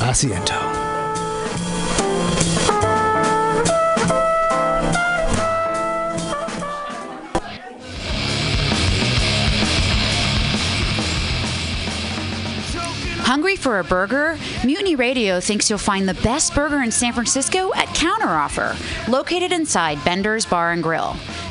Asiento. Hungry for a burger? Mutiny Radio thinks you'll find the best burger in San Francisco at Counteroffer, located inside Bender's Bar and Grill.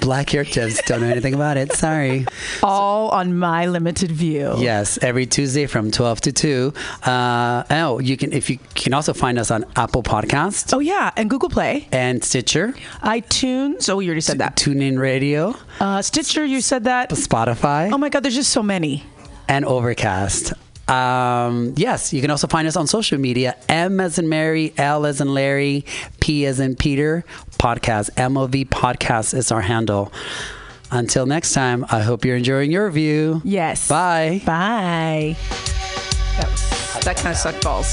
Black hair tips, don't know anything about it. Sorry. All on my limited view. Yes, every Tuesday from 12 to 2. Uh, oh, you can if you can also find us on Apple Podcasts Oh, yeah. And Google Play, and Stitcher, iTunes. Oh, you already said that. TuneIn Radio, Uh, Stitcher, you said that. Spotify, Oh my God, there's just so many. and Overcast. Um, yes, you can also find us on social media. M as in Mary, L as in Larry, P as in Peter. Podcast, MOV Podcast is our handle. Until next time, I hope you're enjoying your view. Yes. Bye. Bye. That, was, that kind of sucked balls.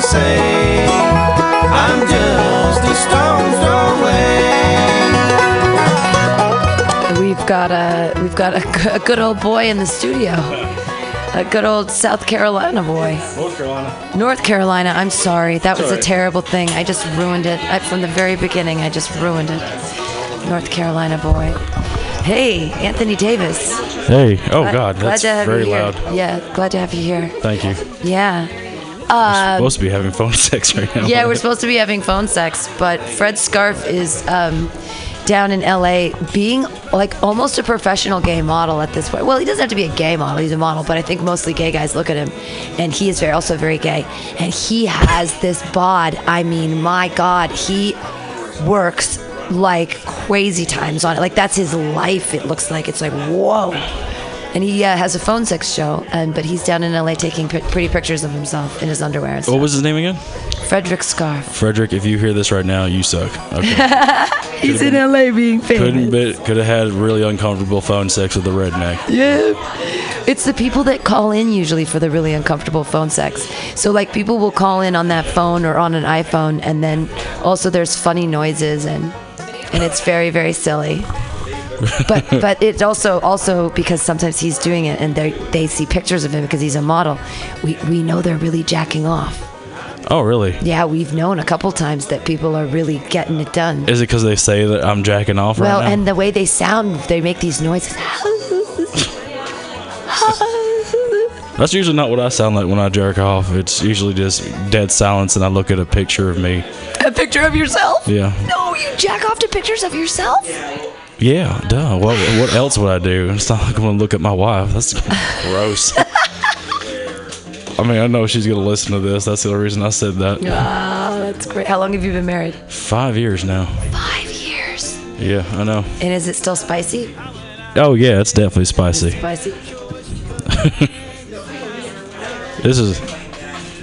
I say. I'm just a stone's throw away. We've got a we've got a, g- a good old boy in the studio. A good old South Carolina boy. North Carolina. North Carolina. I'm sorry. That was a terrible thing. I just ruined it. I, from the very beginning, I just ruined it. North Carolina boy. Hey, Anthony Davis. Hey. Oh God, glad that's to have very you here. loud. Yeah, glad to have you here. Thank you. Yeah. We're supposed to be having phone sex right now. Yeah, we're supposed to be having phone sex, but Fred Scarf is um, down in LA being like almost a professional gay model at this point. Well, he doesn't have to be a gay model, he's a model, but I think mostly gay guys look at him and he is very also very gay. And he has this bod. I mean, my God, he works like crazy times on it. Like that's his life, it looks like. It's like, whoa. And he uh, has a phone sex show, and but he's down in LA taking p- pretty pictures of himself in his underwear What was his name again? Frederick Scarf. Frederick. If you hear this right now, you suck. Okay. He's in LA being famous. Couldn't could have had really uncomfortable phone sex with a redneck. Yeah. It's the people that call in usually for the really uncomfortable phone sex. So like people will call in on that phone or on an iPhone and then also there's funny noises and and it's very very silly. but but it's also also because sometimes he's doing it and they they see pictures of him because he's a model. We we know they're really jacking off. Oh, really? Yeah, we've known a couple times that people are really getting it done. Is it because they say that I'm jacking off right well, now? and the way they sound, they make these noises. That's usually not what I sound like when I jerk off. It's usually just dead silence, and I look at a picture of me. a picture of yourself? Yeah. No, you jack off to pictures of yourself? Yeah, duh. What, what else would I do? It's not like I'm gonna look at my wife. That's gross. I mean, I know she's gonna listen to this. That's the only reason I said that. Ah, that's great. How long have you been married? Five years now. Five years. Yeah, I know. And is it still spicy? Oh yeah, it's definitely spicy. Spicy. This is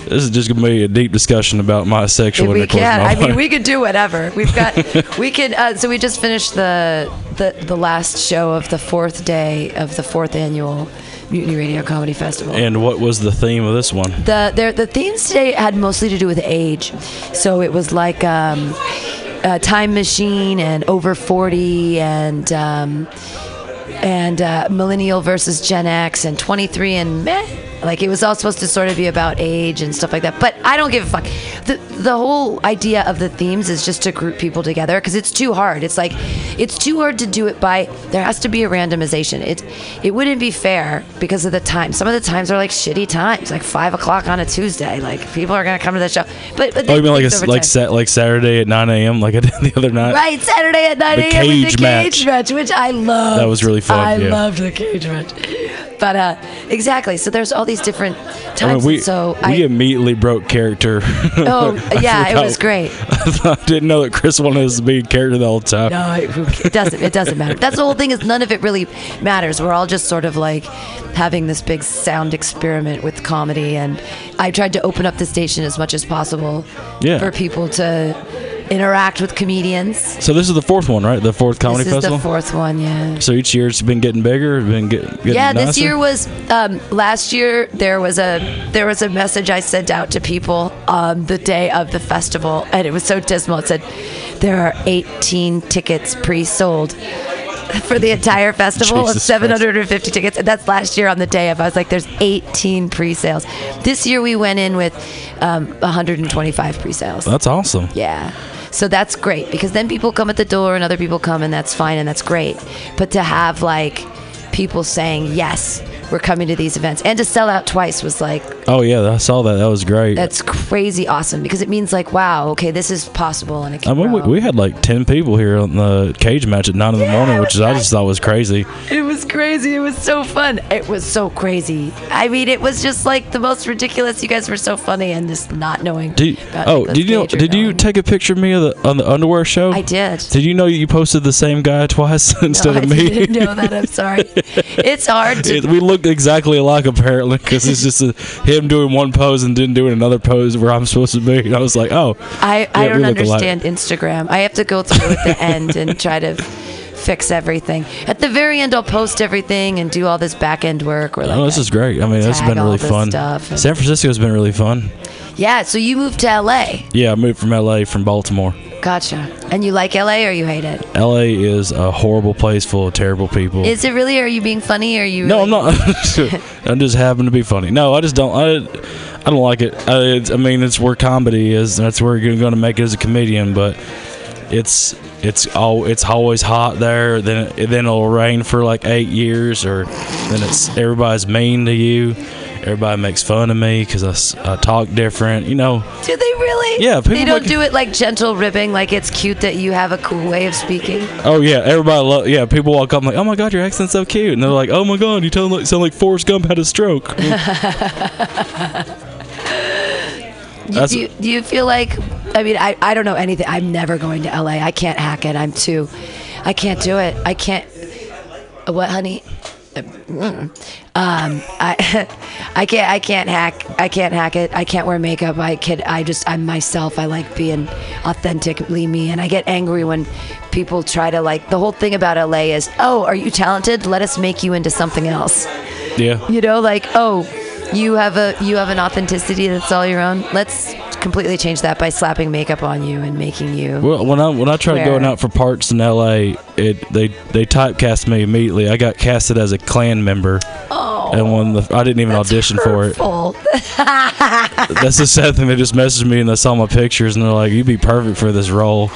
this is just gonna be a deep discussion about my sexual we intercourse. can. I mean, we could do whatever. We've got. we could. Uh, so we just finished the, the the last show of the fourth day of the fourth annual Mutiny Radio Comedy Festival. And what was the theme of this one? the there the themes today had mostly to do with age, so it was like um, a time machine and over forty and. Um, and uh, millennial versus Gen X and 23 and meh. Like it was all supposed to sort of be about age and stuff like that. But I don't give a fuck. The the whole idea of the themes is just to group people together because it's too hard. It's like it's too hard to do it by. There has to be a randomization. It it wouldn't be fair because of the time. Some of the times are like shitty times, like five o'clock on a Tuesday. Like people are gonna come to the show. But, but Oh, you mean like a, like sat like Saturday at 9 a.m. like I did the other night? Right, Saturday at 9 a.m. with the cage match. match, which I love. That was really fun, I yeah. loved the cage match. But uh, exactly, so there's all these different times. I mean, we so we I, immediately broke character. oh Oh, I yeah, it was great. I didn't know that Chris wanted us to be character the whole time. No, it, it doesn't. It doesn't matter. That's the whole thing. Is none of it really matters. We're all just sort of like having this big sound experiment with comedy, and I tried to open up the station as much as possible Yeah. for people to interact with comedians. So this is the fourth one, right? The fourth comedy this is festival. the fourth one, yeah. So each year it's been getting bigger, been get, getting yeah this year was um, last year there was a there was a message i sent out to people um, the day of the festival and it was so dismal it said there are 18 tickets pre-sold for the entire festival of Jesus 750 tickets and that's last year on the day of i was like there's 18 pre-sales this year we went in with um, 125 pre-sales That's awesome. yeah. So that's great because then people come at the door and other people come and that's fine and that's great. But to have like people saying, yes, we're coming to these events and to sell out twice was like, Oh yeah, I saw that. That was great. that's crazy awesome because it means like, wow, okay, this is possible and it I mean, we, we had like ten people here on the cage match at nine in the morning, which is, I just thought was crazy. It was crazy. It was so fun. It was so crazy. I mean, it was just like the most ridiculous. You guys were so funny and just not knowing. Did, oh, Nicolas did you know, Cage or did you take a picture of me of the, on the underwear show? I did. Did you know you posted the same guy twice instead No, of me? I didn't know that. I'm sorry. It's hard to It- we looked exactly alike apparently because it's just a, him doing one pose and then doing another pose where I'm supposed to be. And I was like, oh, I, I don't look alike. understand Instagram. I have to go through at the end and try to fix everything. At the very end, I'll post everything and do all this back end work. Where oh, like, oh, this is great. I mean, it's been really fun. stuff San Francisco's been really fun. Yeah. So you moved to LA. Yeah, I moved from LA from Baltimore. Gotcha. And you like LA or you hate it? LA is a horrible place full of terrible people. Is it really? Are you being funny? Or are you? no, I'm not. I'm just happen to be funny. No, I just don't. I, I don't like it. I, it's, I mean, it's where comedy is. That's where you're going to make it as a comedian. But it's it's all it's always hot there. Then it, then it'll rain for like eight years, or then it's everybody's mean to you. Everybody makes fun of me because I talk different. You know. Do they really? Yeah, people They don't make- do it like gentle ribbing. Like it's cute that you have a cool way of speaking. Oh yeah, everybody. Lo- yeah, people walk up and like, "Oh my god, your accent's so cute," and they're like, "Oh my god, you tell like sound like Forrest Gump had a stroke." Do, do, you, do you feel like I mean I, I don't know anything I'm never going to LA I can't hack it I'm too I can't do it I can't what honey um I I can't I can't hack I can't hack it. I can't wear makeup. I can I just I'm myself. I like being authentically me. And I get angry when people try to like the whole thing about LA is oh are you talented? Let us make you into something else. Yeah. you know like oh you have a you have an authenticity that's all your own? Let's completely change that by slapping makeup on you and making you. Well, when I when I tried Where? going out for parts in L.A., it they they typecast me immediately. I got casted as a Klan member, oh, and when the, I didn't even audition for it. That's the sad thing. They just messaged me and they saw my pictures and they're like, "You'd be perfect for this role."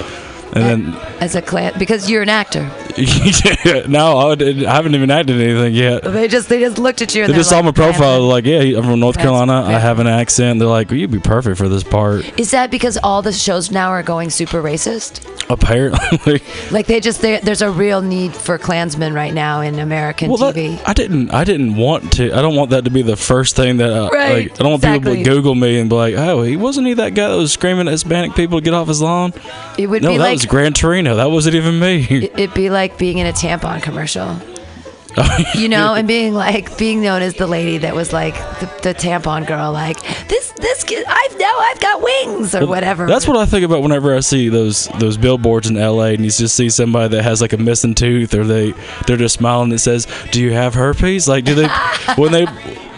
And then As a clan, because you're an actor. no, I, I haven't even acted anything yet. They just they just looked at you. And They just saw like, my profile. "Man, Like, yeah, I'm from North Carolina. I have an accent. They're like, well, "You'd be perfect for this part." Is that because all the shows now are going super racist? Apparently, Like they just there, there's a real need for Klansmen right now in American well, that, TV. I didn't. I didn't want to. I don't want that to be the first thing that. Uh, Right, Like, I don't want people exactly. to Google me and be like, "Oh, he wasn't he that guy that was screaming at Hispanic people to get off his lawn?" it would No, be that like was Gran Torino. That wasn't even me. it'd be like being in a tampon commercial. Oh, you know, and being like being known as the lady that was like the, the tampon girl, like this this kid, I've now I've got wings or whatever. That's what I think about whenever I see those those billboards in LA and you just see somebody that has like a missing tooth or they they're just smiling and it says, "Do you have herpes?" Like do they when they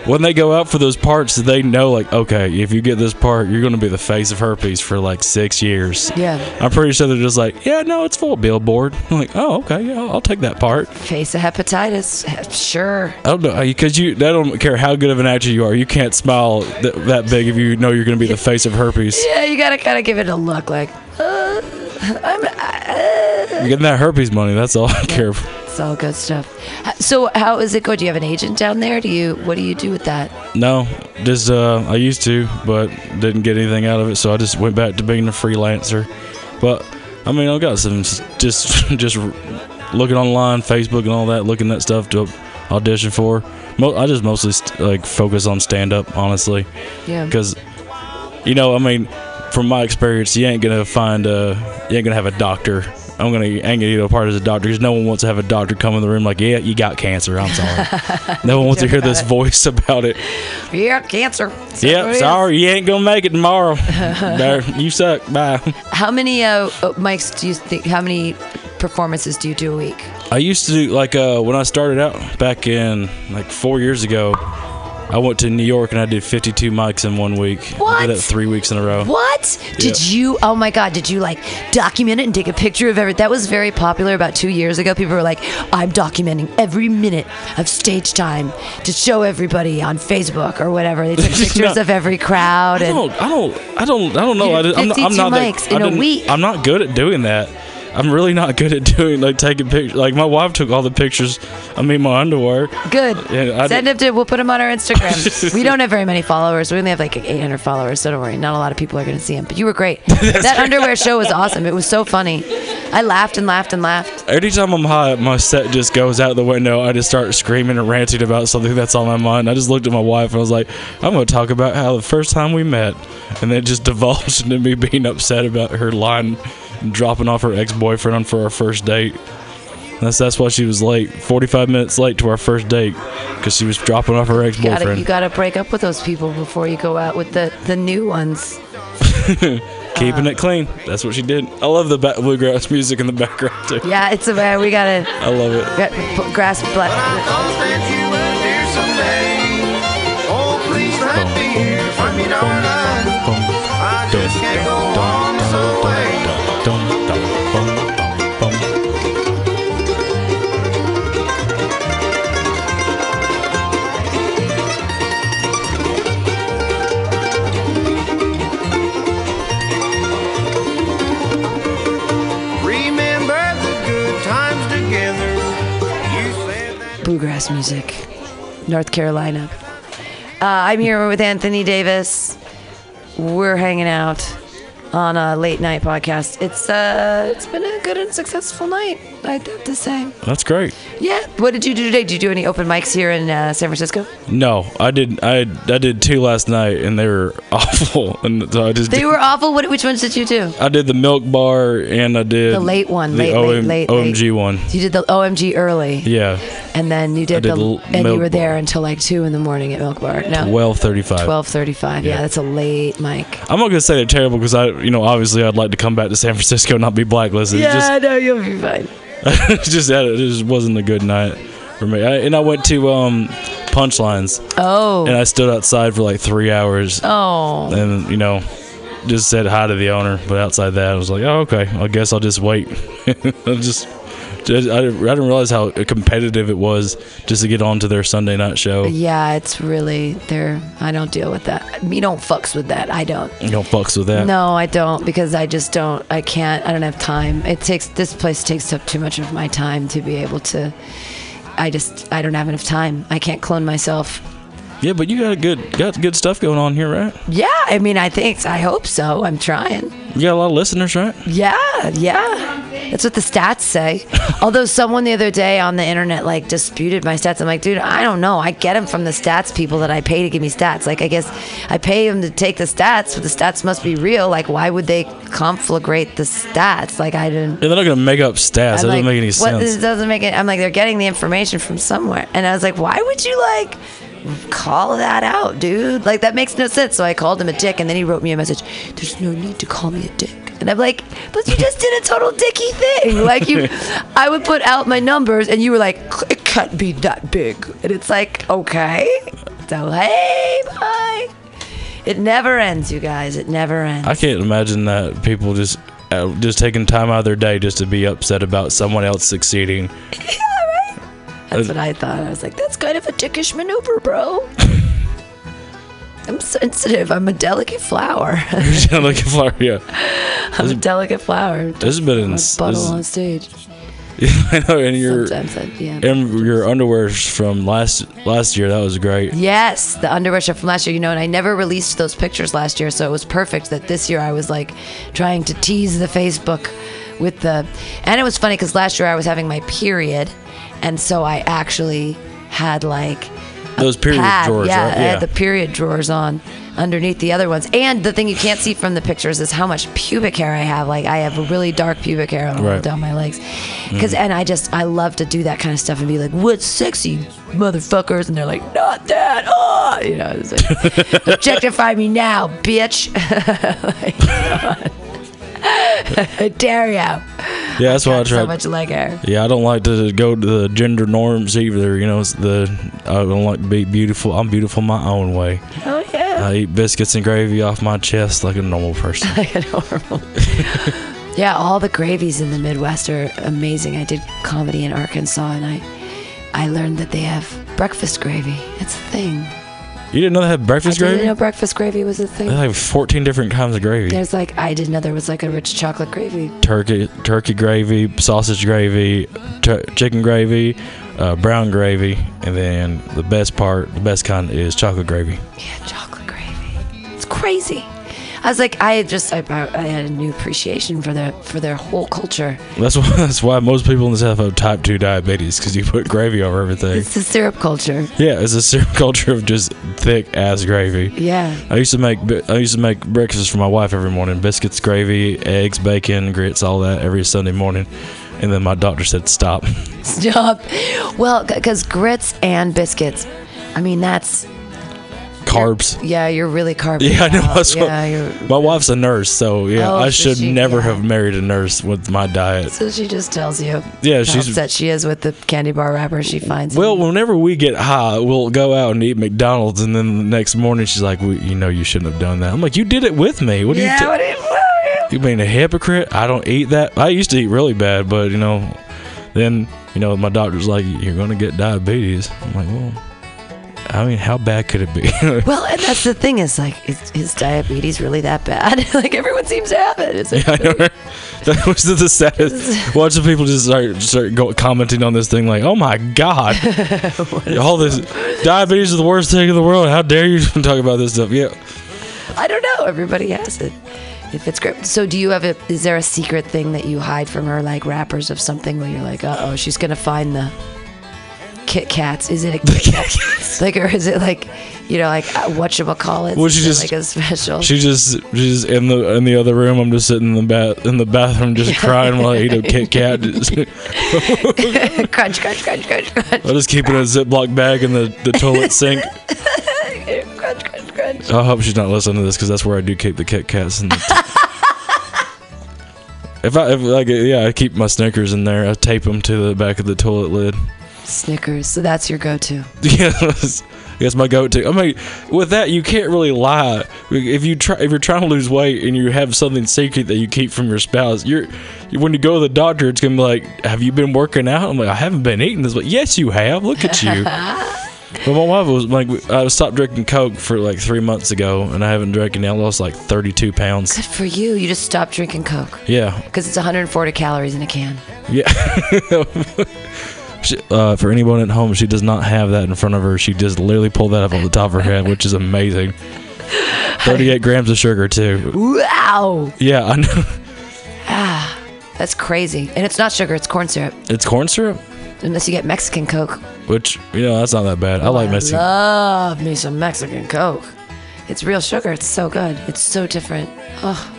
when they go out for those parts, they know like, okay, if you get this part, you're going to be the face of herpes for like 6 years. Yeah. I'm pretty sure they're just like, "Yeah, no, it's full billboard." I'm like, "Oh, okay, yeah, I'll, take that part." face of hepatitis. Sure. I don't know because you. I don't care how good of an actor you are. You can't smile th- that big if you know you're going to be the face of herpes. Yeah, you gotta kind of give it a look like. Uh, I'm, uh, You're getting that herpes money. That's all I care. For. It's all good stuff. So, how is it go? Do you have an agent down there? Do you? What do you do with that? No, just uh, I used to, but didn't get anything out of it, so I just went back to being a freelancer. But I mean, I've got some just just looking online, Facebook, and all that, looking at stuff to audition for. Mo- I just mostly st- like focus on stand up, honestly, Yeah. because you know, I mean, from my experience, you ain't gonna find uh, you ain't gonna have a doctor. I'm gonna ain't gonna get a part as a doctor because no one wants to have a doctor come in the room like, yeah, you got cancer. I'm sorry. no one wants to hear this voice about it. Yeah, cancer. Is that what Yep, sorry, you ain't gonna make it tomorrow. There, you suck. Bye. How many uh, uh, mics do you think? How many performances do you do a week? I used to do like uh, when I started out back in like four years ago. I went to New York and I did 52 mics in one week. I What? did it three weeks in a row. What did Yeah. you? Oh my God! Did you like document it and take a picture of every? That was very popular about two years ago. People were like, "I'm documenting every minute of stage time to show everybody on Facebook or whatever." They took pictures No. of every crowd I and don't, I don't, I don't, I don't know. I, did am not, I'm 52 not that- mics in I a week. I'm not good at doing that. I'm really not good at doing like taking pictures. Like my wife took all the pictures of me in my underwear. good. Yeah, Send them to. We'll put them on our Instagram. we don't have very many followers. We only have like 800 followers, so don't worry. Not a lot of people are going to see them. But you were great. that underwear show was awesome. It was so funny. I laughed and laughed and laughed. Anytime I'm high, my set just goes out the window. I just start screaming and ranting about something that's on my mind. I just looked at my wife and I was like, I'm going to talk about how the first time we met. And then it just divulged into me being upset about her line dropping off her ex boyfriend for our first date. That's, that's why she was late, 45 minutes late to our first date, because she was dropping off her ex You gotta, boyfriend. you gotta break up with those people before you go out with the, the new ones. Keeping it clean. That's what she did. I love the ba- bluegrass music in the background, too. Yeah, it's a we gotta I love it. got p- grass black. Bluegrass music, North Carolina. Uh, I'm here with Anthony Davis. We're hanging out on a late night podcast. It's uh, it's been a good and successful night. I'd have to say. That's great. Yeah. What did you do today? Did you do any open mics here in uh, San Francisco? No, I did. I I did two last night, and they were awful. And so I just They did, were awful. What? Which ones did you do? I did the milk bar, and I did The late one, the late, OM, late, late, OMG one. You did the OMG early, Yeah, and then you did, did the, l- and you were there Bar. until like two in the morning at Milk Bar. No, twelve thirty-five. twelve thirty-five. Yeah, Yeah. that's a late mic. I'm not gonna say they're terrible because I, you know, obviously I'd like to come back to San Francisco and not be blacklisted. Yeah, no, you'll be fine. just, it just, it just wasn't a good night for me. I, and I went to um, Punchlines, Oh. and I stood outside for like three hours, Oh. and you know, just said hi to the owner. But outside that, I was like, oh okay, I guess I'll just wait. I just. Just- I didn't I didn't realize how competitive it was just to get onto their Sunday night show. Yeah, it's really there. I don't deal with that. Me don't fucks with that. I don't. You don't fucks with that. No, I don't because I just don't. I can't. I don't have time. It takes this place takes up too much of my time to be able to. I just I don't have enough time. I can't clone myself. Yeah, but you got a good got good stuff going on here, right? Yeah, I mean, I think I hope so. I'm trying. You got a lot of listeners, right? Yeah, yeah. That's what the stats say. Although someone the other day on the internet like disputed my stats. I'm like, dude, I don't know. I get them from the stats people that I pay to give me stats. Like, I guess I pay them to take the stats, but the stats must be real. Like, why would they conflagrate the stats? Like, I didn't. Yeah, they're not gonna make up stats. I'm doesn't make any sense. what, This doesn't make it. I'm like, they're getting the information from somewhere, and I was like, why would you like call that out, dude? Like that makes no sense. So I called him a dick, and then he wrote me a message. There's no need to call me a dick. And I'm like, but you just did a total dicky thing. Like you, I would put out my numbers, and you were like, it can't be that big. And it's like, okay. So hey, bye. It never ends, you guys. It never ends. I can't imagine that people just uh, just taking time out of their day just to be upset about someone else succeeding. That's uh, what I thought. I was like, that's kind of a dickish maneuver, bro. I'm sensitive. I'm a delicate flower. delicate flower, yeah. I'm a delicate flower. This has been a bottle on stage. I know, and your Sometimes, yeah. and your underwears from last last year that was great. Yes, the underwear from last year, you know, and I never released those pictures last year, so it was perfect that this year I was like trying to tease the Facebook with the. And it was funny because last year I was having my period, and so I actually had like Those period pad. drawers, yeah, right? I had the period drawers on underneath the other ones. And the thing you can't see from the pictures is how much pubic hair I have. Like I have really dark pubic hair all Right. down my legs. Because Mm. and I just I love to do that kind of stuff and be like, "What's sexy, motherfuckers?" And they're like, "Not that." Oh, you know, it's like, objectify me now, bitch. Like, come on. I dare you. yeah, that's why I try. so much leg hair. yeah, I don't like to go to the gender norms either. You know, it's the I don't like to be beautiful. I'm beautiful my own way. Oh yeah. I eat biscuits and gravy off my chest like a normal person. like a normal. yeah, all the gravies in the Midwest are amazing. I did comedy in Arkansas, and I, I learned that they have breakfast gravy. It's a thing. You didn't know they had breakfast I gravy? didn't know breakfast gravy was a thing. They have 14 different kinds of gravy. There's like I didn't know there was like a rich chocolate gravy. turkey turkey gravy, sausage gravy, tur chicken gravy, uh, brown gravy, and then the best part, the best kind is chocolate gravy. Yeah, chocolate gravy. It's crazy. I was like, I just I, I had a new appreciation for their for their whole culture. That's why that's why most people in the South have type two diabetes because you put gravy over everything. It's the syrup culture. Yeah, it's a syrup culture of just thick ass gravy. Yeah. I used to make I used to make breakfast for my wife every morning: biscuits, gravy, eggs, bacon, grits, all that every Sunday morning. And then my doctor said stop. Stop. Well, because grits and biscuits. I mean, that's Carbs. yeah. You're really carb. Yeah, I know. That's Yeah, you're. My wife's a nurse, so yeah, Oh, I so should she- never yeah. have married a nurse with my diet. So she just tells you. Yeah, she's- upset she is with the candy bar wrapper she finds. Well, whenever we get high, we'll go out and eat McDonald's, and then the next morning she's like, well, "You know, you shouldn't have done that." I'm like, "You did it with me. What do yeah. you? what T- you- what do you mean a hypocrite? I don't eat that. I used to eat really bad, but you know, then you know, my doctor's like, "You're gonna get diabetes." I'm like, "Well, I mean, how bad could it be?" Well, and that's the thing is like, is, is diabetes really that bad? like everyone seems to have it. It's like, right? That was the saddest. Watching people just start start go, commenting on this thing like, "Oh my god, all this diabetes is the worst thing in the world. How dare you talk about this stuff?" Yeah. I don't know. Everybody has it. If it's great. So, do you have a? Is there a secret thing that you hide from her, like wrappers of something where you're like, uh oh, she's gonna find the Kit Kats? Is it a Kit Kat? like, or is it like, you know, like uh, what you call it? Well, she just- like a special. She just she's in the in the other room. I'm just sitting in the bath in the bathroom just crying while I eat a Kit Kat. Crunch, crunch, crunch, crunch, crunch, I just keep it in a Ziploc bag in the, the toilet sink. crunch, crunch, crunch. I hope she's not listening to this because that's where I do keep the Kit Kats. If I if like yeah, I keep my Snickers in there. I tape them to the back of the toilet lid. Snickers. So that's your go-to. Yes, that's my go-to. I mean, with that, you can't really lie. If you try, if you're trying to lose weight and you have something secret that you keep from your spouse, you're when you go to the doctor, it's gonna be like, "Have you been working out?" I'm like, "I haven't been eating this." But yes, you have. Look at you. but my wife was like, I stopped drinking Coke for like three months ago, and I haven't drank it. I lost like 32 pounds. Good for you. You just stopped drinking Coke Yeah, because it's 140 calories in a can. yeah. She, uh, for anyone at home, she does not have that in front of her. She just literally pulled that up on the top of her head, which is amazing. 38 grams of sugar too. Wow. Yeah, I know. Ah, That's crazy. And it's not sugar, it's corn syrup. It's corn syrup, Unless you get Mexican Coke. which you know that's not that bad. I like Mexican. love me some Mexican Coke. It's real sugar. It's so good. It's so different. Oh,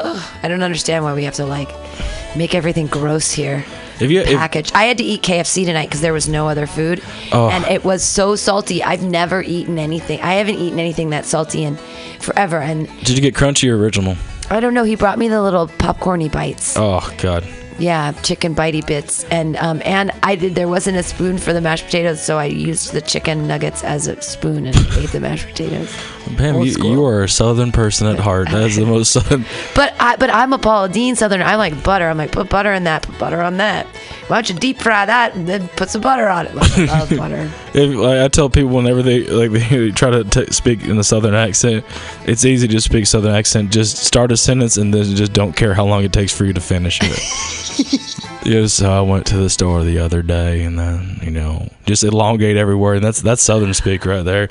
oh. I don't understand why we have to like make everything gross here. If you, if, Package. I had to eat KFC tonight because there was no other food, Oh. and it was so salty. I've never eaten anything. I haven't eaten anything that salty in forever. And did you get crunchy or original? I don't know. He brought me the little popcorny bites. Oh God. Yeah, chicken bitey bits, and um, and I did. There wasn't a spoon for the mashed potatoes, so I used the chicken nuggets as a spoon and ate the mashed potatoes. Pam, you, you are a Southern person at heart. That's the most Southern. But I but I'm a Paula Deen Southern. I like butter. I'm like put butter in that. Put butter on that. Why don't you deep fry that and then put some butter on it? Like, butter. If, like, I tell people whenever they like they try to t- speak in a Southern accent, it's easy to speak Southern accent. Just start a sentence and then just don't care how long it takes for you to finish it. yes, so I went to the store the other day, and then you know, just elongate every word. And that's that's Southern speak right there.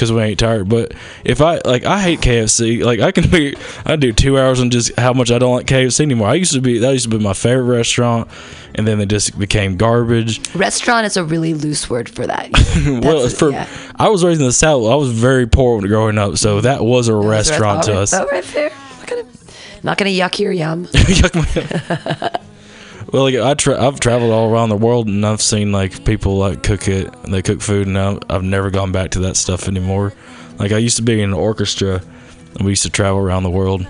Because we ain't tired. But if I like, I hate KFC. Like I can be, I do two hours on just how much I don't like KFC anymore. I used to be that used to be my favorite restaurant, and then they just became garbage. Restaurant is a really loose word for that. well, for yeah. I was raised in the South. I was very poor when growing up, so that was a restaurant to All right, us. all right, fair. Not gonna, not gonna yuck your yum. well, like I tra- I've traveled all around the world, and I've seen like people like cook it. and They cook food, and I've, I've never gone back to that stuff anymore. Like I used to be in an orchestra, and we used to travel around the world,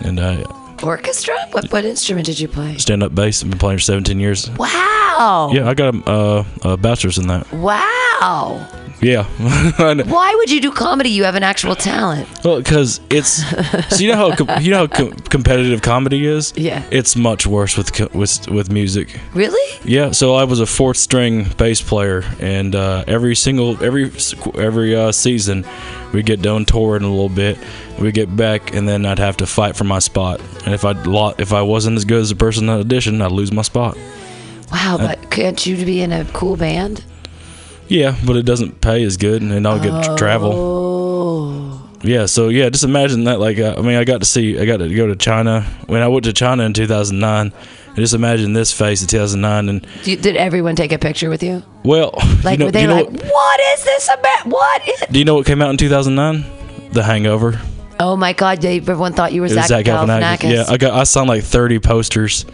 and I Orchestra? What what instrument did you play? stand up bass. I've been playing for 17 years. Wow. Yeah, I got a, uh, a bachelor's in that. Wow. Yeah, Why would you do comedy? You have an actual talent. Well, because it's so you know how com- you know how com- competitive comedy is. Yeah. it's much worse with co- with with music. Really? Yeah, so I was a fourth string bass player, and uh, every single every every uh, season, we get done touring a little bit, we get back, and then I'd have to fight for my spot. And if I lo- if I wasn't as good as the person that auditioned, I'd lose my spot. Wow, but can't you be in a cool band? Yeah, but it doesn't pay as good, and I'll get to travel. Oh. Yeah, so yeah, just imagine that. Like, uh, I mean, I got to see, I got to go to China when I went to China in 2009. And just imagine this face in 2009, and Do you- Did everyone take a picture with you? well, Like you know, were they you know like, what, what is this about? What is? do you know what came out in 2009? The Hangover. Oh my God! They, everyone thought you were Zach. Galifianakis. Yeah, I got I signed like 30 posters.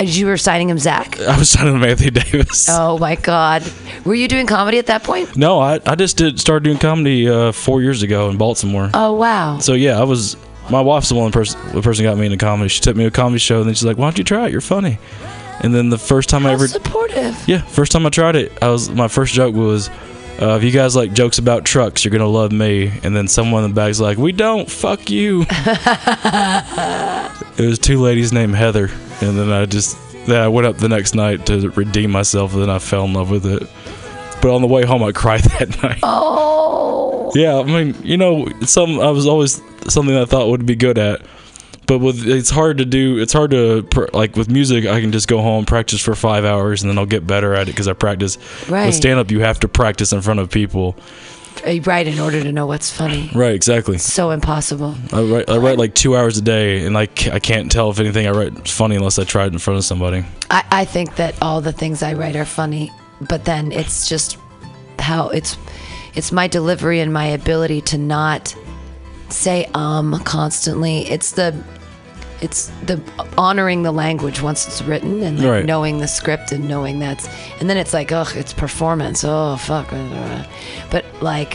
You were signing him Zach. I was signing with Anthony Davis. Oh my God! Were you doing comedy at that point? No, I, I just did start doing comedy uh, four years ago in Baltimore. Oh wow! So yeah, I was. My wife's the one person the person got me into comedy. She took me to a comedy show, and then she's like, "Why don't you try it? You're funny." And then the first time I ever supportive. Yeah, first time I tried it, I was my first joke was, uh, "If you guys like jokes about trucks, you're gonna love me." And then someone in the back's like, "We don't, fuck you." it was two ladies named Heather, and then I just then I went up the next night to redeem myself, and then I fell in love with it. But on the way home, I cried that night. Oh. Yeah, I mean, you know, some I was always something I thought would be good at. But with it's hard to do. It's hard to like with music. I can just go home, practice for five hours, and then I'll get better at it because I practice. Right. With stand up, you have to practice in front of people. Uh, Right, in order to know what's funny. Right. Exactly. So impossible. I write. I write like two hours a day, and like I can't tell if anything I write is funny unless I try it in front of somebody. I, I think that all the things I write are funny, but then it's just how it's it's my delivery and my ability to not say um constantly. It's the it's the honoring the language once it's written and like Right. knowing the script and knowing that's and then it's like ugh it's performance oh fuck but like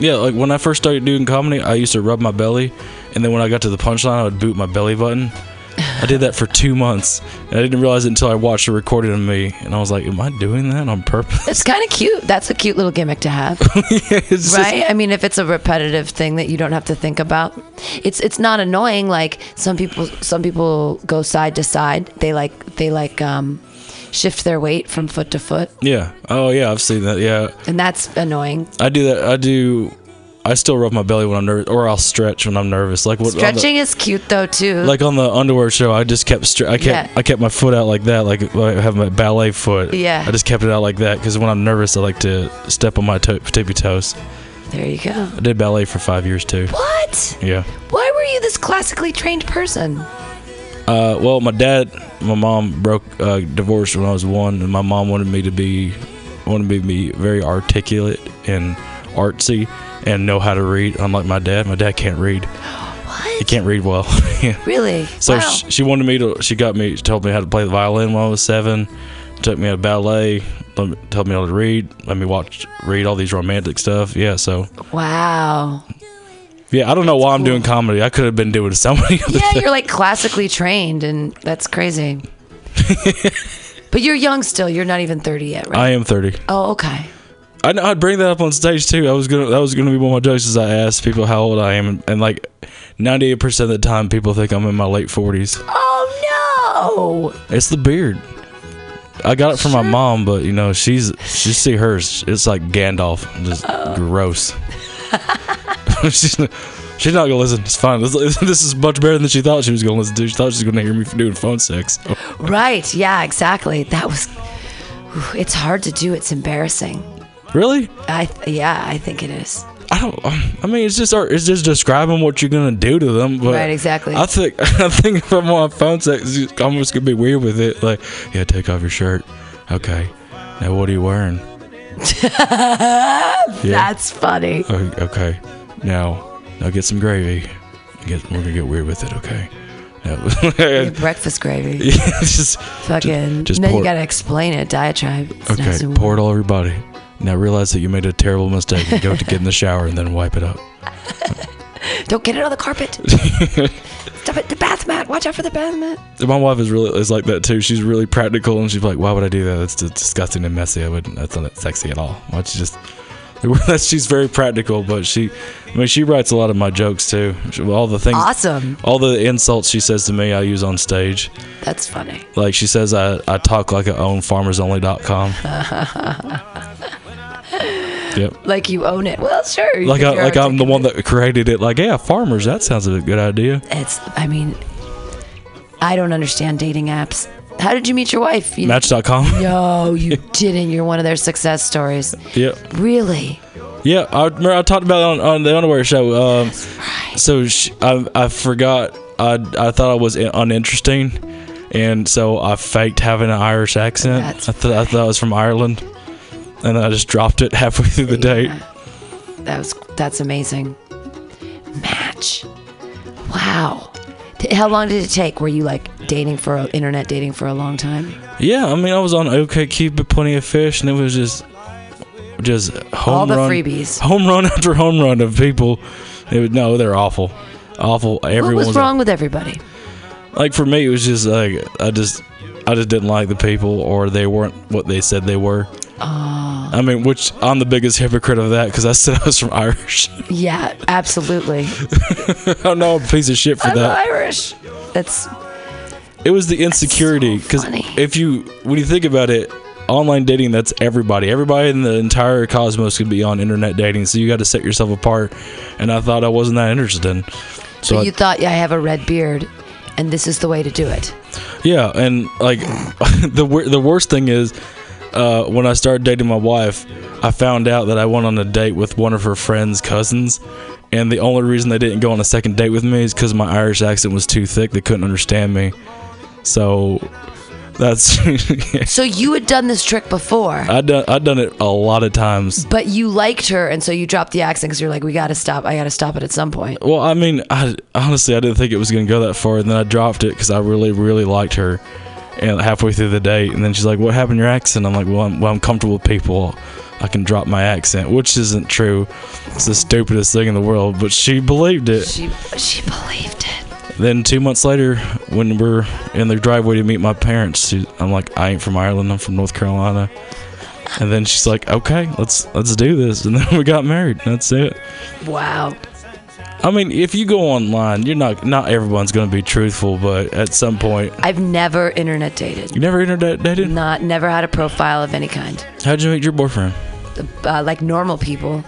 Yeah, like when I first started doing comedy, I used to rub my belly, and then when I got to the punchline, I would boot my belly button. I did that for two months. And I didn't realize it until I watched a recording of me, and I was like, "Am I doing that on purpose?" It's kind of cute. That's a cute little gimmick to have, just- right? I mean, if it's a repetitive thing that you don't have to think about, it's it's not annoying. Like some people, some people go side to side. They like they like um, shift their weight from foot to foot, yeah. Oh yeah, I've seen that. Yeah, and that's annoying. I do that. I do. I still rub my belly when I'm nervous, or I'll stretch when I'm nervous. Like what? on the- Stretching is cute though too. like on the underwear show, I just kept stre- I kept Yeah. I kept my foot out like that, like I have my ballet foot. Yeah. I just kept it out like that because when I'm nervous, I like to step on my to- tippy toes. there you go. I did ballet for five years too. What? Yeah. Why were you this classically trained person? Uh, well, my dad, my mom broke uh, divorced when I was one, and my mom wanted me to be wanted me to be very articulate and artsy and know how to read. Unlike my dad, my dad can't read. What? He can't read well. yeah. Really? So wow. she, she wanted me to. She got me. She told me how to play the violin when I was seven. Took me to ballet. Let me, told me how to read. Let me watch, read all these romantic stuff. Yeah. So wow. yeah, I don't know why I'm doing comedy. I could have been doing so many other Yeah, things. you're like classically trained, and that's crazy. but you're young still. You're not even 30 yet, right? I am 30. oh, okay. I know I'd bring that up on stage too. I was gonna. That was gonna be one of my jokes. Is I asked people how old I am, and, and like 98 percent of the time, people think I'm in my late 40s. Oh no! It's the beard. I got it from my mom, but you know she's she see hers. It's like Gandalf, just oh. gross. she's, not, she's not gonna listen. It's fine. This, this is much better than she thought she was gonna listen to. She thought she was gonna hear me doing phone sex. Right? Yeah, exactly. That was. It's hard to do. It's embarrassing. Really? I yeah, I think it is. I don't. Um, I mean, it's just it's just describing what you're gonna do to them. But Right, exactly. I think I think if I'm on phone sex, it's almost gonna be weird with it. Like, yeah, take off your shirt. Okay. Now what are you wearing? yeah. That's funny. Oh, okay. Now, now get some gravy. Get, we're gonna get weird with it. Okay. Now, breakfast gravy. it's just Fucking. just then pour- you gotta explain it. Diatribe. It's okay. nice Pour it all over your body. Now realize that you made a terrible mistake and go to get in the shower and then wipe it up. Don't get it on the carpet. Stop it. The bath mat. Watch out for the bath mat. My wife is really is like that too. She's really practical, and she's like, "Why would I do that? That's disgusting and messy. I wouldn't. That's not sexy at all. Why don't you just?" She's very practical, but she, I mean, she writes a lot of my jokes too. She- All the things, Awesome. all the insults she says to me, I use on stage. That's funny. Like she says, I, I talk like I own FarmersOnly.com. yep. Like you own it. Well, sure. Like I, like I'm the one that created it. Like, yeah, farmers. That sounds a good idea. It's. I mean, I don't understand dating apps. How did you meet your wife? You, Match.com. No, you didn't. You're one of their success stories. Yep. Really? Yeah, I remember I talked about it on, on the underwear show. Um, so sh I, I forgot. I, I thought I was uninteresting, and so I faked having an Irish accent. I, th- I thought I was from Ireland, and I just dropped it halfway through the date. That was. That's amazing. Match. Wow. How long did it take? Were you like dating for internet dating for a long time? Yeah, I mean I was on OkCupid, plenty of fish, and it was just just home All the run, freebies. home run after home run of people. It would no, they're awful, awful. Everyone what was was wrong with everybody? like for me it was just like i just i just didn't like the people or they weren't what they said they were ah. i mean which i'm the biggest hypocrite of that because i said i was from irish Yeah, absolutely. i know i'm a piece of shit for I'm that Irish. That's it was the insecurity because funny. if you when you think about it online dating that's everybody everybody in the entire cosmos could be on internet dating so you got to set yourself apart and i thought i wasn't that interested in so so I- you thought, yeah, I have a red beard, and this is the way to do it. Yeah, and like the the worst thing is uh, when I started dating my wife, I found out that I went on a date with one of her friends' cousins, and the only reason they didn't go on a second date with me is because my Irish accent was too thick. They couldn't understand me. So that's So you had done this trick before, I done I done it a lot of times. but you liked her, and so you dropped the accent because you're like, we got to stop. I got to stop it at some point. Well, I mean, I honestly I didn't think it was gonna go that far, and then I dropped it because I really really liked her. And halfway through the date, and then she's like, "What happened to your accent?" I'm like, "Well, I'm, well, I'm comfortable with people. I can drop my accent," which isn't true. It's the stupidest thing in the world, but she believed it. She she believed it. Then two months later, when we're in the driveway to meet my parents, I'm like, I ain't from Ireland. I'm from North Carolina. And then she's like, okay, let's let's do this. And then we got married. That's it. Wow. I mean, if you go online, you're not not everyone's going to be truthful, but at some point, I've never internet dated. you never internet dated. Not never had a profile of any kind. How'd you meet your boyfriend? Uh, like normal people.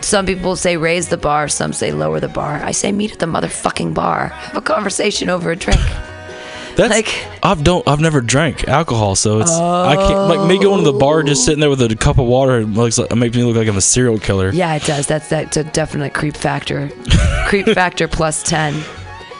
Some people say raise the bar, some say lower the bar. I say meet at the motherfucking bar. Have a conversation over a drink. That's Like- I've don't I've never drank alcohol, so it's I can't like me going to the bar just sitting there with a cup of water. It looks like it makes me look like I'm a serial killer. Yeah, it does. That's that's a definite creep factor. creep factor plus ten.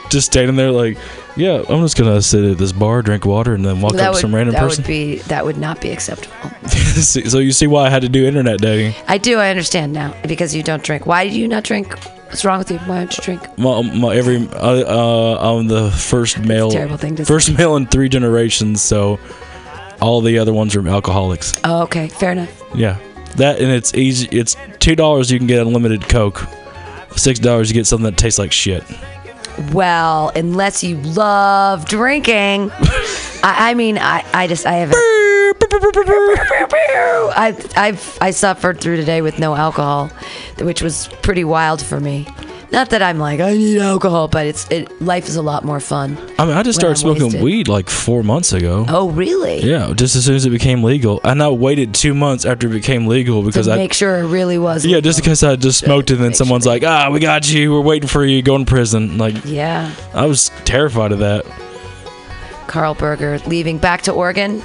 Just standing there like, yeah, I'm just gonna sit at this bar, drink water, and then walk that up to would some random that person. would be that would not be acceptable. So you see why I had to do internet dating. I do. I understand now because you don't drink. Why do you not drink? What's wrong with you? Why don't you drink? My, my every uh, uh, I'm the first male, terrible thing to first say. male in three generations. So all the other ones are alcoholics. Oh, okay, fair enough. Yeah, that and it's easy. It's two dollars. You can get unlimited Coke. Six dollars, you get something that tastes like shit. Well, unless you love drinking. I, I mean, I, I just, I haven't. I, I've, I suffered through today with no alcohol, which was pretty wild for me. Not that I'm like I need alcohol, but it's it. Life is a lot more fun. I mean, I just started smoking wasted. weed like four months ago. Oh, really? Yeah, just as soon as it became legal, and I waited two months after it became legal because to I. make sure it really was. yeah, just because I just smoked it, and then someone's like, "Ah, we got you. We're waiting for you. Going to prison." Like, Yeah. I was terrified of that. Carl Berger leaving back to Oregon.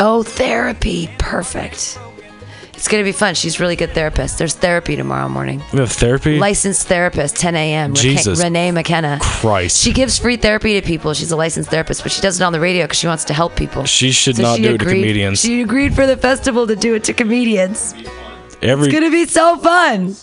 Oh, therapy. Perfect. It's to be fun. She's a really good therapist. There's therapy tomorrow morning. We have therapy. Licensed therapist, 10 a.m. Jesus. Renee McKenna. Christ. She gives free therapy to people. She's a licensed therapist, but she does it on the radio because she wants to help people. She should So not she do it to comedians. She agreed for the festival to do it to comedians. every It's to be so fun.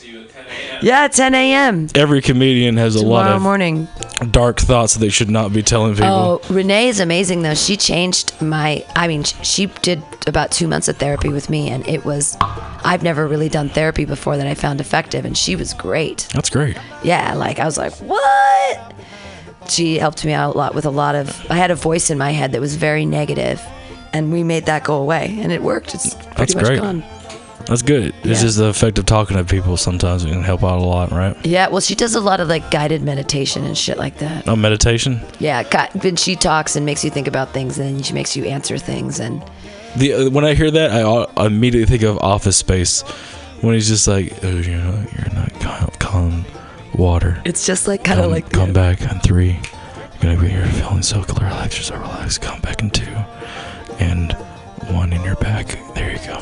Yeah, 10 a.m. every comedian has a lot of morning. dark thoughts that they should not be telling people. Oh, Renee is amazing though. She changed my. I mean, she did about two months of therapy with me, and it was. I've never really done therapy before that I found effective, and she was great. That's great. Yeah, like I was like, what? She helped me out a lot with a lot of. I had a voice in my head that was very negative, and we made that go away, and it worked. It's pretty That's much great. gone. That's good. It's Yeah. just the effect of talking to people sometimes it can help out a lot, right? Yeah, well, she does a lot of like guided meditation and shit like that. Oh, meditation. Yeah, got, when she talks and makes you think about things, and then she makes you answer things, and The uh, when I hear that, I, immediately think of Office Space when he's just like, oh, "You're not, you're not calm, calm water. it's just like kind of like come back on three. You're gonna be here feeling so relaxed. You're so relaxed. Come back in two, and one in your back. There you go.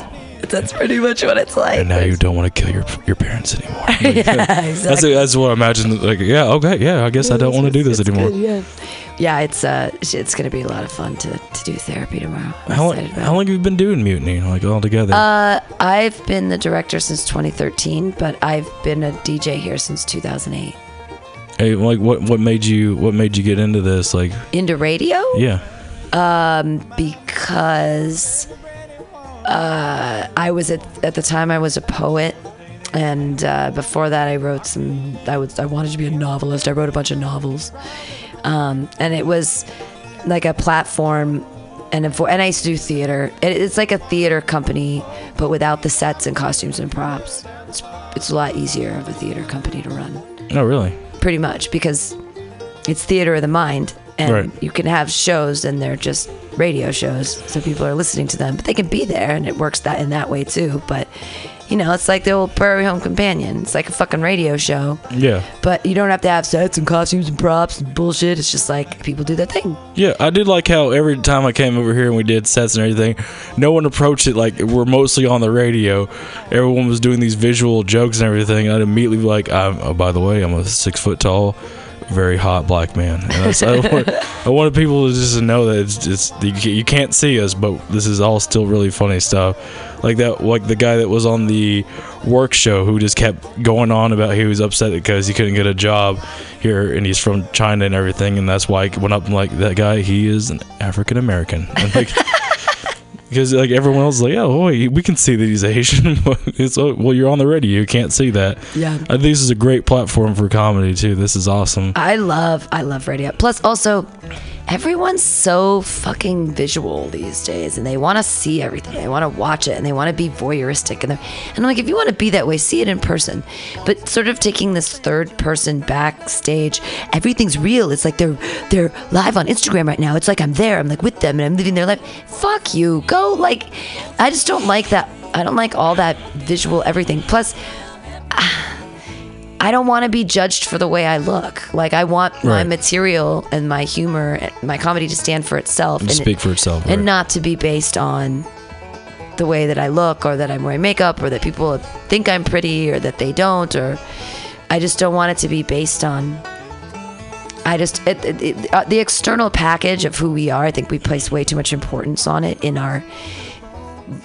That's pretty much what it's like. And now you don't want to kill your your parents anymore. Like, yeah, That's exactly. that's what I imagine. Like, yeah, okay, yeah. I guess I don't want to do this anymore. good, yeah. yeah, it's uh, it's gonna be a lot of fun to, to do therapy tomorrow. I'm How long, how long have you been doing mutiny, like all together? Uh, I've been the director since 2013, but I've been a DJ here since 2008. hey, like what what made you what made you get into this? Like, Into radio? yeah, Um, because uh, I was at at the time I was a poet, and uh, before that I wrote some. I was I wanted to be a novelist. I wrote a bunch of novels, um, and it was like a platform. And, vo- and I used to do theater. It, it's like a theater company, but without the sets and costumes and props. It's, it's a lot easier of a theater company to run oh really? pretty much because it's theater of the mind and Right. you can have shows and they're just radio shows so people are listening to them but they can be there and it works that in that way too but you know it's like the old prairie home companion it's like a fucking radio show Yeah, but you don't have to have sets and costumes and props and bullshit it's just like people do their thing yeah. I did like how every time I came over here and we did sets and everything, no one approached it like we're mostly on the radio. Everyone was doing these visual jokes and everything. I'd immediately be like, I'm, oh, by the way, I'm a six foot tall. Very hot black man. I, want, I wanted people to just know that it's just you, you can't see us, but this is all still really funny stuff. Like that, like the guy that was on the work show who just kept going on about he was upset because he couldn't get a job here and he's from China and everything, and that's why I went up and like that guy. He is an African American. Like, because like everyone else is like, oh, wait, we can see that he's Asian. it's oh, well, you're on the radio, you can't see that. Yeah. I think this is a great platform for comedy too. This is awesome. I love I love radio. Plus also everyone's so fucking visual these days and they want to see everything. They want to watch it and they want to be voyeuristic and and I'm like if you want to be that way, see it in person. But sort of taking this third person backstage, everything's real. It's like they're they're live on Instagram right now. It's like I'm there. I'm like with them and I'm living their life. Fuck you. Go like I just don't like that. I don't like all that visual everything. Plus ah, I don't want to be judged for the way I look. Like I want my material and my humor, and my comedy to stand for itself and Speak for itself. and right. not to be based on the way that I look or that I'm wearing makeup or that people think I'm pretty or that they don't or I just don't want it to be based on I just it, it, it, uh, the external package of who we are. I think we place way too much importance on it in our.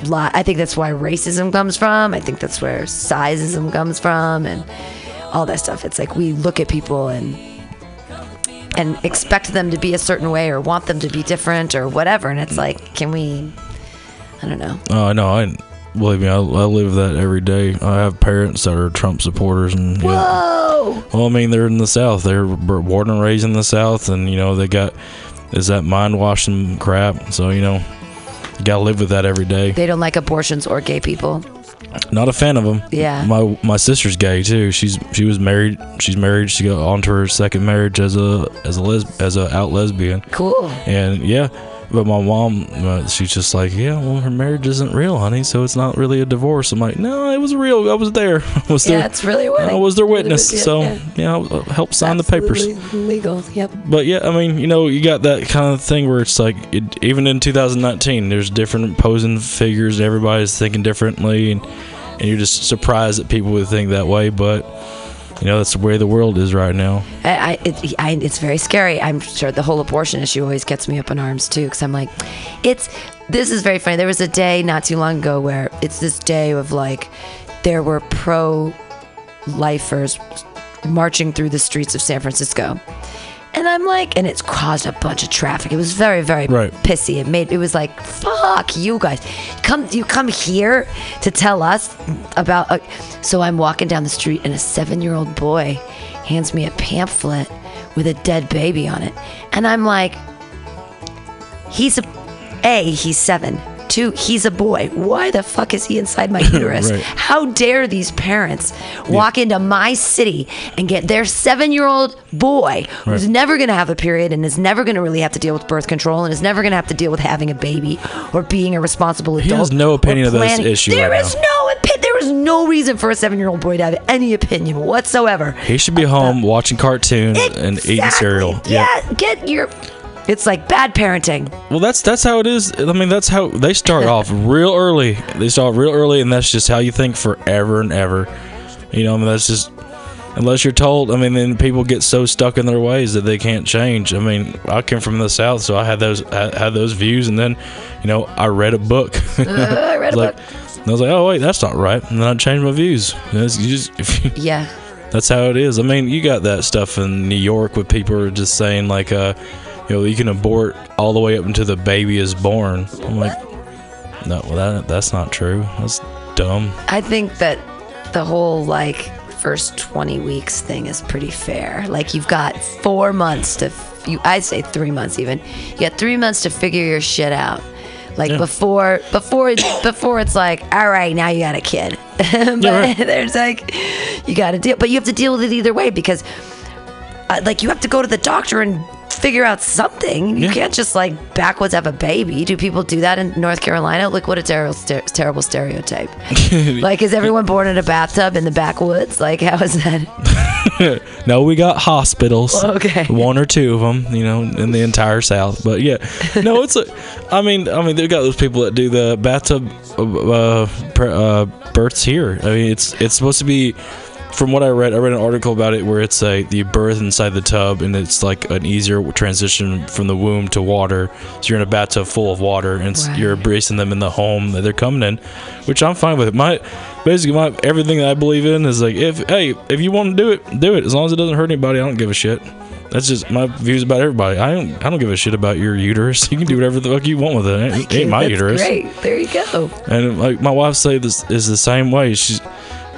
Li- I think that's why racism comes from. I think that's where sizeism comes from, and all that stuff. It's like we look at people and and expect them to be a certain way or want them to be different or whatever. And it's mm. like, can we? I don't know. Oh, I know. I believe me. I, I live that every day. I have parents that are Trump supporters, and yeah. Whoa! Well, I mean, they're in the South. They're born and raised in the South, and you know they got is that mind washing crap. So you know, you gotta live with that every day. They don't like abortions or gay people. Not a fan of them. Yeah. My my sister's gay too. She's she was married. She's married. She got on to her second marriage as a as a les- as a out lesbian. Cool. And yeah, but my mom, uh, she's just like, yeah, well, her marriage isn't real, honey, so it's not really a divorce. I'm like, no, it was real. I was there. I was Yeah, there. it's really what I was their witness. so yeah. yeah, I'll help sign the papers. Legal. Yep. But yeah, I mean, you know, you got that kind of thing where it's like, it, even in 2019, there's different posing figures, everybody's thinking differently, and, and you're just surprised that people would think that way. But you know, that's the way the world is right now. I, I, it, I, it's very scary. I'm sure the whole abortion issue always gets me up in arms too, because I'm like, it's. This is very funny. There was a day not too long ago where it's this day of like, there were pro lifers marching through the streets of San Francisco. And I'm like, and it's caused a bunch of traffic. It was very, very Right. pissy. It made it was like, fuck you guys. Come, you come here to tell us about. Uh, so I'm walking down the street, and a seven-year-old boy hands me a pamphlet with a dead baby on it, and I'm like, he's a, a he's seven. Two, he's a boy. Why the fuck is he inside my uterus? Right. How dare these parents walk into my city and get their seven year old boy who's Right. never going to have a period and is never going to really have to deal with birth control and is never going to have to deal with having a baby or being a responsible adult. He has no opinion of this planning- issue There right is no opinion. There is no reason for a seven year old boy to have any opinion whatsoever. He should be home watching cartoons and eating cereal. Yeah, get your. It's like bad parenting. Well, that's that's how it is. I mean, that's how they start off real early. They start real early, and that's just how you think forever and ever. You know, I mean, that's just unless you're told. I mean, then people get so stuck in their ways that they can't change. I mean, I came from the south, so I had those I had those views, and then you know, I read a book. I read a like, book. and I was like, oh wait, that's not right, and then I changed my views. Just- if you- Yeah. that's how it is. I mean, you got that stuff in New York with people are just saying like, uh, you know, you can abort all the way up until the baby is born. I'm like, no, well, that that's not true. That's dumb. I think that the whole like first 20 weeks thing is pretty fair. Like you've got 4 months to f- you I say 3 months even. You got 3 months to figure your shit out. Like Yeah. before before before it's like all right, now you got a kid. but right. there's like you got to deal but you have to deal with it either way because uh, like you have to go to the doctor and figure out something. You Yeah. can't just like backwards have a baby. Do people do that in North Carolina? Like what a terrible, ster- terrible stereotype. like is everyone born in a bathtub in the backwoods? Like how is that? No, we got hospitals. Okay. One or two of them, you know, in the entire South. But yeah, no, it's a. I mean, I mean, they've got those people that do the bathtub uh, uh, uh, births here. I mean, it's it's supposed to be. From what I read, I read an article about it where it's like the birth inside the tub, and it's like an easier transition from the womb to water. So you're in a bathtub full of water, and Right. you're embracing them in the home that they're coming in, which I'm fine with. My basically my everything that I believe in is like if hey if you want to do it, do it as long as it doesn't hurt anybody. I don't give a shit. That's just my views about everybody. I don't I don't give a shit about your uterus. You can do whatever the fuck you want with it. It ain't, ain't my uterus. Great. There you go. And like my wife say this is the same way. She's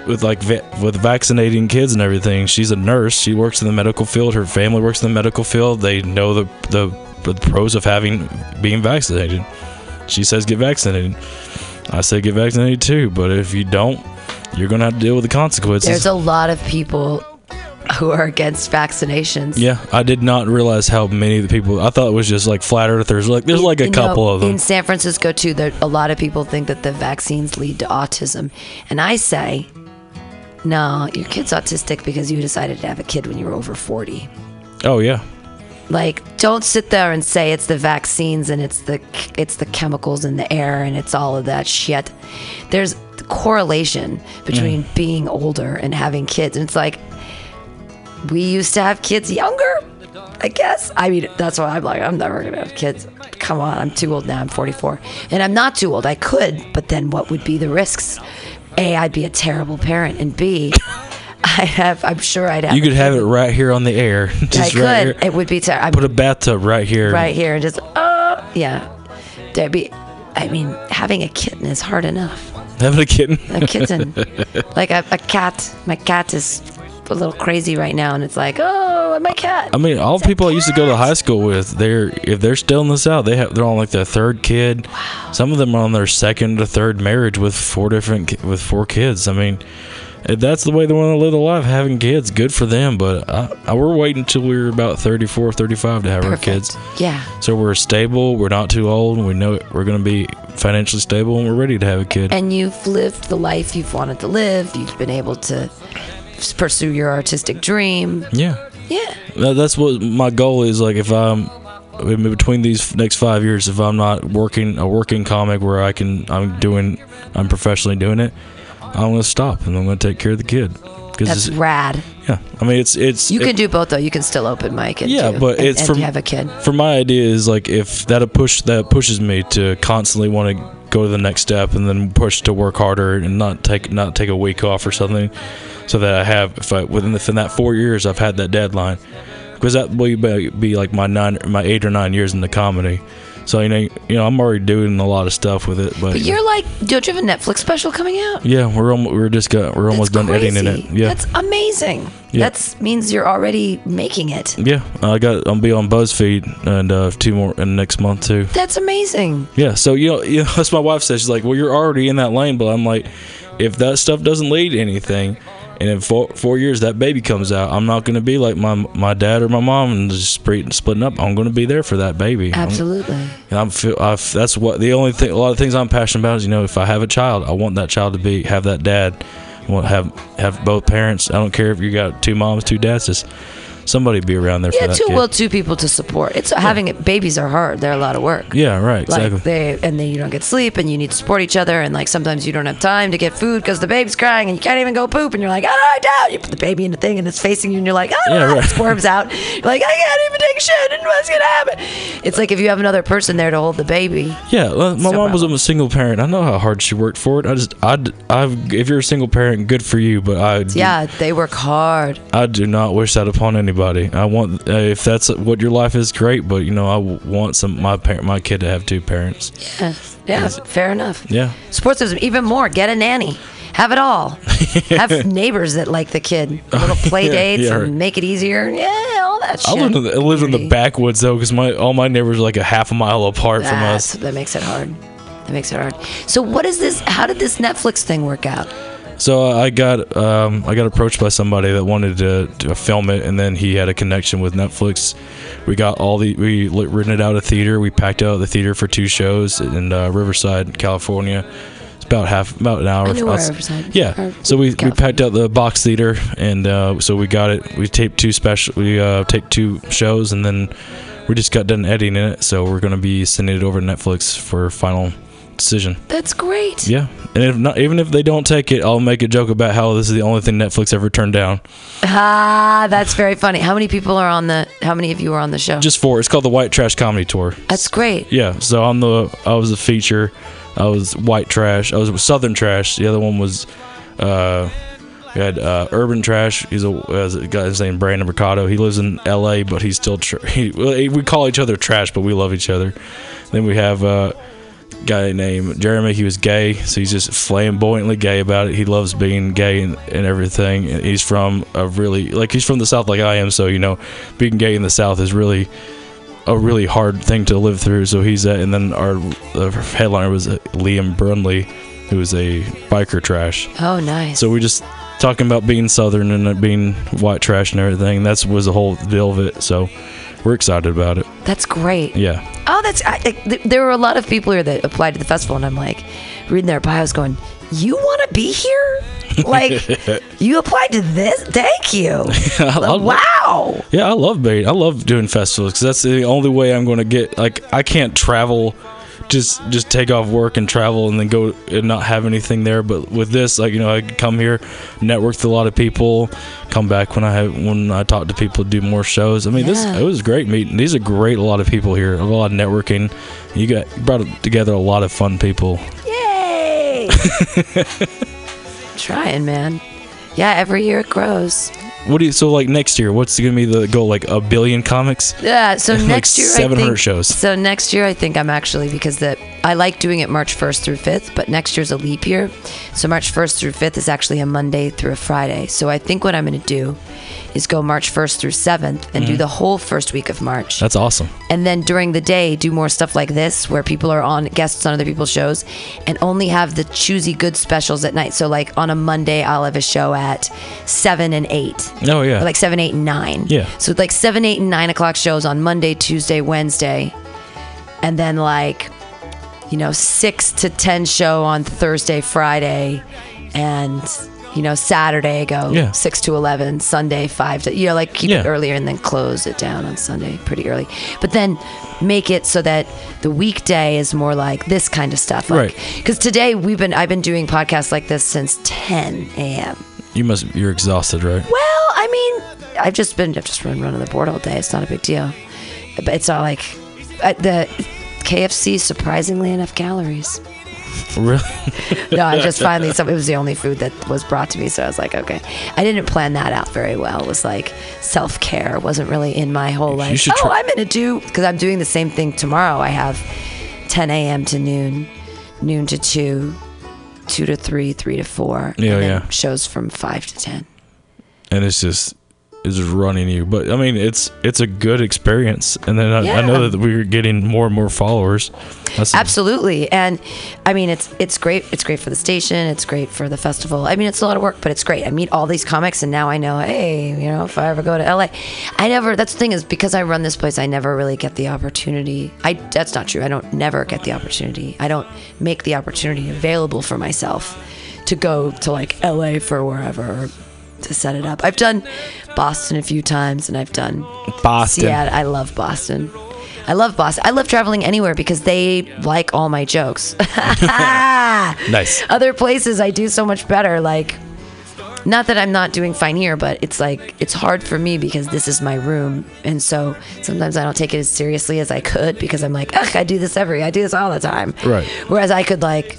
with like va- with vaccinating kids and everything. She's a nurse. She works in the medical field. Her family works in the medical field. They know the the, the pros of having being vaccinated. She says get vaccinated. I say get vaccinated too. But if you don't, you're gonna have to deal with the consequences. There's a lot of people who are against vaccinations. yeah, I did not realize how many of the people. I thought it was just like flat earthers. Like there's like a You know, couple of them. In San Francisco, too, there, a lot of people think that the vaccines lead to autism. And I say, no, your kid's autistic because you decided to have a kid when you were over 40. oh yeah, Like, don't sit there and say it's the vaccines and it's the it's the chemicals in the air and it's all of that shit. There's correlation between being older and having kids. And it's like we used to have kids younger, I guess. I mean, that's why I'm like, I'm never gonna have kids. Come on, I'm too old now. I'm 44, and I'm not too old. I could, but then what would be the risks? A, I'd be a terrible parent, and B, I'd have. I'm sure I'd have. you could have it right here on the air. I right could. here. It would be terrible. Put a bathtub right here. right here and just oh yeah there'd be i mean having a kitten is hard enough Having a kitten. a kitten like a, a cat my cat is a little crazy right now and it's like oh my cat I mean, all the people I used to go to high school with, they're if they're still in the South, they have they're on like their third kid. Some of them are on their second or third marriage with four different with four kids. I mean, if that's the way they want to live their life, having kids, good for them. But I, I, we're waiting until we're about 34, 35 to have our kids. yeah So we're stable. We're not too old, and we know we're going to be financially stable, and we're ready to have a kid. and you've lived the life you've wanted to live you've been able to pursue your artistic dream yeah. yeah That's what my goal is. Like, if I'm in between these next five years, if I'm not working a working comic where I can, I'm doing, I'm professionally doing it, I'm gonna stop and I'm gonna take care of the kid. That's rad yeah, I mean it's it's you it- can do both though you can still open mic and yeah, do, but and, it's and from have a kid For my idea is like if that a push that pushes me to constantly want to go to the next step and then push to work harder and not take not take a week off or something, so that I have if I within the, within that four years I've had that deadline because that will be, be like my nine my eight or nine years in the comedy. So you know you know I'm already doing a lot of stuff with it, but, but you're like don't you have a netflix special coming out yeah we're almost, we're just got we're almost That's done editing it. Yeah. That's amazing. Yeah. That means you're already making it. yeah, I got I'll be on BuzzFeed and uh, two more in next month too. That's amazing. Yeah, so you know, you know, that's my wife says she's like, "Well, you're already in that lane," but I'm like, if that stuff doesn't lead to anything, and in four, four years that baby comes out, I'm not going to be like my my dad or my mom and just split- splitting up. I'm going to be there for that baby. I'm- Absolutely. and I'm feel I, that's what the only thing. A lot of things I'm passionate about is you know, if I have a child, I want that child to be have that dad. I want have have both parents. I don't care if you got two moms, two dads. Just somebody be around there Yeah, for that two kid. well, two people to support. It's having it. Babies are hard. They're a lot of work. yeah, right. Exactly. Like they and then you don't get sleep and you need to support each other and like sometimes you don't have time to get food because the baby's crying and you can't even go poop and you're like I don't know you put the baby in the thing and it's facing you and you're like I don't Yeah, right. it squirms out you're like I can't even take shit and what's gonna happen it's like if you have another person there to hold the baby Yeah, well, my No mom was problem. a single parent. I know how hard she worked for it. I just, I, I've, if you're a single parent, good for you. But I, do- yeah they work hard I do not wish that upon anybody. I want, uh, if that's what your life is, great. But you know, I want some my parent, my kid to have two parents. yeah yeah fair enough Yeah, Sports even more. Get a nanny. Have it all. Have neighbors that like the kid. Little play Yeah, dates yeah, and make it easier. Yeah, all that shit. I lived in the, lived in the backwoods though, because my all my neighbors are like a half a mile apart from us. that makes it hard. That makes it hard. So, what is this? How did this Netflix thing work out? So I got um, I got approached by somebody that wanted to, to film it, and then he had a connection with Netflix. We got all the we rented out a theater. We packed out the theater for two shows in uh, Riverside, California. It's about half about an hour. I know where Riverside- Yeah. So we, we packed out the box theater, and uh, so we got it. We taped two special. We uh, taped two shows, and then we just got done editing it. So we're gonna be sending it over to Netflix for final decision. That's great. Yeah, and if not, even if they don't take it, I'll make a joke about how this is the only thing Netflix ever turned down. Ah, that's very funny. How many people are on the? How many of you are on the show? Just four. it's called the White Trash Comedy Tour. That's great. Yeah, so I'm the I was a feature. I was White Trash. I was Southern Trash. The other one was, uh, We had uh, Urban Trash. He's a, a guy's named Brandon Mercado. He lives in L.A., but he's still tr- he, we call each other trash, but we love each other. Then we have uh, guy named Jeremy. He was gay, so he's just flamboyantly gay about it. He loves being gay and, and everything. And he's from a really like he's from the South, like I am. So you know, being gay in the South is really a really hard thing to live through. So he's uh, and then our uh, headliner was uh, Liam Brunley, who was a biker trash. Oh, nice. So we just talking about being Southern and being white trash and everything. That was the whole deal of it. So we're excited about it. That's great. Yeah. Oh, that's. I, I, th- there were a lot of people here that applied to the festival, and I'm like, reading their bios, going, "You want to be here? Like, you applied to this? Thank you. I- wow. Yeah, I love bait. I love doing festivals because that's the only way I'm going to get. Like, I can't travel, just just take off work and travel and then go and not have anything there. But with this, like you know, I come here, network with a lot of people, come back when I have when I talk to people, do more shows. I mean, this Yeah. it was great meeting. These are great. A lot of people here, a lot of networking. You got you brought together a lot of fun people. Yay. Trying, man. Yeah, every year it grows. What do you so like next year? What's going to be the goal? Like a billion comics? Yeah, so Like next year I 700 think, shows. So next year I think I'm actually because the I like doing it March 1st through 5th, but next year's a leap year. So March 1st through 5th is actually a Monday through a Friday. So I think what I'm going to do is go March 1st through 7th and do Mhm. the whole first week of March. That's awesome. And then during the day, do more stuff like this where people are on guests on other people's shows and only have the choosy good specials at night. So, like on a Monday, I'll have a show at 7 and 8. Oh yeah. Like 7, 8, and 9. Yeah. So, like 7, 8, and 9 o'clock shows on Monday, Tuesday, Wednesday. And then, like, you know, 6 to 10 show on Thursday, Friday. And, you know, Saturday go Yeah. 6 to 11, Sunday 5 to, you know, like keep it earlier and then close it down on Sunday pretty early. But then make it so that the weekday is more like this kind of stuff. Like, Right. Because today we've been, I've been doing podcasts like this since 10 a.m. You must. You're exhausted, right? Well, I mean, I've just been I've just been running the board all day. It's not a big deal. But it's not like uh, the KFC surprisingly enough calories. Really? No, I just finally some it was the only food that was brought to me, so I was like, okay. I didn't plan that out very well. It was like self care wasn't really in my whole should oh, try- I'm gonna do because I'm doing the same thing tomorrow. I have 10 a.m. to noon, noon to two, two to three, three to four. Yeah, and then yeah. Shows from five to ten. and it's just just running you. But I mean, it's it's a good experience. And then I, I know that we're getting more and more followers. That's Absolutely, and I mean it's it's great. It's great for the station. It's great for the festival. I mean it's a lot of work, but it's great. I meet all these comics, and now I know, hey, you know, if I ever go to LA, I never. That's the thing is because I run this place, I never really get the opportunity. I that's not true. I don't never get the opportunity. I don't make the opportunity available for myself to go to like LA for wherever. To set it up, I've done Boston a few times, and I've done Boston. Yeah, I love Boston. I love Boston. I love traveling anywhere because they like all my jokes. Nice. Other places I do so much better. Like, not that I'm not doing fine here, but it's like it's hard for me because this is my room, and so sometimes I don't take it as seriously as I could because I'm like, ugh, I do this every, I do this all the time. Right. Whereas I could like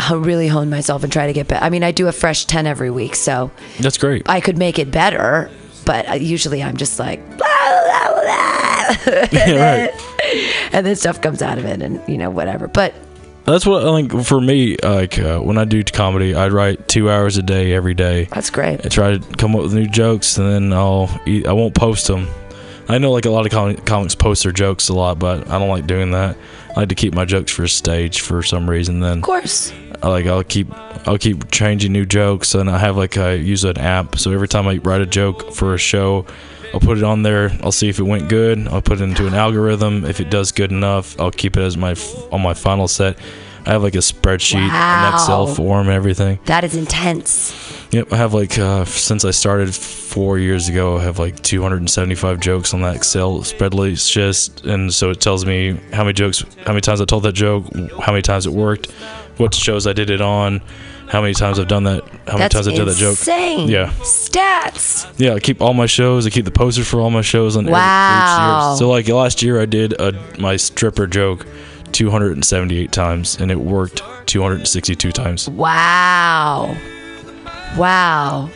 h- really hone myself and try to get better. I mean, I do a fresh ten every week, so That's great. I could make it better, but usually I'm just like, blah, blah, blah. and, then, and then stuff comes out of it, and you know whatever. But That's what I think for me. Like uh, when I do comedy, I write two hours a day every day. that's great. I try to come up with new jokes, and then I'll eat, I won't post them. I know like a lot of com- comics post their jokes a lot, but I don't like doing that. I like to keep my jokes for a stage for some reason. Then Of course. I like I'll keep I'll keep changing new jokes, and I have like I use an app. So every time I write a joke for a show, I'll put it on there. I'll see if it went good. I'll put it into an algorithm. If it does good enough, I'll keep it as my on my final set. I have like a spreadsheet, an Excel Wow. form, everything. That is intense. Yep, I have like uh, since I started four years ago, I have like 275 jokes on that Excel spreadsheet. Just and so it tells me how many jokes, how many times I told that joke, how many times it worked, what shows I did it on, how many times I've done that, how many times I did that joke. insane. Yeah, Stats. yeah. I keep all my shows. I keep the posters for all my shows on every- Wow. each year. So like last year, I did a my stripper joke 278 times, and it worked 262 times. Wow. Wow.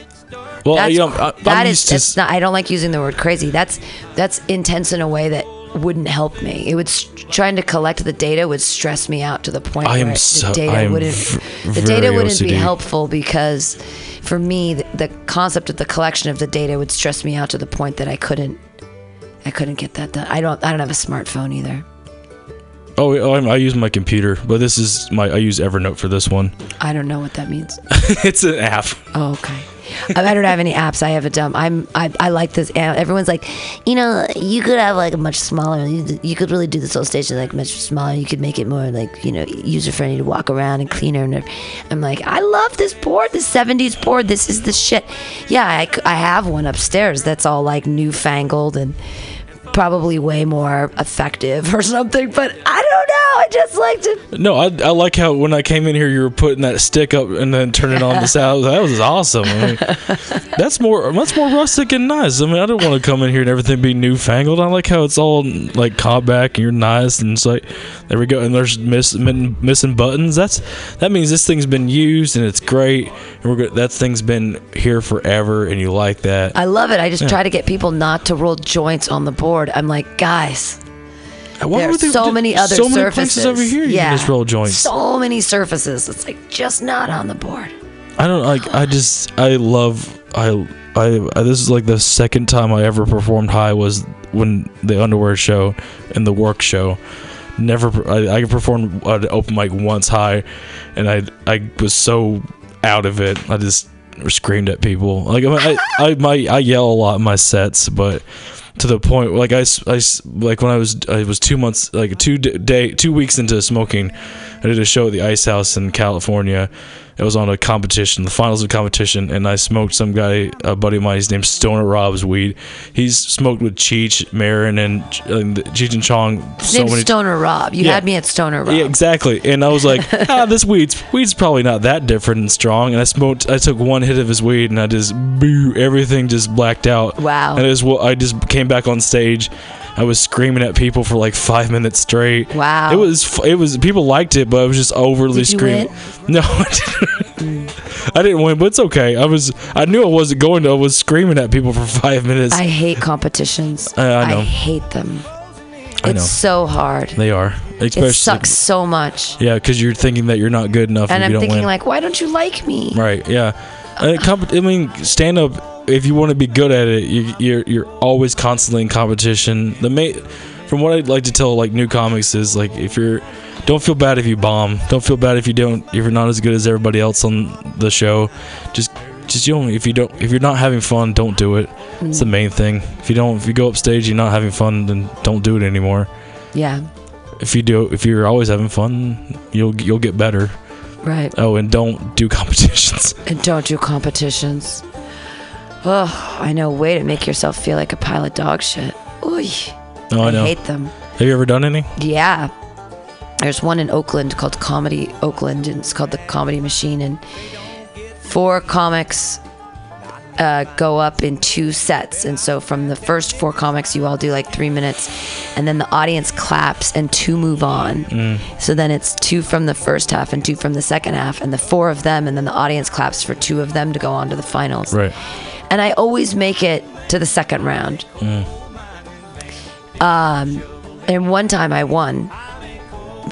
Well, That's, you know, I, that is- that's not. I don't like using the word crazy. That's that's intense in a way that wouldn't help me. It would s- trying to collect the data would stress me out to the point I where so- the data I am wouldn't v- the data wouldn't be helpful because for me the, the concept of the collection of the data would stress me out to the point that I couldn't I couldn't get that done. I don't I don't have a smartphone either. Oh, oh, I'm- I use my computer, but this is my. I use Evernote for this one. I don't know what that means. it's an app. Oh, okay. I I don't have any apps. I have a dumb. I'm. I, I like this. app. Everyone's like, you know, you could have like a much smaller. You, you could really do this whole station like much smaller. You could make it more like you know user friendly to walk around and cleaner. And I'm like, I love this board. The '70s board. This is the shit. Yeah, I, I have one upstairs that's all like newfangled and probably way more effective or something. But I don't know. I just like to. No, I, I like how when I came in here, you were putting that stick up and then turning on the sound. That was awesome. I mean, that's more that's more rustic and nice. I mean, I don't want to come in here and everything be newfangled. I like how it's all like caught back and you're nice and it's like there we go. And there's miss, min- missing buttons. That's that means this thing's been used and it's great. And we're good. That thing's been here forever, and you like that. I love it. I just Yeah. try to get people not to roll joints on the board. I'm like, guys, Why there are so do- many other so many surfaces places over here you yeah, can just roll joints. So many surfaces. It's like just not on the board. I don't like. I just. I love. I. I. I this is like the second time I ever performed high was when the underwear show and the work show. Never. I, I performed at open mic once high, and I. I was so out of it. I just screamed at people. Like I. I. I, my, I yell a lot in my sets, but to the point like I, I like when I was I was two months like two day two weeks into smoking I did a show at the Ice House in California it was on a competition the finals of a competition and I smoked some guy a buddy of mine his name's Stoner Rob's weed he's smoked with Cheech Marin and, and Cheech and Chong His so many Stoner Rob. You Yeah. had me at Stoner Rob. yeah, exactly. And I was like, ah, this weed's weed's probably not that different and strong. And I smoked. I took one hit of his weed, and I just boo, everything just blacked out. Wow. And it was I just came back on stage. I was screaming at people for like five minutes straight. Wow. It was it was people liked it, but I was just overly Did you screaming. win? No, I didn't. I didn't win, but it's okay. I was I knew I wasn't going to. I was screaming at people for five minutes. I hate competitions. I- I know. hate them. I It's so hard. they are, especially It sucks so much. Yeah, because you're thinking that you're not good enough And I'm thinking win. like, why don't you like me? Right. Yeah. Uh, comp- I mean, stand up. If you want to be good at it, you, you're you're always constantly in competition. The main, from what I'd like to tell like new comics is like if you're, don't feel bad if you bomb. Don't feel bad if you don't. If you're not as good as everybody else on the show, just just you know if you don't if you're not having fun, don't do it. It's the mm. main thing. If you don't if you go up stage, you're not having fun, then don't do it anymore. Yeah. If you do, if you're always having fun, you'll you'll get better. Right. Oh, and don't do competitions. And don't do competitions. Oh, I know. Way to make yourself feel like a pile of dog shit. Oy. Oh, I know. hate them. Have you ever done any? Yeah. There's one in Oakland called Comedy Oakland, and it's called the Comedy Machine. And four comics uh, go up in two sets. And so from the first four comics, you all do like three minutes, and then the audience claps and two move on. So then it's two from the first half and two from the second half, and the four of them, and then the audience claps for two of them to go on to the finals. Right. And I always make it to the second round. Um, and one time I won,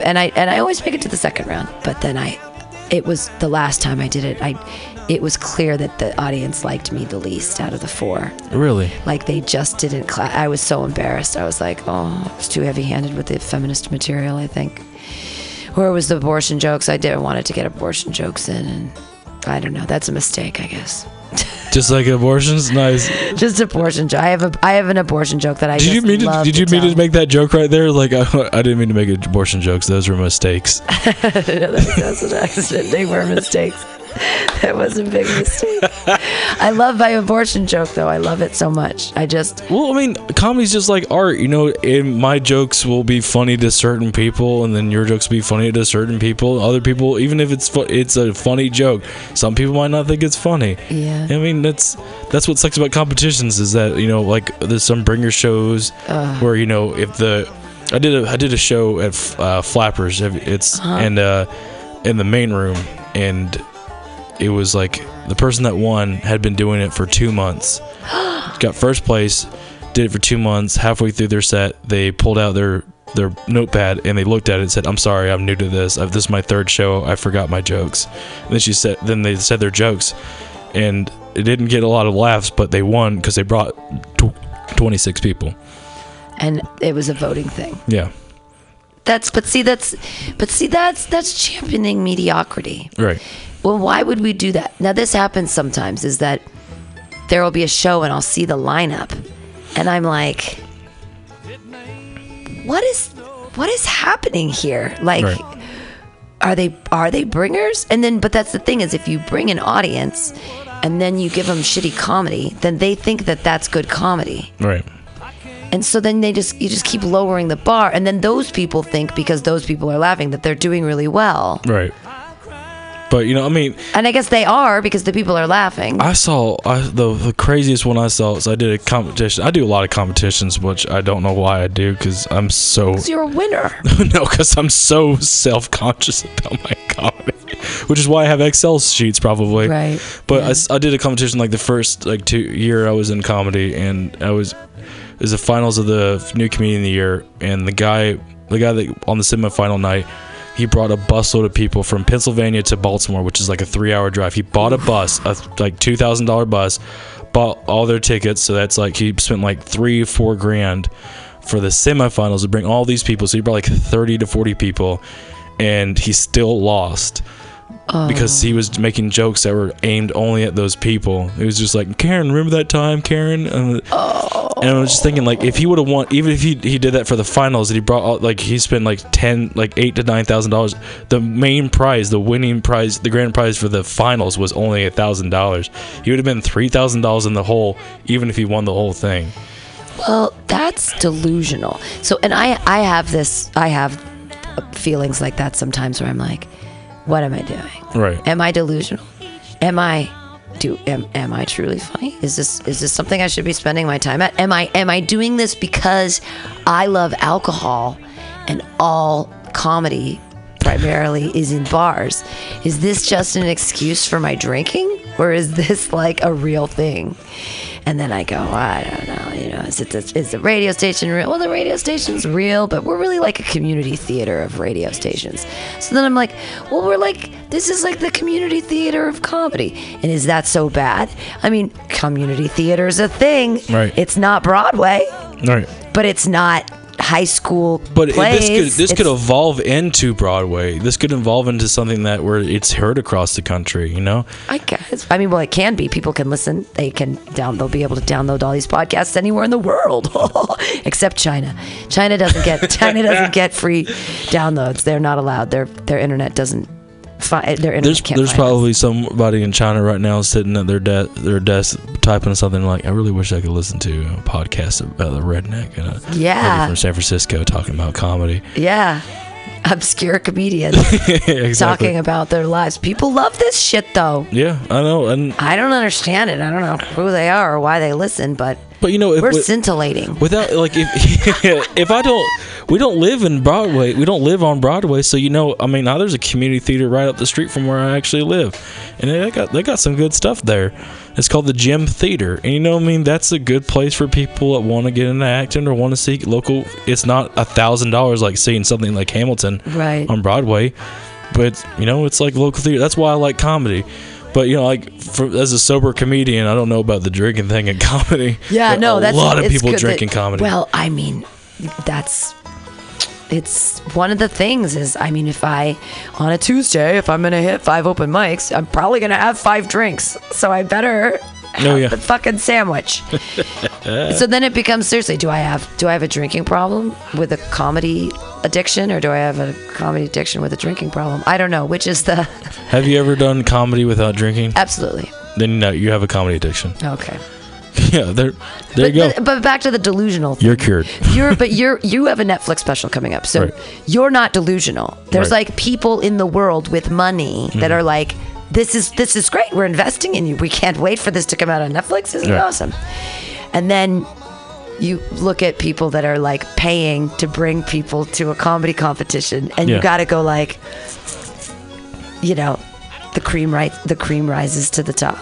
and I and I always make it to the second round. But then I, it was the last time I did it. I, it was clear that the audience liked me the least out of the four. Really? Like they just didn't. Cla- I was so embarrassed. I was like, oh, I was too heavy-handed with the feminist material. I think, or it was the abortion jokes. I didn't wanted to get abortion jokes in, and I don't know. That's a mistake, I guess. Just like abortions? Nice. Just abortion joke. I have a I have an abortion joke that I Did just you mean to, did you to mean tell. to make that joke right there? Like I, I didn't mean to make abortion jokes. Those were mistakes. That's an accident. They were mistakes. That was a big mistake. I love my abortion joke though. I love it so much. I just Well, I mean, comedy's just like art. You know, and my jokes will be funny to certain people, and then your jokes will be funny to certain people. Other people, even if it's fu- it's a funny joke, some people might not think it's funny. Yeah. I mean, that's that's what sucks about competitions is that you know, like there's some bringer shows where you know if the I did a I did a show at uh, Flappers. It's Uh-huh. and uh, in the main room and. It was like the person that won had been doing it for two months. Got first place, did it for two months. Halfway through their set, they pulled out their their notepad and they looked at it and said, "I'm sorry, I'm new to this. I've, this is my third show. I forgot my jokes." And then she said, then they said their jokes, and it didn't get a lot of laughs, but they won because they brought tw- 26 people. And it was a voting thing. Yeah, That's but see that's but see that's that's championing mediocrity. right. Well, why would we do that? Now this happens sometimes is that there will be a show and I'll see the lineup and I'm like what is what is happening here? Like Right. are they are they bringers? And then but that's the thing is if you bring an audience and then you give them shitty comedy, then they think that that's good comedy. Right. And so then they just you just keep lowering the bar and then those people think because those people are laughing that they're doing really well. Right. But you know, I mean, And I guess they are because the people are laughing. I saw I, the the craziest one I saw. is I did a competition. I do a lot of competitions, which I don't know why I do because I'm so 'Cause you're a winner. no, because I'm so self conscious about my comedy, which is why I have Excel sheets probably. Right. But I did a competition like the first like two year I was in comedy, and I was it was the finals of the new comedian of the year, and the guy the guy that on the semifinal night. He brought a busload of people from Pennsylvania to Baltimore, which is like a three-hour drive. He bought a bus, a like two thousand dollar bus, bought all their tickets. So that's like he spent like three, four grand for the semifinals to bring all these people. So he brought like 30 to 40 people, and he still lost because he was making jokes that were aimed only at those people. It was just like, Karen, remember that time, Karen? And, and I was just thinking, like, if he would have won, even if he, he did that for the finals, that he brought, all, like, he spent like 10, like, eight to $9,000. The main prize, the winning prize, the grand prize for the finals was only a $1,000. He would have been $3,000 in the hole, even if he won the whole thing. Well, that's delusional. So, and I, I have this, I have feelings like that sometimes where I'm like, what am I doing? Right. Am I delusional? Am I, do, am, am I truly funny? Is this, is this something I should be spending my time at? Am I, am I doing this because I love alcohol and all comedy primarily is in bars? Is this just an excuse for my drinking? Or is this like a real thing? And then I go, I don't know, you know, is it the, is the radio station real? Well, the radio station's real, but we're really like a community theater of radio stations. So then I'm like, well, we're like, this is like the community theater of comedy. And is that so bad? I mean, community theater is a thing. Right. It's not Broadway, Right. but it's not high school But plays. this could this could evolve into Broadway. This could evolve into something that where it's heard across the country. You know, I guess. I mean, well, it can be. People can listen. They can down. They'll be able to download all these podcasts anywhere in the world, except China. China doesn't get. China doesn't get free downloads. They're not allowed. Their their internet doesn't. Fi- their internet there's there's find us. probably somebody in China right now sitting at their de- their desk typing something like, "I really wish I could listen to a podcast about the redneck and a Yeah. lady from San Francisco talking about comedy." Yeah, obscure comedians exactly. talking about their lives. People love this shit, though. Yeah, I know, and I don't understand it. I don't know who they are or why they listen, but but you know, if we're with- scintillating. without like if if I don't we don't live in Broadway we don't live on Broadway so you know I mean now there's a community theater right up the street from where I actually live and they got they got some good stuff there it's called the Gym Theater and you know what I mean that's a good place for people that want to get into acting or want to see local it's not a thousand dollars like seeing something like Hamilton Right. on Broadway but you know it's like local theater that's why I like comedy but you know, like for, as a sober comedian, I don't know about the drinking thing in comedy. Yeah, no, a that's lot of people good drinking comedy. Well, I mean, that's it's one of the things is I mean, if I on a Tuesday, if I'm gonna hit five open mics, I'm probably gonna have five drinks, so I better oh, have Oh, yeah. the fucking sandwich. so then it becomes seriously, do I have do I have a drinking problem with a comedy addiction, or do I have a comedy addiction with a drinking problem? I don't know. Which is the Have you ever done comedy without drinking? absolutely Then no, you have a comedy addiction. okay. yeah, there, there But, you go. but, but back to the delusional. Thing. You're cured. you're but you're you have a Netflix special coming up, so Right. you're not delusional. There's Right. like people in the world with money that Mhm. are like, this is this is great. We're investing in you. We can't wait for this to come out on Netflix. This is Right. awesome. And then you look at people that are like paying to bring people to a comedy competition, and Yeah. you got to go like, you know. the cream right the cream rises to the top.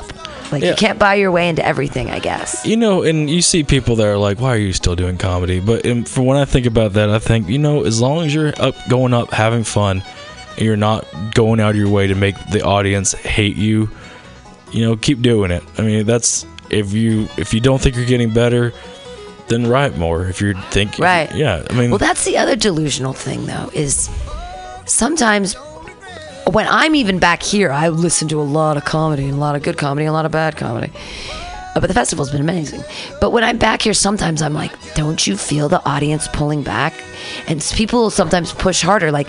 Like Yeah. you can't buy your way into everything, I guess. You know, and you see people that are like, "Why are you still doing comedy?" But for when I think about that, I think you know, as long as you're up, going up, having fun, and you're not going out of your way to make the audience hate you, you know, keep doing it. I mean, that's if you if you don't think you're getting better, then write more. If you're thinking, Right. yeah. I mean, Well, that's the other delusional thing, though, is sometimes when I'm even back here, I listen to a lot of comedy a lot of good comedy a lot of bad comedy. Uh, But the festival's been amazing. But when I'm back here, sometimes I'm like, don't you feel the audience pulling back? And people sometimes push harder. Like,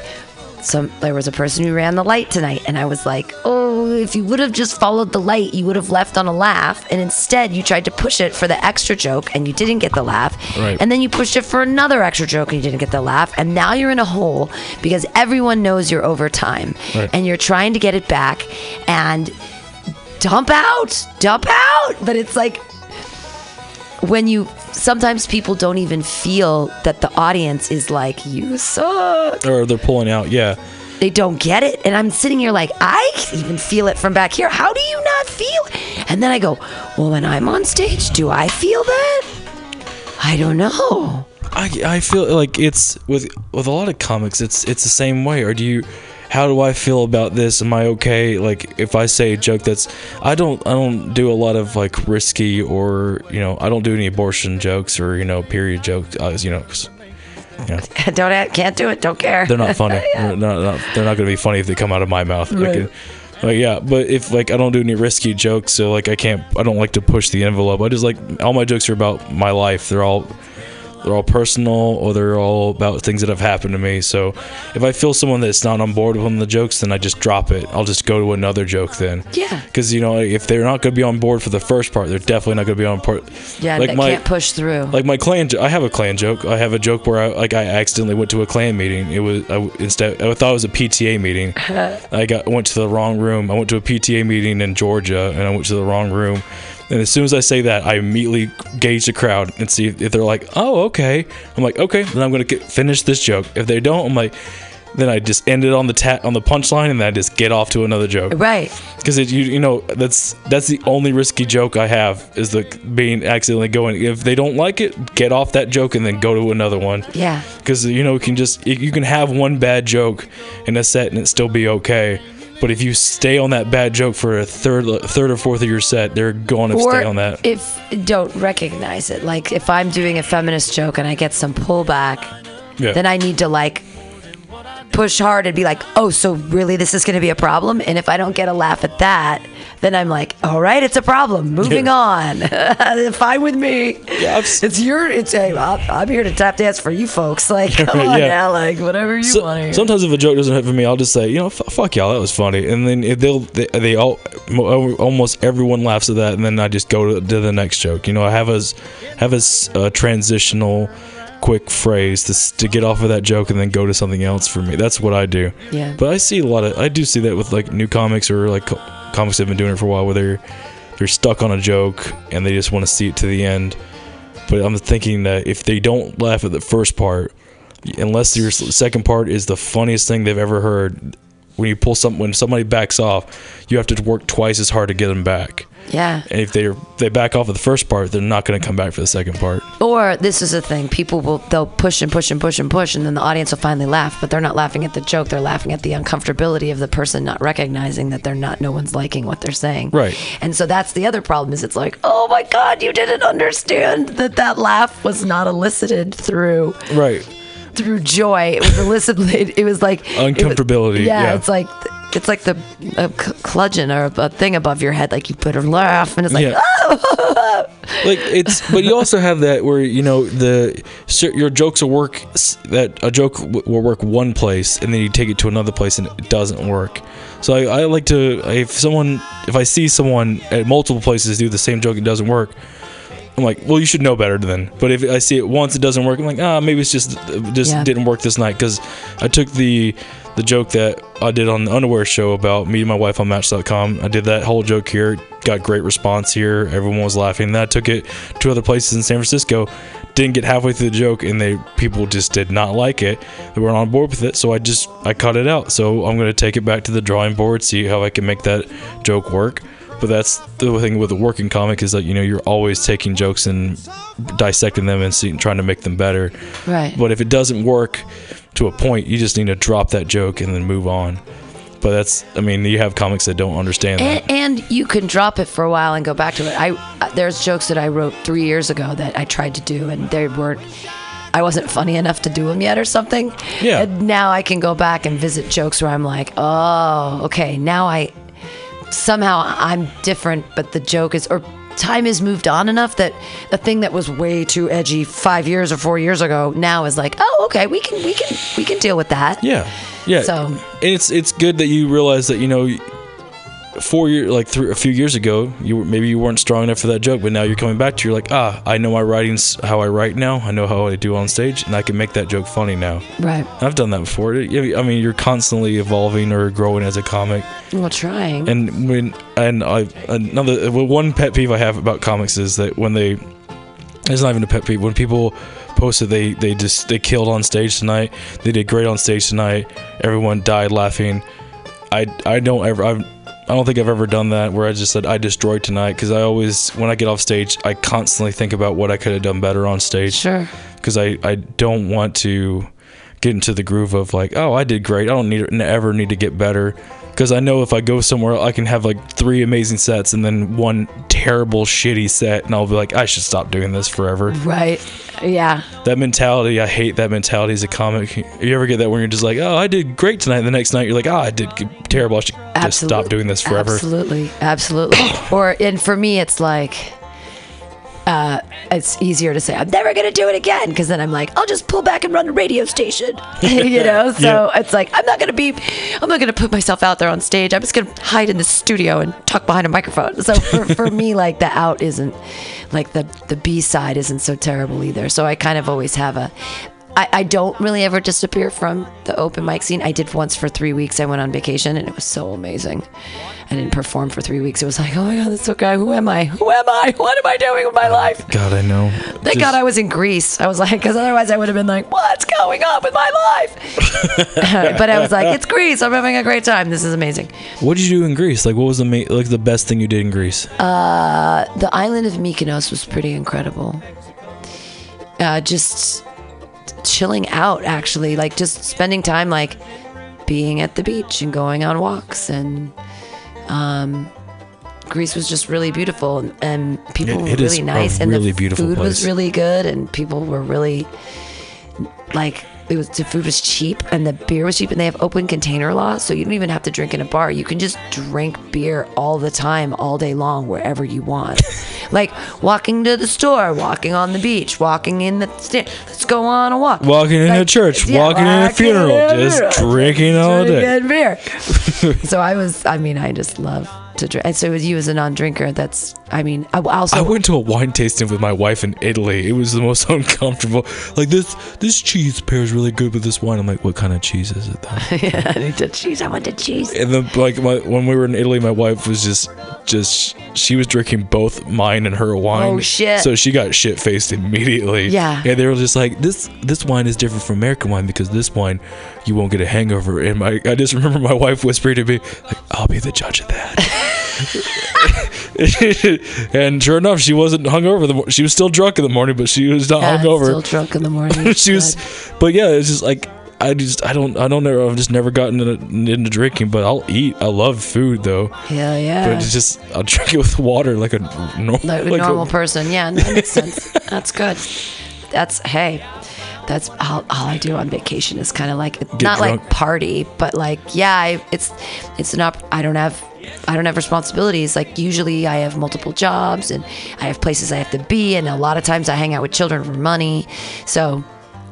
some there was a person who ran the light tonight, and I was like, oh, if you would have just followed the light, you would have left on a laugh. And instead, you tried to push it for the extra joke, and you didn't get the laugh. Right. And then you pushed it for another extra joke, and you didn't get the laugh. And now you're in a hole because everyone knows you're over time, Right. and you're trying to get it back. And dump out, dump out. But it's like when you sometimes people don't even feel that the audience is like, you suck. or they're pulling out. Yeah, They don't get it. And I'm sitting here like, I can even feel it from back here. How do you not feel? And then I go, well, when I'm on stage, do I feel that? I don't know. I, I feel like it's with with a lot of comics it's it's the same way or do you how do I feel about this am I okay like if I say a joke that's I don't I don't do a lot of like risky or you know I don't do any abortion jokes or you know period jokes uh, you know know don't can't do it. Don't care. they're not funny they're, not, not, they're not gonna be funny if they come out of my mouth Right. Okay. Like yeah, but if like I don't do any risky jokes, so like I can't, I don't like to push the envelope. I just like all my jokes are about my life. They're all they're all personal or they're all about things that have happened to me. So if I feel someone that's not on board with one of the jokes, then I just drop it. I'll just go to another joke then. Yeah. Because you know if they're not going to be on board for the first part, they're definitely not going to be on part. yeah, like my can't push through. like my clan. I have a clan joke. I have a joke where I like I accidentally went to a clan meeting. It was I, instead I thought it was a PTA meeting. I got went to the wrong room. I went to a PTA meeting in Georgia, and I went to the wrong room. And as soon as I say that, I immediately gauge the crowd and see if they're like, "Oh, okay." I'm like, "Okay." Then I'm gonna get, finish this joke. If they don't, I'm like, then I just end it on the ta- on the punchline, and then I just get off to another joke right. because you you know that's that's the only risky joke I have is the being accidentally going. If they don't like it, get off that joke and then go to another one. Yeah. Because you know you can just you- you can have one bad joke in a set and it still be okay. But if you stay on that bad joke for a third third or fourth of your set, they're going to stay on that. if don't recognize it. Like if I'm doing a feminist joke and I get some pullback, Yeah. then I need to like push hard and be like, oh, so really this is going to be a problem? And if I don't get a laugh at that, then I'm like, all right, it's a problem. Moving on. Fine with me. Yeah, It's your, it's, hey, I'm, I'm here to tap dance for you folks. Like, come on yeah. now, like, whatever you So- want to sometimes if a joke doesn't hit for me, I'll just say, you know, f- fuck y'all, that was funny, and then they'll they, they all mo- almost everyone laughs at that, and then I just go to, to the next joke. You know, I have a have a uh, transitional, quick phrase to to get off of that joke and then go to something else for me. That's what I do. Yeah. But I see a lot of I do see that with like new comics or like co- comics that've been doing it for a while, where they're they're stuck on a joke and they just want to see it to the end. But I'm thinking that if they don't laugh at the first part, unless your second part is the funniest thing they've ever heard, when you pull some when somebody backs off, you have to work twice as hard to get them back. Yeah. And if they they back off of the first part, they're not going to come back for the second part. Or this is a thing: people will they'll push and push and push and push, and then the audience will finally laugh. But they're not laughing at the joke; they're laughing at the uncomfortability of the person not recognizing that they're not. No one's liking what they're saying. Right. And so that's the other problem: is it's like, oh my god, you didn't understand that that laugh was not elicited through Right. through joy. It was elicited. It was like it was- Uncomfortability, yeah. it's like. It's like the a cludgeon or a thing above your head, like you put a laugh, and it's like, Yeah. like it's but you also have that where you know the your jokes will work that a joke will work one place and then you take it to another place and it doesn't work so I, I like to if someone if i see someone at multiple places do the same joke and it doesn't work I'm like, well, you should know better then. But if I see it once, it doesn't work. I'm like, ah, maybe it's just just Yeah. didn't work this night because I took the the joke that I did on the underwear show about meeting my wife on Match.com. I did that whole joke here, got great response here. Everyone was laughing. Then I took it to other places in San Francisco. Didn't get halfway through the joke, and they people just did not like it. They weren't on board with it, so I just I cut it out. So I'm gonna take it back to the drawing board, see how I can make that joke work. But that's the thing with a working comic is that you know you're always taking jokes and dissecting them and see, trying to make them better. Right. But if it doesn't work to a point, you just need to drop that joke and then move on. But that's I mean you have comics that don't understand that. And, and you can drop it for a while and go back to it. I uh, there's jokes that I wrote three years ago that I tried to do and they weren't. I wasn't funny enough to do them yet or something. Yeah. And now I can go back and visit jokes where I'm like, oh, okay, now I somehow I'm different, but the joke is or time has moved on enough that the thing that was way too edgy five years or four years ago now is like, oh, okay, we can we can we can deal with that. Yeah, yeah. So- it's it's good that you realize that you know, four year like three, a few years ago, you were, maybe you weren't strong enough for that joke, but now you're coming back to you're like ah, I know my writing's how I write now. I know how I do on stage, and I can make that joke funny now. Right. I've done that before. I mean, you're constantly evolving or growing as a comic. Well, trying. And when and I another one pet peeve I have about comics is that when they it's not even a pet peeve when people post that they they just they killed on stage tonight they did great on stage tonight everyone died laughing I I don't ever I've, I don't think I've ever done that where I just said I destroyed tonight because I always when I get off stage I constantly think about what I could have done better on stage. Sure. because I I don't want to get into the groove of like oh I did great. I don't need ever need to get better because I know if I go somewhere I can have like three amazing sets and then one terrible shitty set and I'll be like I should stop doing this forever Right. Yeah. that mentality I hate that mentality as a comic you ever get that when you're just like oh I did great tonight and the next night you're like oh I did terrible I should just stop doing this forever Absolutely, absolutely. or and for me, it's like, uh, it's easier to say I'm never gonna do it again because then I'm like I'll just pull back and run a radio station, you know. So it's like I'm not gonna be, I'm not gonna put myself out there on stage. I'm just gonna hide in the studio and talk behind a microphone. So for, for me, like the out isn't, like the the B side isn't so terrible either. So I kind of always have a. I, I don't really ever disappear from the open mic scene. I did once for three weeks. I went on vacation and it was so amazing. I didn't perform for three weeks. It was like, oh my God, that's okay. Who am I? Who am I? What am I doing with my life? God I know Thank God I was in Greece. I was like, because otherwise I would have been like, what's going on with my life? but I was like, it's Greece. I'm having a great time. This is amazing. what did you do in Greece like what was the ma- like the best thing you did in Greece Uh, the island of Mykonos was pretty incredible. Uh, just chilling out, actually, like just spending time, like being at the beach and going on walks, and um, Greece was just really beautiful, and, and people It- were really nice, and really the beautiful food was really good, and people were really like it was the food was cheap and the beer was cheap and they have open container law so you don't even have to drink in a bar. You can just drink beer all the time all day long wherever you want. Like walking to the store walking on the beach walking in the sta- let's go on a walk. Walking in a church yeah, walking in a funeral in a just funeral, drinking all day. Beer. So i was i mean i just love to drink. And so with you as a non-drinker that's i mean i also I went to a wine tasting with my wife in Italy. It was the most uncomfortable. Like this, this cheese pairs really good with this wine. I'm like, what kind of cheese is it? Though? yeah, I need to cheese. I want the cheese. And then, like, my, when we were in Italy, my wife was just, just she was drinking both mine and her wine. Oh, shit. So she got shit faced immediately. Yeah. And they were just like, this, this wine is different from American wine because this wine, you won't get a hangover. And my, I just remember my wife whispering to me, like, I'll be the judge of that. and sure enough, she wasn't hungover. The mo- she was still drunk in the morning, but she was not Yeah, hungover. Still drunk in the morning. she was, but yeah, it's just like I just I don't I don't know. I've just never gotten into, into drinking, but I'll eat. I love food though. Yeah, yeah. But it's just I'll drink it with water like a normal like a normal person. Yeah, that makes sense. That's good. That's hey, that's all, all I do on vacation is kind of like not like party, but like yeah, I, it's it's an up. I don't have I don't have responsibilities. Like usually, I have multiple jobs and I have places I have to be, and a lot of times I hang out with children for money. So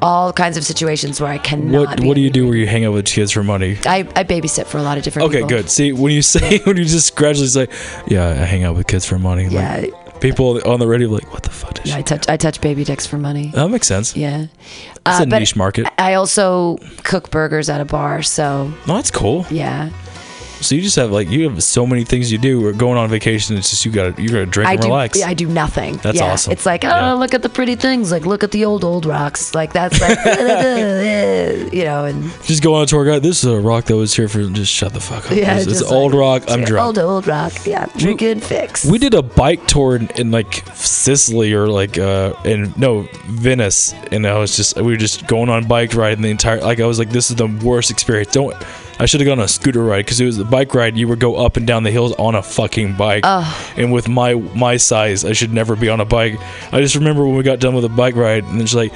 all kinds of situations where I cannot. What What do you do where you hang out with kids for money? I, I babysit for a lot of different Okay, people. good. See, when you say when you just gradually say, "Yeah, I hang out with kids for money," Yeah, like, people on the radio like, what the fuck? Is Yeah. I touch I touch baby dicks for money. That makes sense. Yeah. It's Uh, a niche market. I also cook burgers at a bar, so No, that's cool. yeah. So you just have like you have so many things you do. We're going on vacation. It's just you got you got to drink I and do relax. I do nothing. That's yeah. awesome. It's like, oh, Yeah. look at the pretty things. Like, look at the old old rocks. Like that's like, you know, and Just go on a tour guide. This is a rock that was here for. Just shut the fuck up. yeah, it's, it's just old rock. I'm yeah, drunk. Old old rock. Yeah, drinking fix. We did a bike tour in, in like Sicily or like uh in no Venice, and I was just we were just going on bike ride and the entire like I was like this is the worst experience. Don't I should have gone on a scooter ride because it was a bike ride. You would go up and down the hills on a fucking bike, and with my my size, I should never be on a bike. I just remember when we got done with the bike ride, and it's like.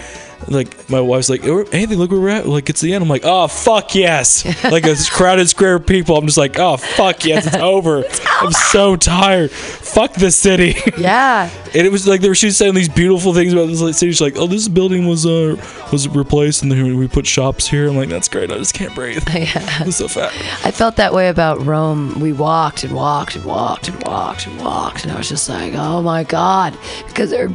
Like my wife's like, "Oh, Anthony, look where we're at. Like it's the end. I'm like, oh fuck yes. like a crowded square of people. I'm just like, oh fuck yes, it's over. I'm so tired. Fuck this city. yeah. And it was like they were she was saying these beautiful things about this city. She's like, "Oh, this building was uh was replaced, and then we put shops here." I'm like, "That's great. I just can't breathe. yeah. I'm so fat." I felt that way about Rome. We walked and walked and walked and walked and walked, and I was just like, oh my god, because there.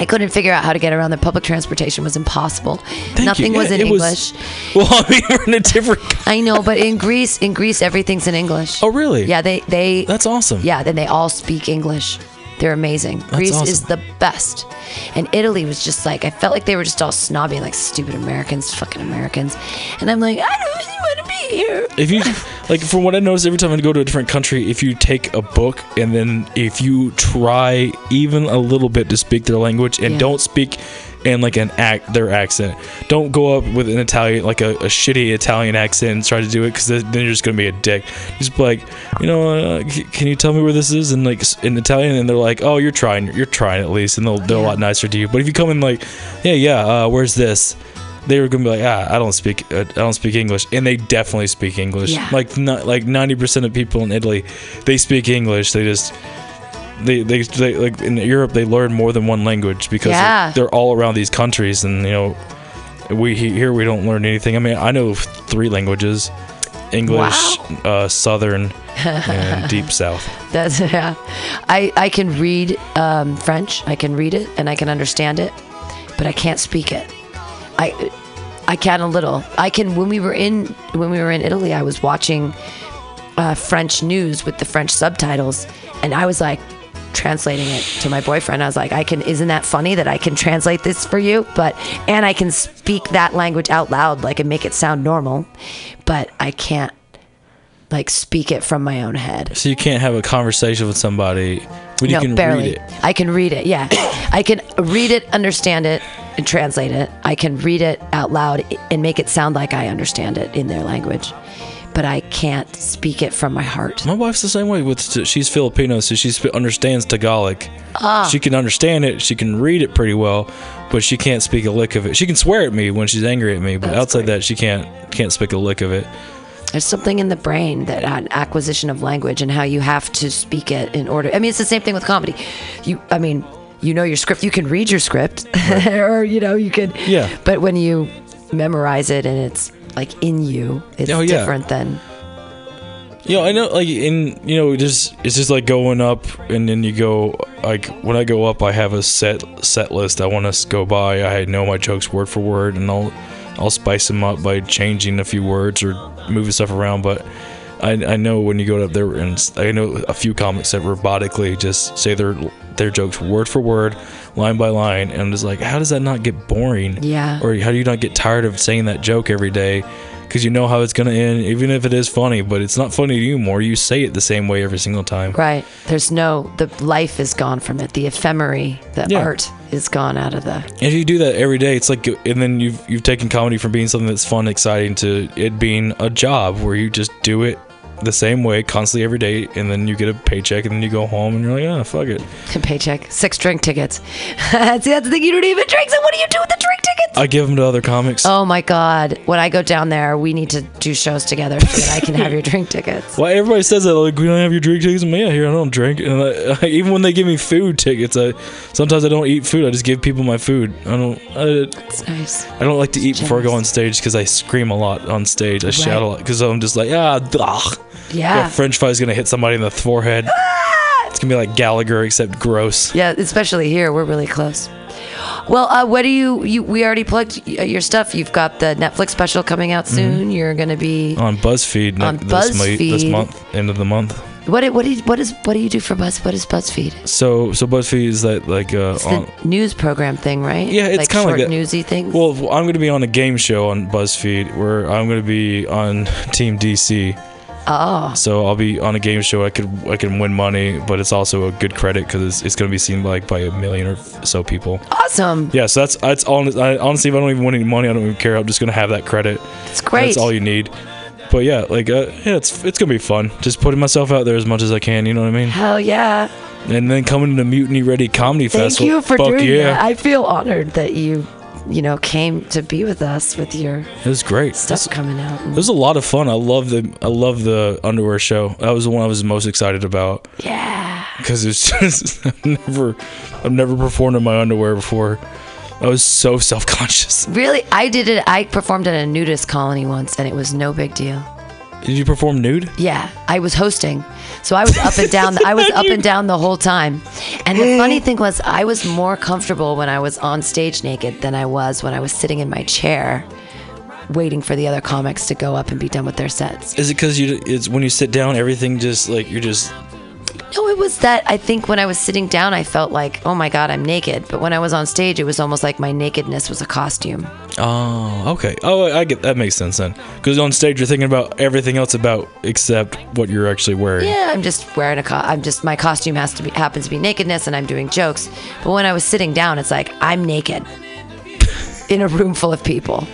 I couldn't figure out how to get around. The public transportation was impossible. you. Nothing was Yeah, in it was- English. Well, I mean, we're in a different. I know, but in Greece, in Greece, everything's in English. Oh, really? Yeah, they they. That's awesome. Yeah, then they all speak English. They're amazing. Greece is the best. And Italy was just like I felt like they were just all snobby, like stupid Americans, fucking Americans. And I'm like, I don't really want to be here. If you like, from what I notice, every time I go to a different country, if you take a book and then if you try even a little bit to speak their language and Yeah. don't speak in like an act their accent, don't go up with an Italian like a, a shitty Italian accent and try to do it because then you're just gonna be a dick. Just be like, you know, uh, can you tell me where this is in like in Italian? And they're like, oh, you're trying, you're trying at least, and they'll they're a lot nicer to you. But if you come in like, yeah, yeah, uh, where's this? They were gonna be like, ah, I don't speak, uh, I don't speak English, and they definitely speak English. Yeah. Like not like ninety percent of people in Italy, they speak English. They just they, they they like in Europe they learn more than one language because Yeah. they're, they're all around these countries, and you know, we here we don't learn anything. I mean, I know three languages: English, uh, Southern, and Deep South. That's yeah. I I can read um, French. I can read it and I can understand it, but I can't speak it. I I can a little. I can when we were in when we were in Italy. I was watching uh, French news with the French subtitles, and I was like translating it to my boyfriend. I was like, I can. Isn't that funny that I can translate this for you? But and I can speak that language out loud, like and make it sound normal, but I can't like speak it from my own head. So you can't have a conversation with somebody when you no, can barely. read it. I can read it. Yeah, I can read it, understand it, and translate it. I can read it out loud and make it sound like I understand it in their language, but I can't speak it from my heart. My wife's the same way. With she's Filipino, so she understands Tagalog. Ah. She can understand it. She can read it pretty well, but she can't speak a lick of it. She can swear at me when she's angry at me, but That's outside great. that, she can't can't speak a lick of it. There's something in the brain that an acquisition of language and how you have to speak it in order. I mean, it's the same thing with comedy. You, I mean, you know your script. You can read your script, or you know you can. Yeah. But when you memorize it and it's like in you, it's Oh, yeah. different than. You know, I know, like in you know, just it's just like going up, and then you go like when I go up, I have a set set list I want to go by. I know my jokes word for word, and I'll I'll spice them up by changing a few words or moving stuff around. But I I know when you go up there, and I know a few comics that robotically just say their their jokes word for word, line by line, and I'm just like, how does that not get boring? Yeah. Or how do you not get tired of saying that joke every day? Because you know how it's gonna end, even if it is funny, but it's not funny to you more. You say it the same way every single time. Right. There's no the life is gone from it. The ephemery, the Yeah. art is gone out of the. And if you do that every day, it's like, and then you've you've taken comedy from being something that's fun, exciting, to it being a job where you just do it the same way constantly every day, and then you get a paycheck, and then you go home, and you're like, ah, fuck it. Paycheck, six drink tickets. See, that's the thing. You don't even drink. So what do you do with the drink tickets? I give them to other comics. Oh my god! When I go down there, we need to do shows together so that I can have your drink tickets. Well, everybody says that like we don't have your drink tickets. I'm like, yeah, here I don't drink, and I, even when they give me food tickets, I sometimes I don't eat food. I just give people my food. I don't. I, It's nice. I don't like to eat before I go on stage because I scream a lot on stage. I shout a lot because I'm just like ah, ugh. Yeah. A French fry's gonna hit somebody in the forehead. It's gonna be like Gallagher except gross. Yeah, especially here, we're really close. Well, uh, what do you, you? We already plugged your stuff. You've got the Netflix special coming out soon. You're gonna be On BuzzFeed, On this, mo- this BuzzFeed. month, end of the month. what? do- What you, what is what do you do for Buzz? What is BuzzFeed? So so BuzzFeed is that like uh, It's on, the news program thing, right? Yeah, it's like kinda like short that. newsy thing. Well, I'm going to be on a game show on BuzzFeed where I'm going to be on Team DC. Oh, So I'll be on a game show. I could I can win money, but it's also a good credit because it's, it's going to be seen like by a million or so people. awesome! Yeah, so that's that's honest. I, honestly, if I don't even win any money, I don't even care. I'm just going to have that credit. It's great. That's all you need. But yeah, like uh, yeah, it's it's gonna be fun. Just putting myself out there as much as I can. You know what I mean? Hell yeah! And then coming to Mutiny Radio Comedy Thank Festival. Thank you for Fuck doing yeah. that. I feel honored that you, you know, came to be with us with your It was great. stuff coming out. It was a lot of fun. I love the I love the underwear show. That was the one I was most excited about yeah. because it's just I've never I've never performed in my underwear before. I was so self conscious. Really, I did it. I performed at a nudist colony once, and it was no big deal. Did you perform nude? Yeah, I was hosting, so I was up and down. I was up and down the whole time. And the funny thing was, I was more comfortable when I was on stage naked than I was when I was sitting in my chair, waiting for the other comics to go up and be done with their sets. Is it because you? It's when you sit down, everything just like you're just. No, it was that I think when I was sitting down, I felt like, oh my god, I'm naked. But when I was on stage, it was almost like my nakedness was a costume. Oh, okay. Oh, I get that makes sense then. Because on stage, you're thinking about everything else about except what you're actually wearing. Yeah, I'm just wearing a co- I'm just my costume has to be happens to be nakedness and I'm doing jokes. But when I was sitting down, it's like I'm naked in a room full of people.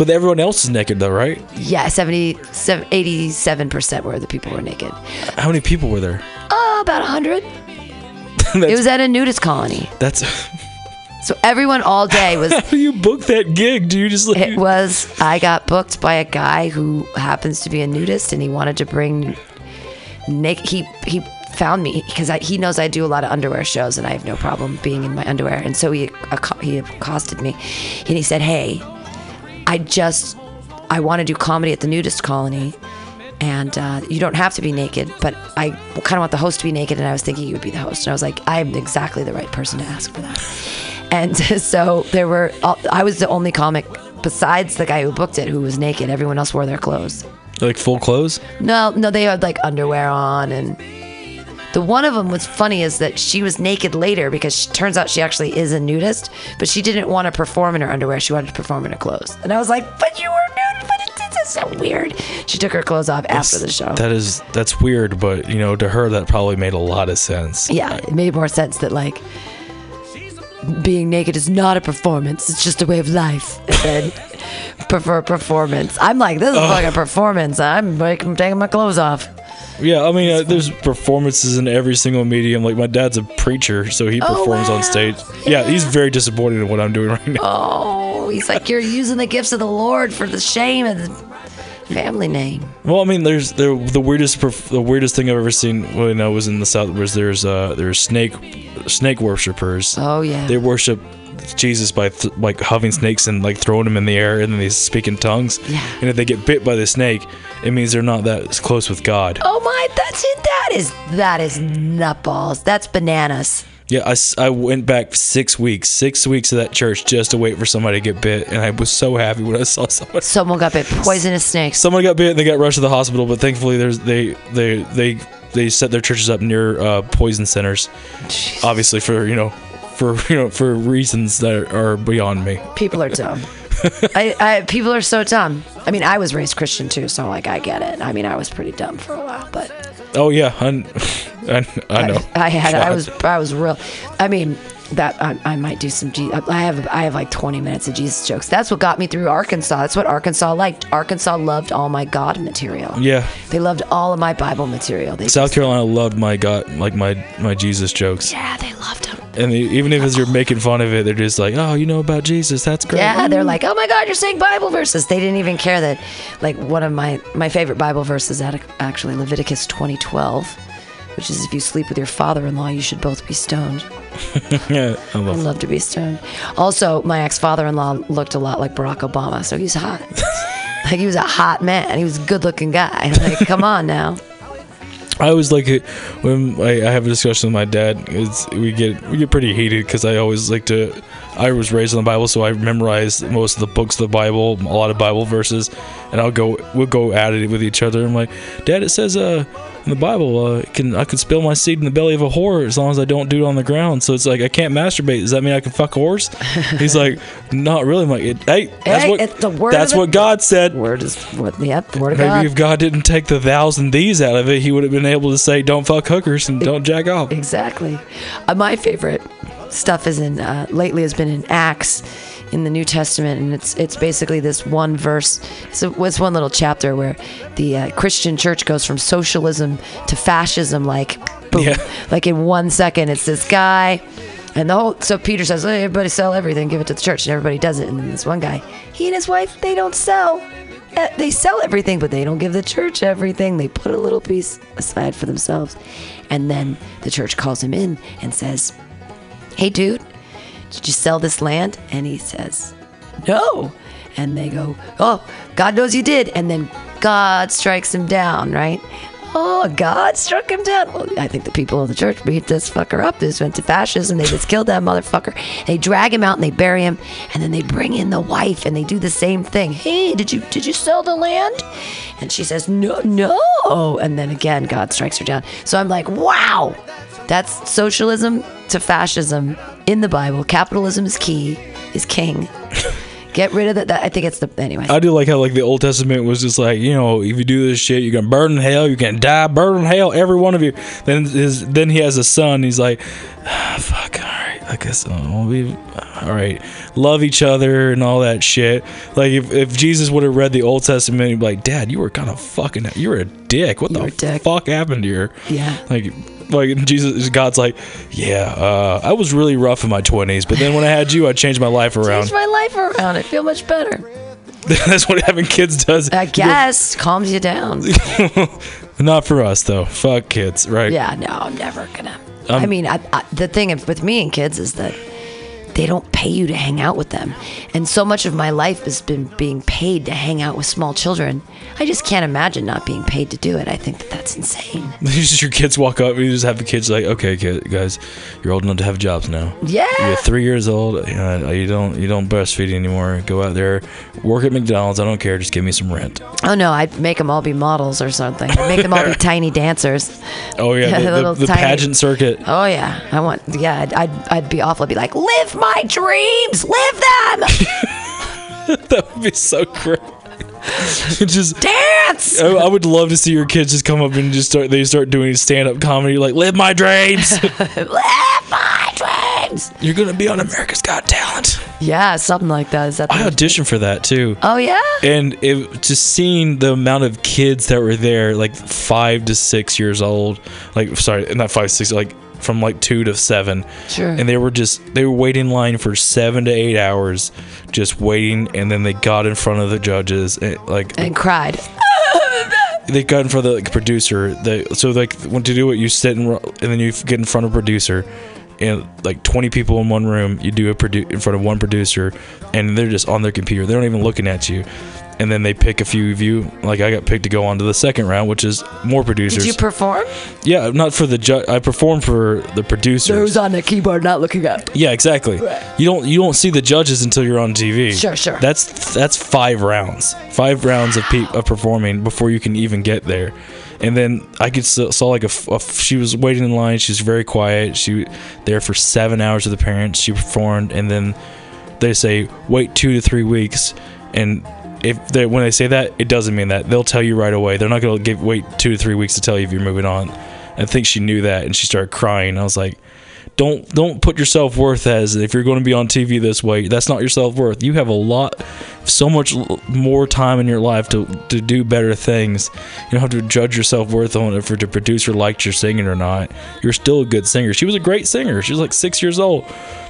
But everyone else is naked though, right? Yeah, 70 87% were the people were naked. How many people were there? Uh, about 100. It was at a nudist colony. that's So everyone all day was how do you book that gig? Do you just like it was I got booked by a guy who happens to be a nudist and he wanted to bring naked he he found me because he knows I do a lot of underwear shows and I have no problem being in my underwear and so he he accosted me and he said hey I just I want to do comedy at the nudist colony and uh, you don't have to be naked but I kind of want the host to be naked and I was thinking you would be the host and I was like I'm exactly the right person to ask for that. And so there were I was the only comic besides the guy who booked it who was naked. Everyone else wore their clothes. Like full clothes? no, no, they had like underwear on, and the one of them was funny is that she was naked later because she, turns out she actually is a nudist, but she didn't want to perform in her underwear. She wanted to perform in her clothes, and I was like, "But you were nude, but it, this is so weird." She took her clothes off after the show. That is that's weird, but you know, to her that probably made a lot of sense. yeah, it made more sense that like being naked is not a performance; it's just a way of life. And prefer performance. I'm like, this is like a performance. I'm like, I'm taking my clothes off. Yeah, I mean, uh, there's performances in every single medium. Like my dad's a preacher, so he Oh, performs wow. on stage. Yeah, he's very disappointed in what I'm doing right now. Oh, he's like, you're using the gifts of the Lord for the shame of the family name. Well, I mean, there's there the weirdest perf- the weirdest thing I've ever seen when I was in the south was there's uh there's snake snake worshippers. Oh yeah. They worship Jesus by th- like hoving snakes and like throwing them in the air, and then they speak in tongues. Yeah. And if they get bit by the snake, it means they're not that close with God. oh my, that's it. That is that is nutballs. That's bananas. Yeah, I, I went back six weeks, six weeks to that church just to wait for somebody to get bit, and I was so happy when I saw someone. Someone got bit poisonous snakes. Someone got bit and they got rushed to the hospital, but thankfully there's they they they they set their churches up near uh, poison centers, obviously for you know for you know for reasons that are beyond me. People are dumb. I, I people are so dumb. I mean, I was raised Christian too, so like I get it. I mean, I was pretty dumb for a while, but Oh yeah, I, I, I know. I, I had I was I was real. I mean that I, I might do some. Je- I have I have like 20 minutes of Jesus jokes. That's what got me through Arkansas. That's what Arkansas liked. Arkansas loved all my God material. Yeah, They loved all of my Bible material. They South Carolina loved my God, like my my Jesus jokes, yeah, they loved them. and they, even if you're making fun of it, they're just like, oh, you know about Jesus? That's great. Yeah, they're like, oh my God, you're saying Bible verses. They didn't even care that, like one of my my favorite Bible verses, actually Leviticus 20:12, which is if you sleep with your father-in-law, you should both be stoned. I I'd love. love to be stoned. Also, my ex father in law looked a lot like Barack Obama, so he's hot. like he was a hot man. He was a good looking guy. Like, come on now. I always like it when I, I have a discussion with my dad. It's, we get we get pretty heated because I always like to. I was raised in the Bible, so I memorized most of the books of the Bible, a lot of Bible verses, and I'll go we'll go at it with each other. I'm like, Dad, it says uh in the Bible, uh, can I can spill my seed in the belly of a whore as long as I don't do it on the ground. So it's like I can't masturbate. Does that mean I can fuck a horse? He's like, not really. I'm like, it, hey, that's Hey, what it's the word that's what God said. Word is what? Yep, word of Maybe God. if God didn't take the thous and these out of it, he would have been able to say, "Don't fuck hookers and don't jack off." Exactly. Uh, my favorite stuff is in uh, lately has been in Acts in the New Testament, and it's it's basically this one verse. It's, it's one little chapter where the uh, Christian church goes from socialism to fascism, like boom, Yeah. like in one second. It's this guy. And the whole so Peter says, hey, everybody sell everything, give it to the church, and everybody does it. And then this one guy, he and his wife, they don't sell. Uh, They sell everything, but they don't give the church everything. They put a little piece aside for themselves. And then the church calls him in and says, Hey, dude, did you sell this land? And he says, No. And they go, Oh, God knows you did. And then God strikes him down, right? Oh, God struck him down. Well, I think the people of the church beat this fucker up. This went to fascism. They just killed that motherfucker. They drag him out and they bury him, and then they bring in the wife and they do the same thing. Hey, did you did you sell the land? And she says, No, no. And then again, God strikes her down. So I'm like, wow, that's socialism to fascism in the Bible. Capitalism is key, is king. Get rid of that. I think it's the anyway. I do like how like the Old Testament was just like you know if you do this shit you're gonna burn in hell you're gonna die burn in hell every one of you. Then his then he has a son. He's like, ah, fuck. All right, I guess uh, we all right. Love each other and all that shit. Like if, if Jesus would have read the Old Testament, he'd be like, Dad, you were kind of fucking. You were a dick. What You were a the dick." fuck happened here? Yeah. Like. Like Jesus, God's like, yeah, uh, I was really rough in my twenties, but then when I had you, I changed my life around. Change my life around. I feel much better. That's what having kids does. I guess calms you down. Not for us though. Fuck kids, right? Yeah, no, I'm never gonna. Um, I mean, I, I, the thing with me and kids is that they don't pay you to hang out with them, and so much of my life has been being paid to hang out with small children. I just can't imagine not being paid to do it. I think that that's insane. just your kids walk up, you just have the kids like, okay, kid, guys, you're old enough to have jobs now. Yeah. You're three years old. You, uh, know, you don't you don't breastfeed anymore. Go out there, work at McDonald's. I don't care. Just give me some rent. Oh no, I'd make them all be models or something. I'd make them all be tiny dancers. Oh yeah, the, Little the, the tiny- pageant circuit. Oh yeah, I want. Yeah, I'd, I'd, I'd be awful. I'd be like, live my dreams, live them, that would be so great. just dance. I, I would love to see your kids just come up and just start. They start doing stand up comedy, like live my dreams. live my dreams. You're gonna be on America's Got Talent. Yeah, something like that. Is that? I auditioned for that too. oh yeah. and it just seeing the amount of kids that were there like five to six years old like sorry not five six like from like two to seven Sure. and they were just they were waiting in line for seven to eight hours just waiting and then they got in front of the judges and like And cried. they got in front of the like, producer. They, so like when to do it, you sit in, and then you get in front of a producer, and like 20 people in one room. You do a produ- in front of one producer, and they're just on their computer. They're not even looking at you. And then they pick a few of you. Like I got picked to go on to the second round, which is more producers. Did you perform? yeah, not for the judge. I performed for the producers. Those on the keyboard, not looking up. Yeah, exactly. You don't you don't see the judges until you're on TV. Sure, sure. That's that's five rounds, five rounds of pe- of performing before you can even get there. And then I could saw, saw like a, a she was waiting in line. She was very quiet. She there for seven hours with the parents. She performed, and then they say wait two to three weeks. And if they when they say that, it doesn't mean that. They'll tell you right away. They're not gonna give wait two to three weeks to tell you if you're moving on. I think she knew that, and she started crying. I was like, don't don't put your self worth as if you're going to be on TV this way. That's not your self worth. You have a lot, so much more time in your life to to do better things. You don't have to judge your self worth on if the producer liked your singing or not. You're still a good singer. She was a great singer. She was like six years old,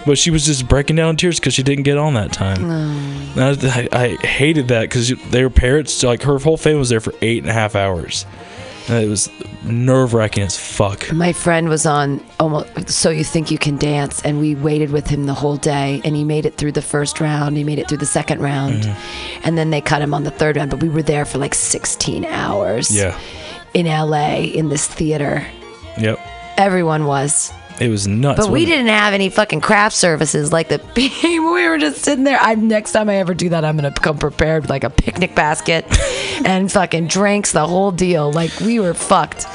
but she was just breaking down in tears because she didn't get on that time. Oh. And I, I, I hated that because their parents, like her whole family, was there for eight and a half hours. It was nerve wracking as fuck. My friend was on almost So You Think You Can Dance, and we waited with him the whole day, and he made it through the first round. He made it through the second round, Mm-hmm. and then they cut him on the third round. But we were there for like 16 hours. Yeah. in LA in this theater. Yep. Everyone was. It was nuts. But we it? didn't have any fucking craft services like the we were just sitting there. I'm next time I ever do that, I'm gonna come prepared with like a picnic basket and fucking drinks, the whole deal. Like we were fucked.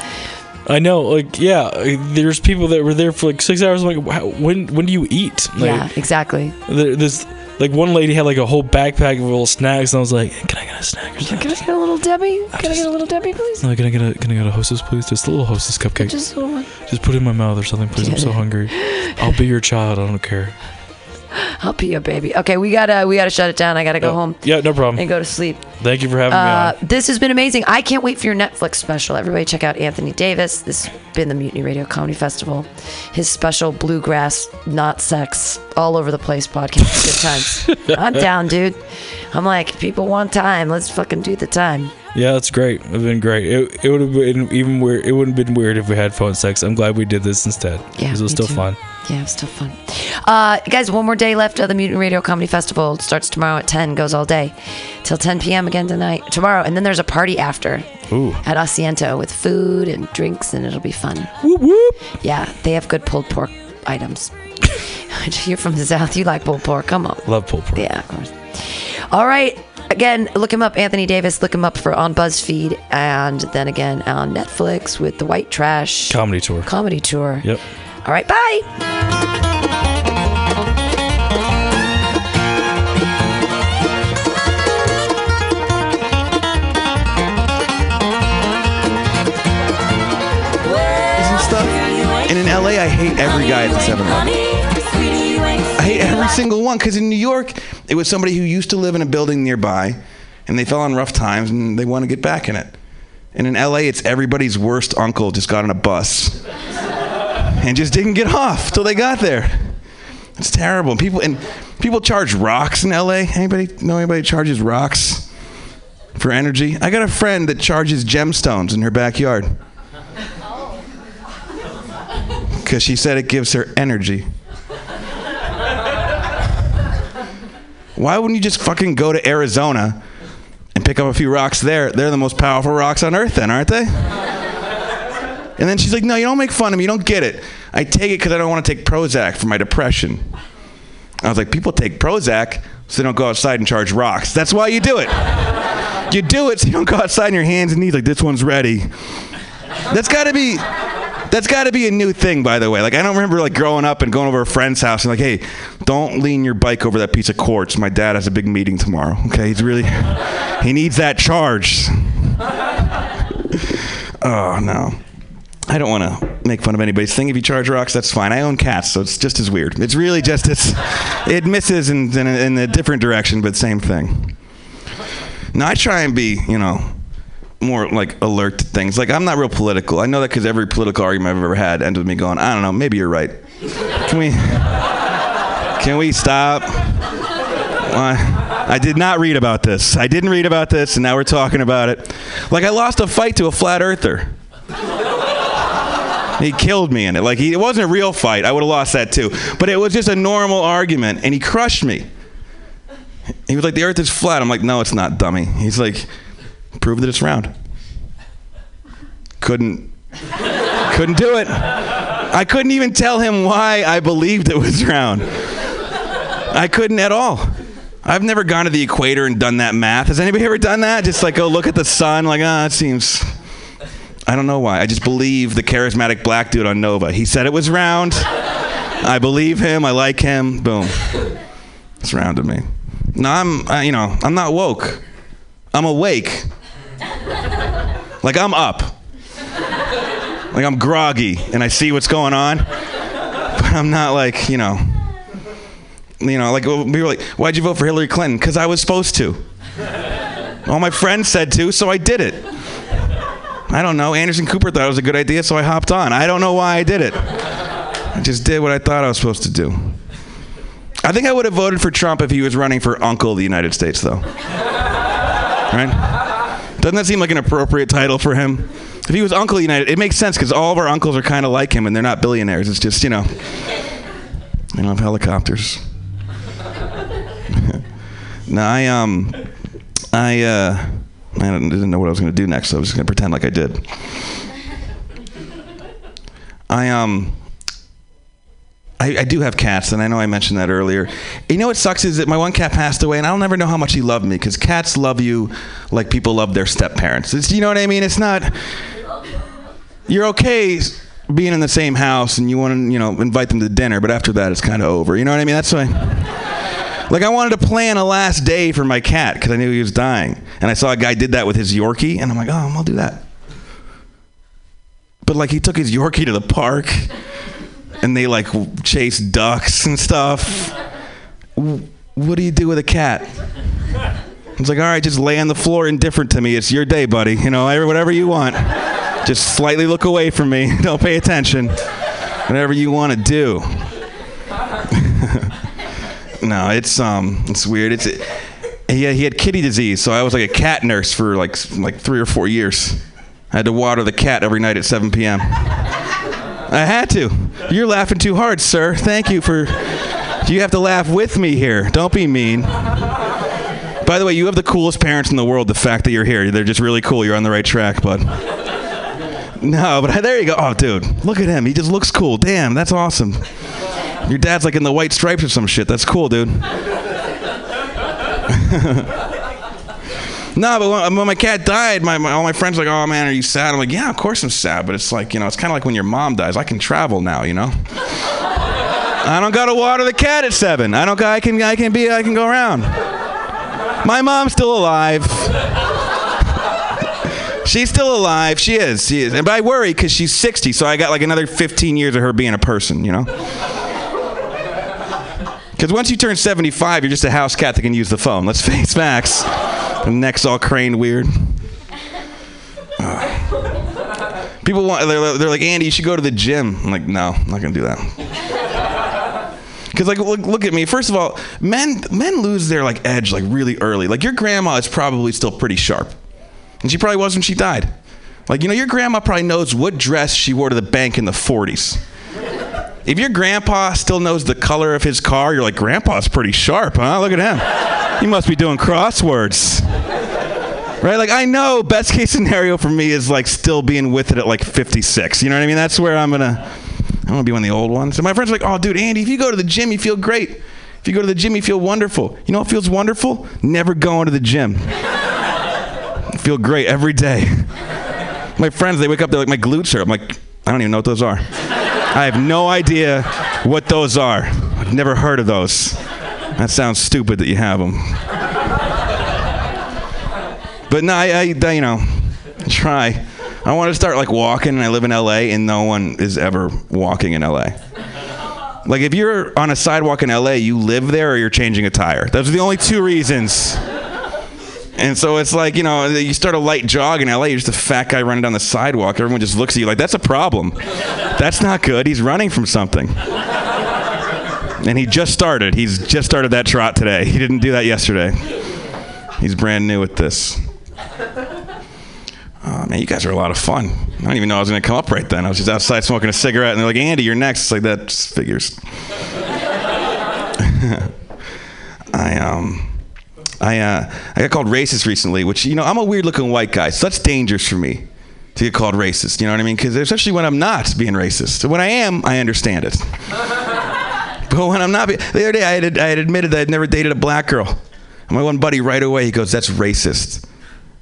I know, like, yeah. There's people that were there for like six hours. I'm like, when when do you eat? Like, yeah, exactly. there, this like one lady had like a whole backpack of little snacks, and I was like, can I get a snack or something? Can I get a little Debbie? Can I get a little Debbie, please? No, can I get a can I get a hostess, please? Just a little hostess cupcake. Just, Just a little one. put it in my mouth or something, please. I'm so hungry. I'll be your child. I don't care. I'll be a baby. Okay, we gotta we gotta shut it down. I gotta go Oh, home Yeah, no problem. and go to sleep. Thank you for having Uh, me on. this has been amazing. I can't wait for your Netflix special. Everybody, check out Anthony Davis. This has been the Mutiny Radio Comedy Festival. His special bluegrass, not sex, all over the place podcast. Good times. I'm down, dude. I'm like, people want time. Let's fucking do the time. Yeah, that's great. It's been great. It, it would have been even weird. It wouldn't have been weird if we had phone sex. I'm glad we did this instead. Yeah, it was still too. fun. Yeah, it was still fun. Uh, guys, one more day left of the Mutiny Radio Comedy Festival. It starts tomorrow at 10, goes all day till 10 p.m. again tonight, tomorrow. And then there's a party after Ooh. at Asiento with food and drinks, and it'll be fun. Whoop whoop. Yeah, they have good pulled pork items. You're from the South. You like pulled pork. Come on. Love pulled pork. Yeah, of course. All right. Again, look him up, Anthony Davis. Look him up for on BuzzFeed, and then again on Netflix with the White Trash Comedy tour. comedy tour. Yep. All right. Bye. and stuff. And in LA, I hate every guy at the 7 Eleven. I hate every single one because in New York, it was somebody who used to live in a building nearby and they fell on rough times and they want to get back in it. And in LA, it's everybody's worst uncle just got on a bus and just didn't get off till they got there. It's terrible. People and people charge rocks in LA. Anybody know anybody charges rocks for energy? I got a friend that charges gemstones in her backyard because she said it gives her energy. Why wouldn't you just fucking go to Arizona and pick up a few rocks there? They're the most powerful rocks on earth, then, aren't they? And then she's like, No, you don't make fun of me. You don't get it. I take it because I don't want to take Prozac for my depression. I was like, People take Prozac so they don't go outside and charge rocks. That's why you do it. You do it so you don't go outside on your hands and knees like, This one's ready. That's got to be. That's got to be a new thing, by the way. Like I don't remember like growing up and going over a friend's house and like, hey, don't lean your bike over that piece of quartz. My dad has a big meeting tomorrow. Okay, he's really, he needs that charged. oh no, I don't want to make fun of anybody's thing. If you charge rocks, that's fine. I own cats, so it's just as weird. It's really just it misses in, in, in a different direction, but same thing. Now I try and be, you know, more like alert to things. Like I'm not real political. I know that because every political argument I've ever had ends with me going, I don't know, maybe you're right. Can we? Can we stop? Why? I did not read about this. I didn't read about this, and now we're talking about it. Like I lost a fight to a flat earther. He killed me in it. Like he, it wasn't a real fight. I would have lost that too. But it was just a normal argument, and he crushed me. He was like, "The Earth is flat." I'm like, "No, it's not, dummy." He's like, "Prove that it's round." Couldn't, couldn't do it. I couldn't even tell him why I believed it was round. I couldn't at all. I've never gone to the equator and done that math. Has anybody ever done that? Just like go look at the sun, like, ah, it seems. I don't know why. I just believe the charismatic black dude on Nova. He said it was round. I believe him. I like him. Boom. It's round to me. No, I'm, you know, I'm not woke. I'm awake. Like I'm up. Like I'm groggy and I see what's going on. But I'm not like, you know, you know, like people were like, why'd you vote for Hillary Clinton? Because I was supposed to. All my friends said to, so I did it. I don't know. Anderson Cooper thought it was a good idea, so I hopped on. I don't know why I did it. I just did what I thought I was supposed to do. I think I would have voted for Trump if he was running for Uncle of the United States, though. Right? Doesn't that seem like an appropriate title for him? If he was Uncle United, it makes sense because all of our uncles are kind of like him, and they're not billionaires. It's just you know, they don't have helicopters. no, I um, I uh, I didn't know what I was going to do next, so I was just going to pretend like I did. I um. I, I do have cats, and I know I mentioned that earlier. You know what sucks is that my one cat passed away, and I'll never know how much he loved me because cats love you like people love their step parents. You know what I mean? It's not. You're okay being in the same house, and you want to, you know, invite them to dinner, but after that, it's kind of over. You know what I mean? That's why. Like I wanted to plan a last day for my cat because I knew he was dying, and I saw a guy did that with his Yorkie, and I'm like, oh, I'll do that. But like he took his Yorkie to the park, and they like chase ducks and stuff. What do you do with a cat? It's like, all right, just lay on the floor, indifferent to me. It's your day, buddy. You know, whatever you want. Just slightly look away from me. Don't pay attention. Whatever you want to do. no, it's um, it's weird. It's he had, he had kitty disease, so I was like a cat nurse for like like three or four years. I had to water the cat every night at 7 p.m. I had to. You're laughing too hard, sir. Thank you for. You have to laugh with me here. Don't be mean. By the way, you have the coolest parents in the world. The fact that you're here, they're just really cool. You're on the right track, bud. No, but there you go. Oh, dude, look at him. He just looks cool. Damn, that's awesome. Your dad's like in the white stripes or some shit. That's cool, dude. No, but when, when my cat died, my, my all my friends were like, "Oh man, are you sad?" I'm like, "Yeah, of course I'm sad." But it's like, you know, it's kind of like when your mom dies. I can travel now, you know. I don't gotta water the cat at seven. I don't. I can. I can be. I can go around. My mom's still alive. she's still alive. She is. She is. And but I worry because she's 60, so I got like another 15 years of her being a person. You know. Because once you turn 75, you're just a house cat that can use the phone. Let's face facts. The neck's all craned weird. Ugh. People want, they're, they're like, Andy, you should go to the gym. I'm like, no, I'm not going to do that. Because, like, look, look at me. First of all, men, men lose their, like, edge, like, really early. Like, your grandma is probably still pretty sharp. And she probably was when she died. Like, you know, your grandma probably knows what dress she wore to the bank in the 40s. If your grandpa still knows the color of his car, you're like, Grandpa's pretty sharp, huh? Look at him. He must be doing crosswords. Right? Like, I know best case scenario for me is like still being with it at like 56. You know what I mean? That's where I'm gonna, I'm gonna be one of the old ones. And my friends are like, oh, dude, Andy, if you go to the gym, you feel great. If you go to the gym, you feel wonderful. You know what feels wonderful? Never going to the gym. I feel great every day. My friends, they wake up, they're like, my glutes hurt. I'm like, I don't even know what those are. I have no idea what those are. I've never heard of those. That sounds stupid that you have them. But no, I, I, you know, try. I want to start like walking, and I live in LA, and no one is ever walking in LA. Like if you're on a sidewalk in LA, you live there or you're changing a tire. Those are the only two reasons. And so it's like, you know, you start a light jog in LA, you're just a fat guy running down the sidewalk. Everyone just looks at you like, that's a problem. That's not good. He's running from something. And he just started. He's just started that trot today. He didn't do that yesterday. He's brand new at this. Oh, man, you guys are a lot of fun. I don't even know I was going to come up right then. I was just outside smoking a cigarette, and they're like, Andy, you're next. It's like, that figures. I, um,. I uh, I got called racist recently, which you know I'm a weird looking white guy, so that's dangerous for me to get called racist. You know what I mean? Because especially when I'm not being racist. So when I am, I understand it. but when I'm not, be- the other day I had I had admitted that I'd never dated a black girl. And my one buddy right away he goes, "That's racist."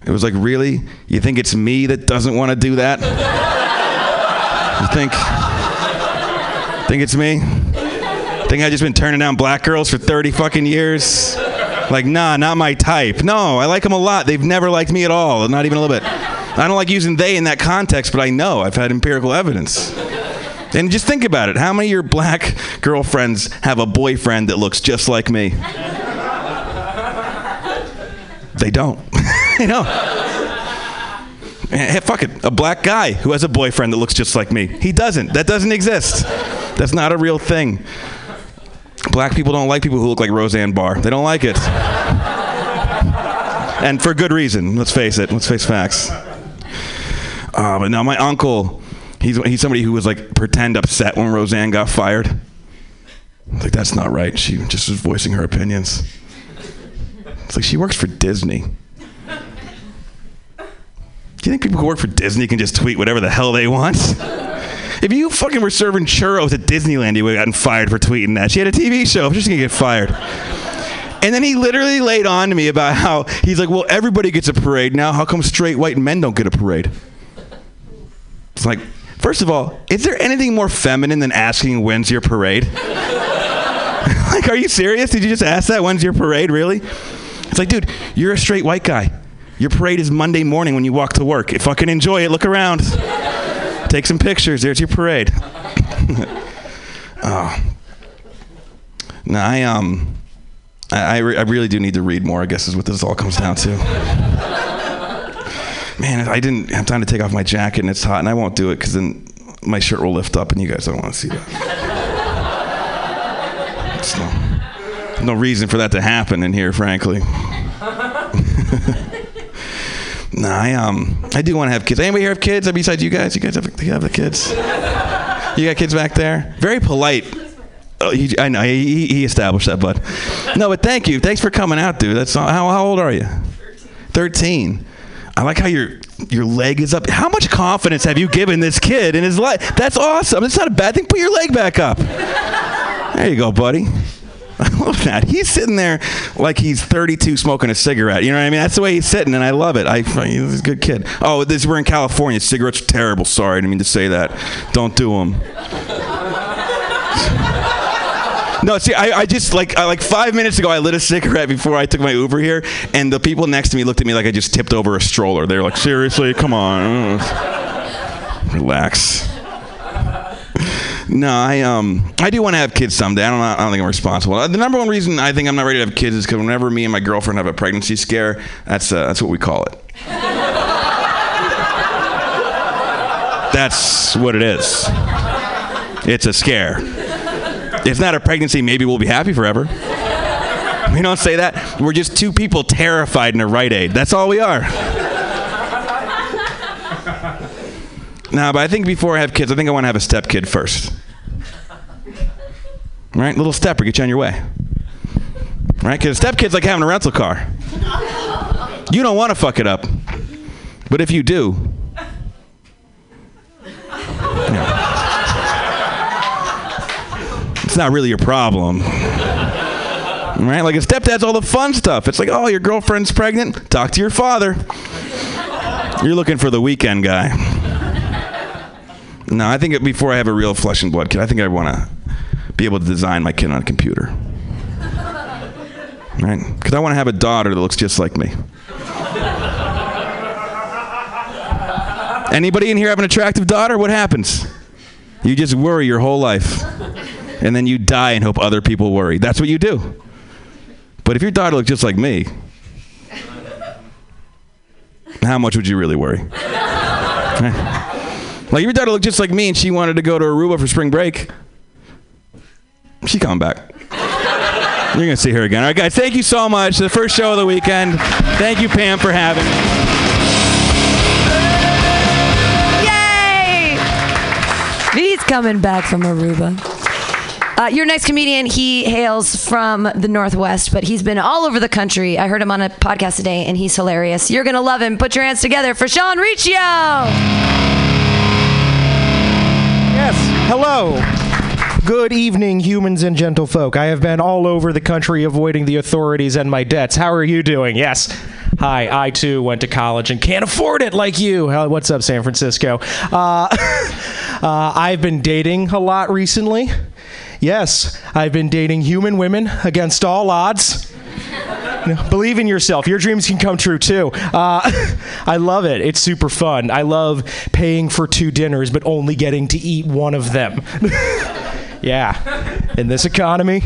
It was like, really? You think it's me that doesn't want to do that? you think? Think it's me? Think I've just been turning down black girls for 30 fucking years? Like, nah, not my type. No, I like them a lot. They've never liked me at all, not even a little bit. I don't like using they in that context, but I know I've had empirical evidence. And just think about it. How many of your black girlfriends have a boyfriend that looks just like me? They don't. you know. Hey, fuck it. A black guy who has a boyfriend that looks just like me. He doesn't. That doesn't exist. That's not a real thing. Black people don't like people who look like Roseanne Barr. They don't like it. and for good reason. Let's face it. Let's face facts. Uh, but now my uncle, he's he's somebody who was like pretend upset when Roseanne got fired. Like that's not right. She just was voicing her opinions. It's like she works for Disney. Do you think people who work for Disney can just tweet whatever the hell they want? If you fucking were serving churros at Disneyland, you would have gotten fired for tweeting that. She had a TV show. I'm just gonna get fired. And then he literally laid on to me about how he's like, well, everybody gets a parade now. How come straight white men don't get a parade? It's like, first of all, is there anything more feminine than asking when's your parade? like, are you serious? Did you just ask that? When's your parade? Really? It's like, dude, you're a straight white guy. Your parade is Monday morning when you walk to work. If fucking enjoy it. Look around. Take some pictures. There's your parade. oh. No, I um, I I, re- I really do need to read more. I guess is what this all comes down to. Man, I didn't have time to take off my jacket and it's hot, and I won't do it because then my shirt will lift up, and you guys don't want to see that. No reason for that to happen in here, frankly. no, I um, I do want to have kids. Anybody here have kids? Besides you guys, you guys have, you have the kids. You got kids back there? Very polite. Oh, he, I know he, he established that, bud. No, but thank you. Thanks for coming out, dude. That's how, how old are you? Thirteen. I like how your your leg is up. How much confidence have you given this kid in his life? That's awesome. It's not a bad thing. Put your leg back up. There you go, buddy. I love that. He's sitting there like he's 32 smoking a cigarette. You know what I mean? That's the way he's sitting, and I love it. I, he's a good kid. Oh, this we're in California. Cigarettes are terrible. Sorry, I didn't mean to say that. Don't do them. No, see, I, I just like I, like five minutes ago, I lit a cigarette before I took my Uber here, and the people next to me looked at me like I just tipped over a stroller. They were like, "Seriously, come on, relax." No, I um I do want to have kids someday. I don't I don't think I'm responsible. Uh, The number one reason I think I'm not ready to have kids is because whenever me and my girlfriend have a pregnancy scare, that's uh, that's what we call it. That's what it is. It's a scare. It's not a pregnancy. Maybe we'll be happy forever. We don't say that. We're just two people terrified in a Rite Aid. That's all we are. Nah, but I think before I have kids, I think I want to have a step kid first. Right? Little stepper, get you on your way. Right? Because a step kid's like having a rental car. You don't want to fuck it up. But if you do, it's not really your problem. Right? Like a stepdad's all the fun stuff. It's like, oh, your girlfriend's pregnant? Talk to your father. You're looking for the weekend guy. No, I think before I have a real flesh and blood kid, I think I want to be able to design my kid on a computer. Right? Because I want to have a daughter that looks just like me. Anybody in here have an attractive daughter? What happens? You just worry your whole life. And then you die and hope other people worry. That's what you do. But if your daughter looked just like me, how much would you really worry? Like your daughter looked just like me and she wanted to go to Aruba for spring break, she coming back. You're gonna see her again. All right, guys. Thank you so much. The first show of the weekend. Thank you, Pam, for having me. Yay! He's coming back from Aruba. Uh, your next comedian, he hails from the Northwest, but he's been all over the country. I heard him on a podcast today, and he's hilarious. You're going to love him. Put your hands together for Sean Riccio. Hello. Good evening, humans and gentlefolk. I have been all over the country avoiding the authorities and my debts. How are you doing? Yes. Hi, I too went to college and can't afford it like you. What's up, San Francisco? Uh, uh, I've been dating a lot recently. Yes, I've been dating human women against all odds. No, believe in yourself. Your dreams can come true too. Uh, I love it. It's super fun. I love paying for two dinners but only getting to eat one of them. yeah. In this economy,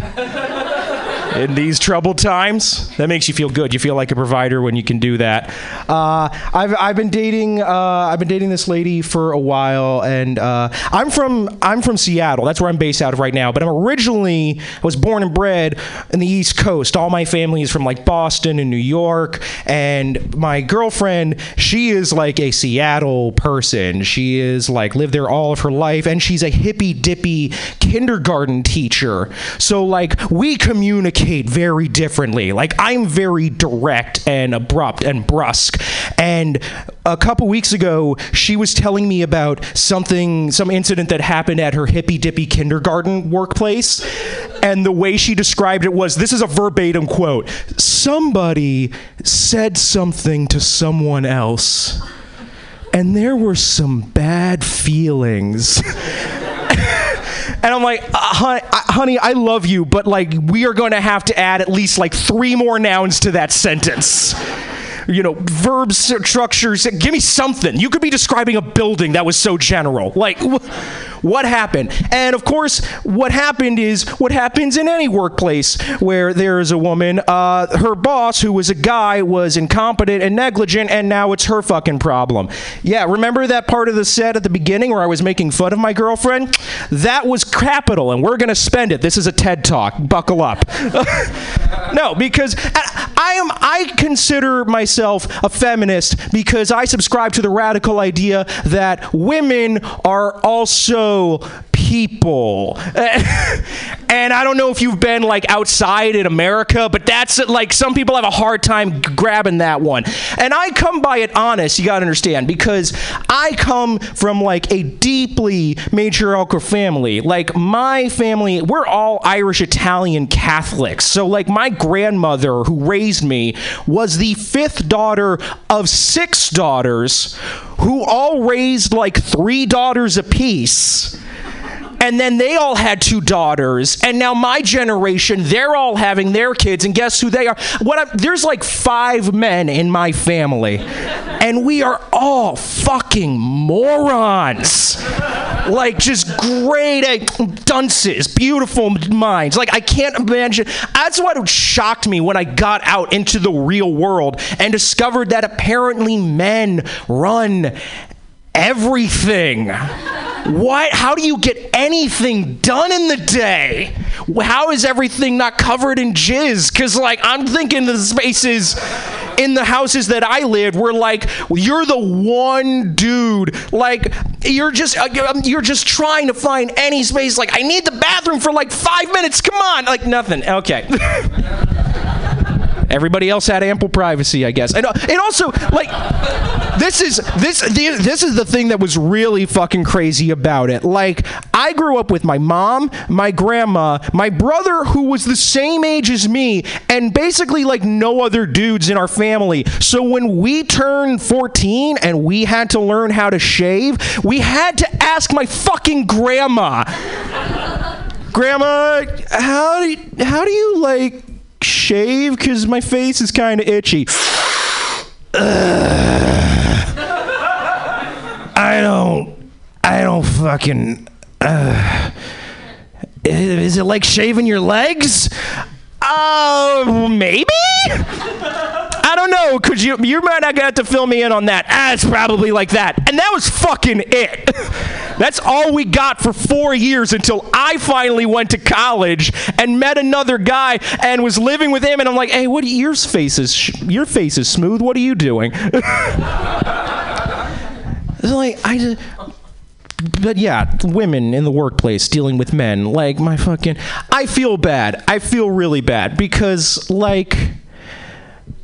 in these troubled times, that makes you feel good. You feel like a provider when you can do that. Uh, I've, I've been dating uh, I've been dating this lady for a while, and uh, I'm from I'm from Seattle. That's where I'm based out of right now. But I'm originally I was born and bred in the East Coast. All my family is from like Boston and New York, and my girlfriend she is like a Seattle person. She is like lived there all of her life, and she's a hippy dippy kindergarten teacher. So like we communicate communicate very differently. Like I'm very direct and abrupt and brusque. And a couple weeks ago, she was telling me about something, some incident that happened at her hippy dippy kindergarten workplace. And the way she described it was this is a verbatim quote somebody said something to someone else, and there were some bad feelings. And I'm like, uh, honey, uh, honey, I love you, but like, we are going to have to add at least like three more nouns to that sentence. You know, verb structures. Give me something. You could be describing a building that was so general. Like, wh- what happened? And of course, what happened is what happens in any workplace where there is a woman. Uh, her boss, who was a guy, was incompetent and negligent, and now it's her fucking problem. Yeah, remember that part of the set at the beginning where I was making fun of my girlfriend? That was capital, and we're gonna spend it. This is a TED talk. Buckle up. no, because I, I am. I consider myself a feminist because I subscribe to the radical idea that women are also people. and I don't know if you've been like outside in America, but that's like some people have a hard time grabbing that one. And I come by it honest, you got to understand, because I come from like a deeply matriarchal family. Like my family, we're all Irish Italian Catholics. So like my grandmother who raised me was the fifth daughter of six daughters who all raised like three daughters apiece and then they all had two daughters. And now my generation they're all having their kids. And guess who they are? What I, there's like five men in my family. And we are all fucking morons. Like just great eh, dunces beautiful minds. Like i can't imagine. That's what shocked me when i got out into the real world and discovered that apparently men run everything. What? How do you get anything done in the day? How is everything not covered in jizz? Because, like, I'm thinking the spaces in the houses that I lived were like, you're the one dude. Like, you're just uh, you're just trying to find any space. Like, I need the bathroom for like five minutes. Come on. Like, nothing. Okay. Everybody else had ample privacy, I guess. And uh, it also like this is this the, this is the thing that was really fucking crazy about it. Like I grew up with my mom, my grandma, my brother who was the same age as me, and basically like no other dudes in our family. So when we turned 14 and we had to learn how to shave, we had to ask my fucking grandma. Grandma, how do you, how do you like shave because my face is kind of itchy. I don't. I don't fucking. Uh, is it like shaving your legs? Uh, maybe. I don't know. Could you? You might not have to fill me in on that. Ah, it's probably like that. And that was fucking it. That's all we got for four years until I finally went to college and met another guy and was living with him. And I'm like, hey, what? Your face is your face is smooth. What are you doing? like I just. But yeah, women in the workplace dealing with men, like my fucking. I feel bad. I feel really bad because, like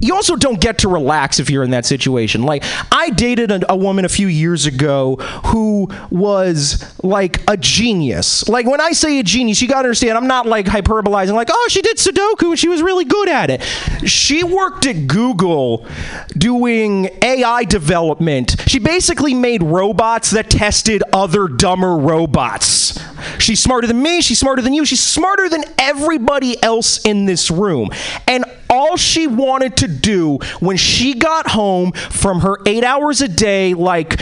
you also don't get to relax if you're in that situation. Like, I dated a, a, woman a few years ago who was like a genius. Like, when I say a genius, you gotta understand, I'm not like hyperbolizing, like, oh, she did Sudoku and she was really good at it. She worked at Google doing AI development. She basically made robots that tested other dumber robots. She's smarter than me, she's smarter than you, she's smarter than everybody else in this room. And all she wanted to do when she got home from her eight hours a day, like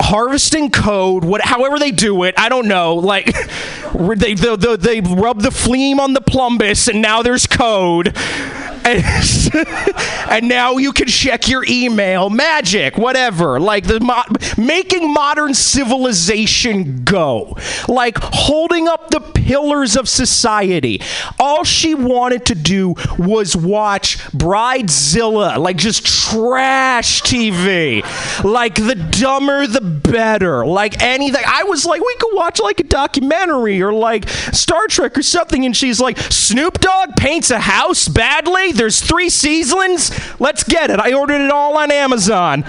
harvesting code, what, however they do it, I don't know. Like they, they, they rub the fleam on the plumbus, and now there's code. And, and now you can check your email, magic, whatever. Like the mo- making modern civilization go, like holding up the pillars of society. All she wanted to do was watch Bridezilla, like just trash TV, like the dumber the better, like anything. I was like, we could watch like a documentary or like Star Trek or something, and she's like, Snoop Dogg paints a house badly. There's three seasons. Let's get it. I ordered it all on Amazon.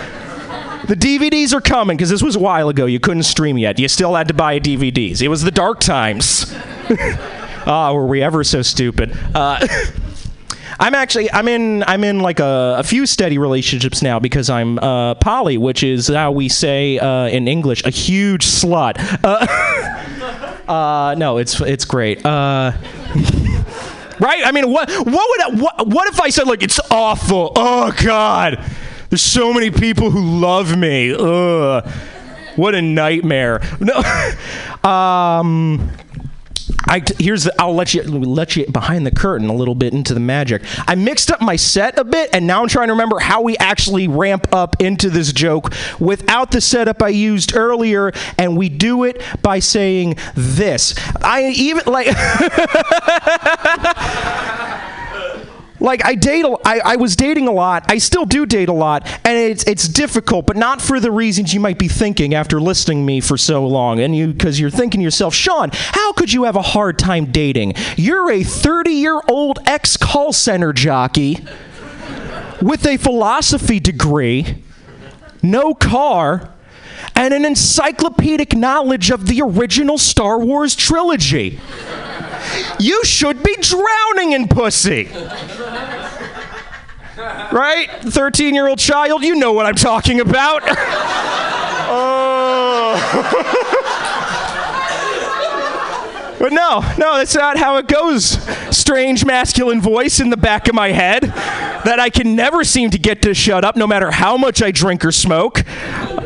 The DVDs are coming because this was a while ago. You couldn't stream yet. You still had to buy DVDs. It was the dark times. Ah, were we ever so stupid? Uh, I'm actually I'm in I'm in like a, a few steady relationships now because I'm uh, poly, which is how we say uh, in English a huge slut. Uh, uh, no, it's it's great. Right? I mean, what what would what what if I said like it's awful? Oh God, there's so many people who love me. Ugh, what a nightmare. No, um. I here's the, I'll let you let you behind the curtain a little bit into the magic. I mixed up my set a bit, and now I'm trying to remember how we actually ramp up into this joke without the setup I used earlier, and we do it by saying this. I even like. like I date a, I, I was dating a lot. I still do date a lot, and it's it's difficult, but not for the reasons you might be thinking after listening to me for so long. And you because you're thinking to yourself, Sean, how could you have a hard time dating? You're a 30 year old ex call center jockey with a philosophy degree, no car. And an encyclopedic knowledge of the original Star Wars trilogy. You should be drowning in pussy. Right? 13 year old child, you know what I'm talking about. oh. But no, no, that's not how it goes. Strange masculine voice in the back of my head that I can never seem to get to shut up no matter how much I drink or smoke.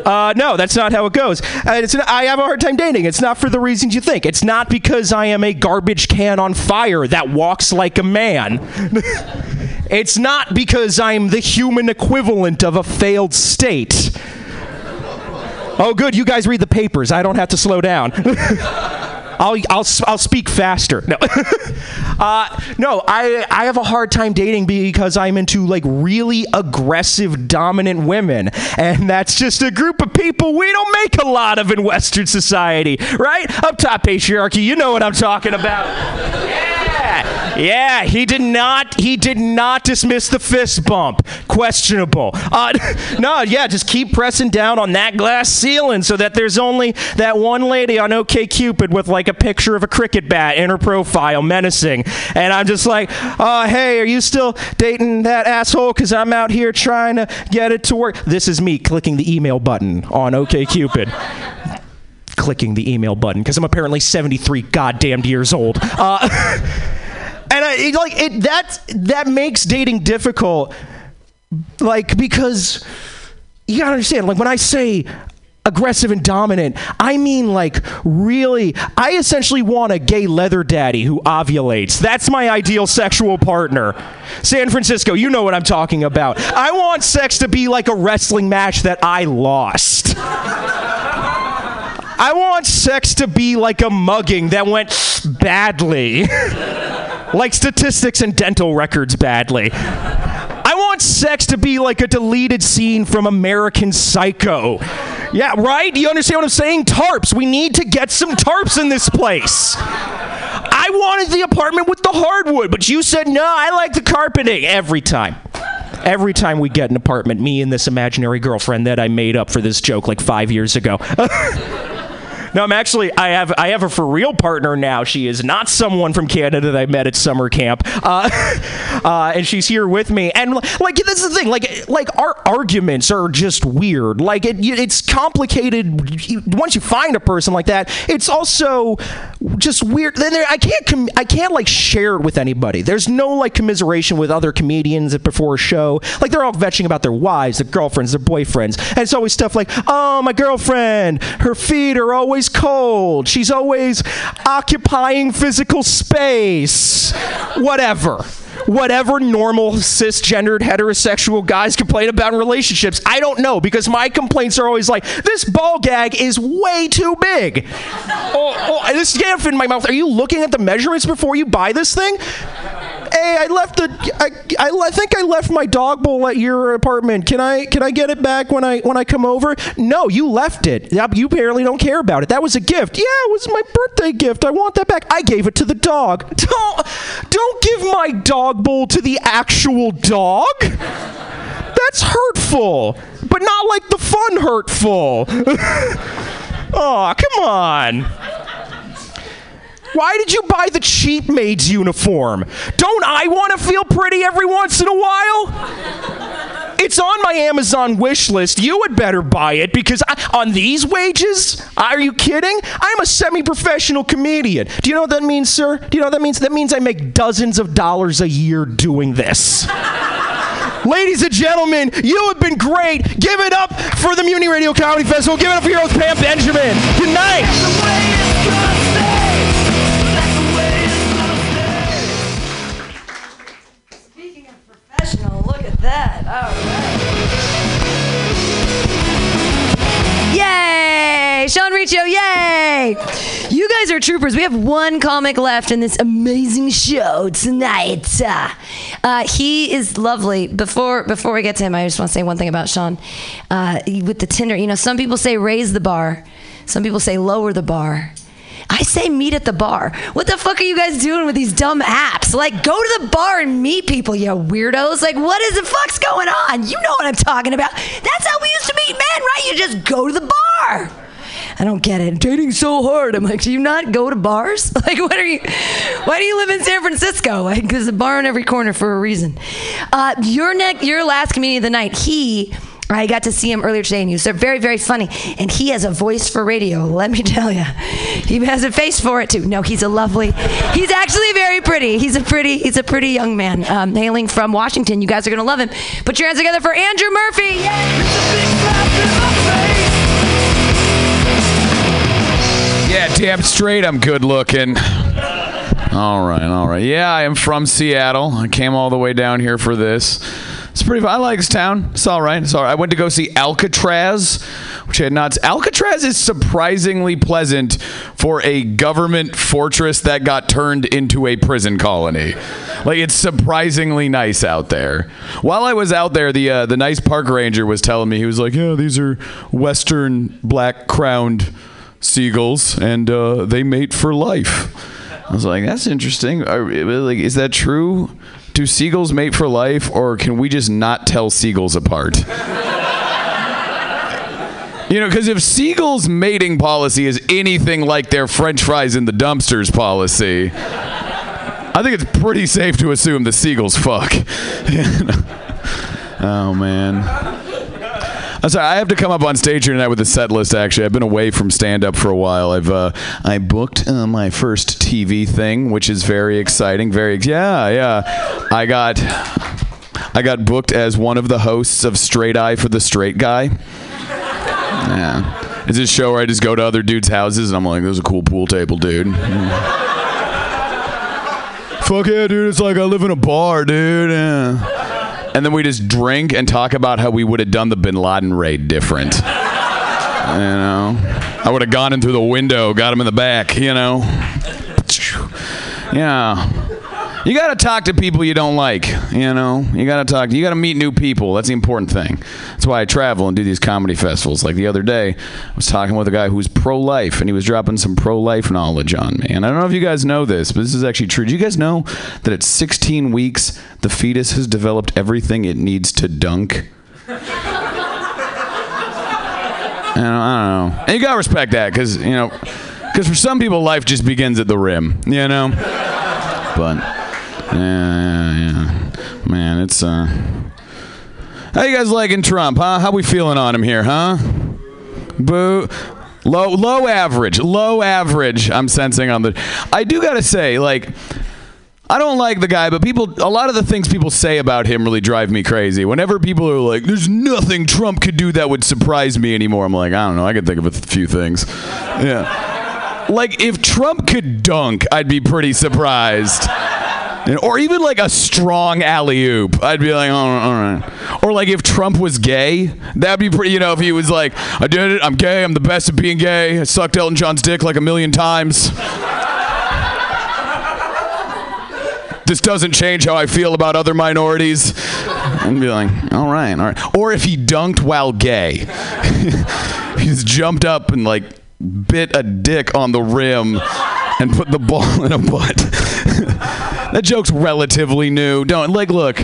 Uh, no, that's not how it goes. Uh, it's, I have a hard time dating. It's not for the reasons you think. It's not because I am a garbage can on fire that walks like a man. it's not because I'm the human equivalent of a failed state. Oh, good. You guys read the papers. I don't have to slow down. I'll, I'll, I'll speak faster. No, uh, no, I, I have a hard time dating because I'm into like really aggressive, dominant women. And that's just a group of people we don't make a lot of in Western society, right? Up top patriarchy, you know what I'm talking about. Yeah, yeah, he did not, he did not dismiss the fist bump. Questionable. Uh, no, yeah, just keep pressing down on that glass ceiling so that there's only that one lady on OK Cupid with like a picture of a cricket bat in her profile, menacing. And I'm just like, oh, hey, are you still dating that asshole? Because I'm out here trying to get it to work. This is me clicking the email button on OK Cupid. Clicking the email button because I'm apparently 73 goddamn years old. Uh, and I, it, like it that that makes dating difficult like because you gotta understand like when i say aggressive and dominant i mean like really i essentially want a gay leather daddy who ovulates. That's my ideal sexual partner. San francisco you know what i'm talking about. I want sex to be like a wrestling match that i lost I want sex to be like a mugging that went badly. like statistics and dental records badly. I want sex to be like a deleted scene from American Psycho. Yeah, right? You understand what I'm saying? Tarps. We need to get some tarps in this place. I wanted the apartment with the hardwood, but you said no, I like the carpeting every time. Every time we get an apartment, me and this imaginary girlfriend that I made up for this joke like five years ago. No, I'm actually I have I have a for real partner now. She is not someone from Canada that I met at summer camp, uh, uh, and she's here with me. And like this is the thing, like like our arguments are just weird. Like it, it's complicated. Once you find a person like that, it's also just weird. Then I can't com- I can't like share it with anybody. There's no like commiseration with other comedians before a show. Like they're all vetching about their wives, their girlfriends, their boyfriends, and it's always stuff like, oh my girlfriend, her feet are always cold. She's always occupying physical space. Whatever. whatever normal cisgendered heterosexual guys complain about in relationships. I don't know because my complaints are always like, this ball gag is way too big. oh, oh, this gaff in my mouth. Are you looking at the measurements before you buy this thing? Hey, I left the. I, I, I think I left my dog bowl at your apartment. Can I can I get it back when I when I come over? No, you left it. You apparently don't care about it. That was a gift. Yeah, it was my birthday gift. I want that back. I gave it to the dog. Don't don't give my dog bowl to the actual dog. That's hurtful, but not like the fun hurtful. oh, come on. Why did you buy the cheap maid's uniform? Don't I want to feel pretty every once in a while? It's on my Amazon wish list. You had better buy it because I, on these wages, are you kidding? I'm a semi-professional comedian. Do you know what that means, sir? Do you know what that means? That means I make dozens of dollars a year doing this. Ladies and gentlemen, you have been great. Give it up for the Mutiny Radio Comedy Festival. Give it up for your host, Pam Benjamin. Good night. That. All right. Yay! Sean Riccio, yay! You guys are troopers. We have one comic left in this amazing show tonight. Uh, uh, he is lovely. Before before we get to him, I just want to say one thing about Sean. Uh, with the Tinder, you know, some people say raise the bar, some people say lower the bar. I say meet at the bar. What the fuck are you guys doing with these dumb apps? Like, go to the bar and meet people, you weirdos. Like, what is the fuck's going on? You know what I'm talking about. That's how we used to meet men, right? You just go to the bar. I don't get it. Dating's so hard. I'm like, do you not go to bars? Like, what are you? Why do you live in San Francisco? Like, there's a bar on every corner for a reason. Uh, your neck, your last comedian of the night. He. I got to see him earlier today, and he was very, very funny. And he has a voice for radio. Let me tell you, he has a face for it too. No, he's a lovely. He's actually very pretty. He's a pretty. He's a pretty young man, um, hailing from Washington. You guys are gonna love him. Put your hands together for Andrew Murphy. Yeah, damn straight I'm good looking. All right, all right. Yeah, I am from Seattle. I came all the way down here for this. It's pretty. I like this town. It's all right. It's all right. I went to go see Alcatraz, which I had not. Alcatraz is surprisingly pleasant for a government fortress that got turned into a prison colony. Like it's surprisingly nice out there. While I was out there, the uh, the nice park ranger was telling me he was like, "Yeah, these are western black crowned seagulls, and uh, they mate for life." I was like, "That's interesting. Are, like, is that true? Do seagulls mate for life, or can we just not tell seagulls apart?" You know, because if seagulls' mating policy is anything like their French fries in the dumpsters policy, I think it's pretty safe to assume the seagulls fuck. oh man. I'm sorry. I have to come up on stage here tonight with a set list. Actually, I've been away from stand up for a while. I've uh, I booked uh, my first TV thing, which is very exciting. Very yeah yeah. I got I got booked as one of the hosts of Straight Eye for the Straight Guy. Yeah. It's a show where I just go to other dudes' houses and I'm like, there's a cool pool table, dude. Fuck yeah, dude. It's like I live in a bar, dude. Yeah. And then we just drink and talk about how we would have done the bin Laden raid different. You know? I would have gone in through the window, got him in the back, you know? Yeah. You got to talk to people you don't like, you know? You got to talk, you got to meet new people. That's the important thing. That's why I travel and do these comedy festivals. Like the other day, I was talking with a guy who's pro life and he was dropping some pro life knowledge on me. And I don't know if you guys know this, but this is actually true. Do you guys know that at 16 weeks, the fetus has developed everything it needs to dunk? Don't, I don't know. And you gotta respect that, because you know, because for some people, life just begins at the rim. You know. But yeah, yeah, man, it's uh. How you guys liking Trump, huh? How we feeling on him here, huh? Boo. Low, low average, low average. I'm sensing on the. I do gotta say, like, I don't like the guy, but people, a lot of the things people say about him really drive me crazy. Whenever people are like, "There's nothing Trump could do that would surprise me anymore," I'm like, I don't know. I can think of a few things. Yeah. Like if Trump could dunk, I'd be pretty surprised. Or even like a strong alley oop. I'd be like, all right, all right. Or like if Trump was gay, that'd be pretty. You know, if he was like, I did it. I'm gay. I'm the best at being gay. I sucked Elton John's dick like a million times. this doesn't change how I feel about other minorities. And be like, all right, all right. Or if he dunked while gay, he's jumped up and like bit a dick on the rim and put the ball in a butt. that joke's relatively new. Don't like look.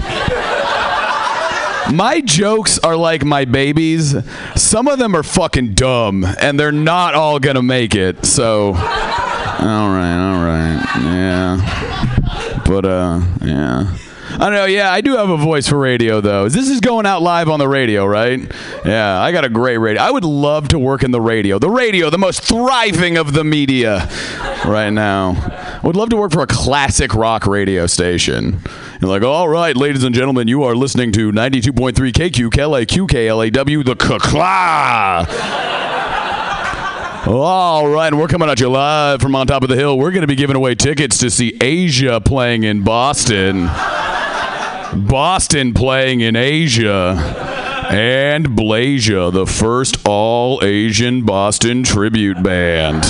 My jokes are like my babies. Some of them are fucking dumb, and they're not all gonna make it. So, all right, all right, yeah. But uh, yeah. I don't know. Yeah, I do have a voice for radio, though. This is going out live on the radio, right? Yeah, I got a great radio. I would love to work in the radio. The radio, the most thriving of the media right now. Would love to work for a classic rock radio station. You're like, all right, ladies and gentlemen, you are listening to 92.3 KQ, KLAQ, KLAW, the KKLA. All right, we're coming at you live from on top of the hill. We're going to be giving away tickets to see Asia playing in Boston. Boston playing in Asia. And Blasia, the first all Asian Boston tribute band.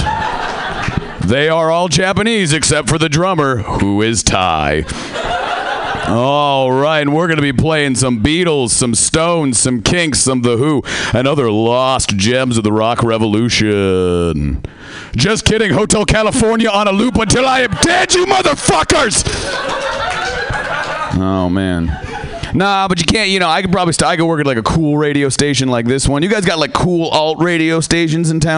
They are all Japanese except for the drummer, who is Thai. All right, and we're going to be playing some Beatles, some Stones, some Kinks, some The Who, and other lost gems of the rock revolution. Just kidding, Hotel California on a loop until I am dead, you motherfuckers! Oh man. Nah, but you can't. You know, I could probably st- I could work at like a cool radio station like this one. You guys got like cool alt radio stations in town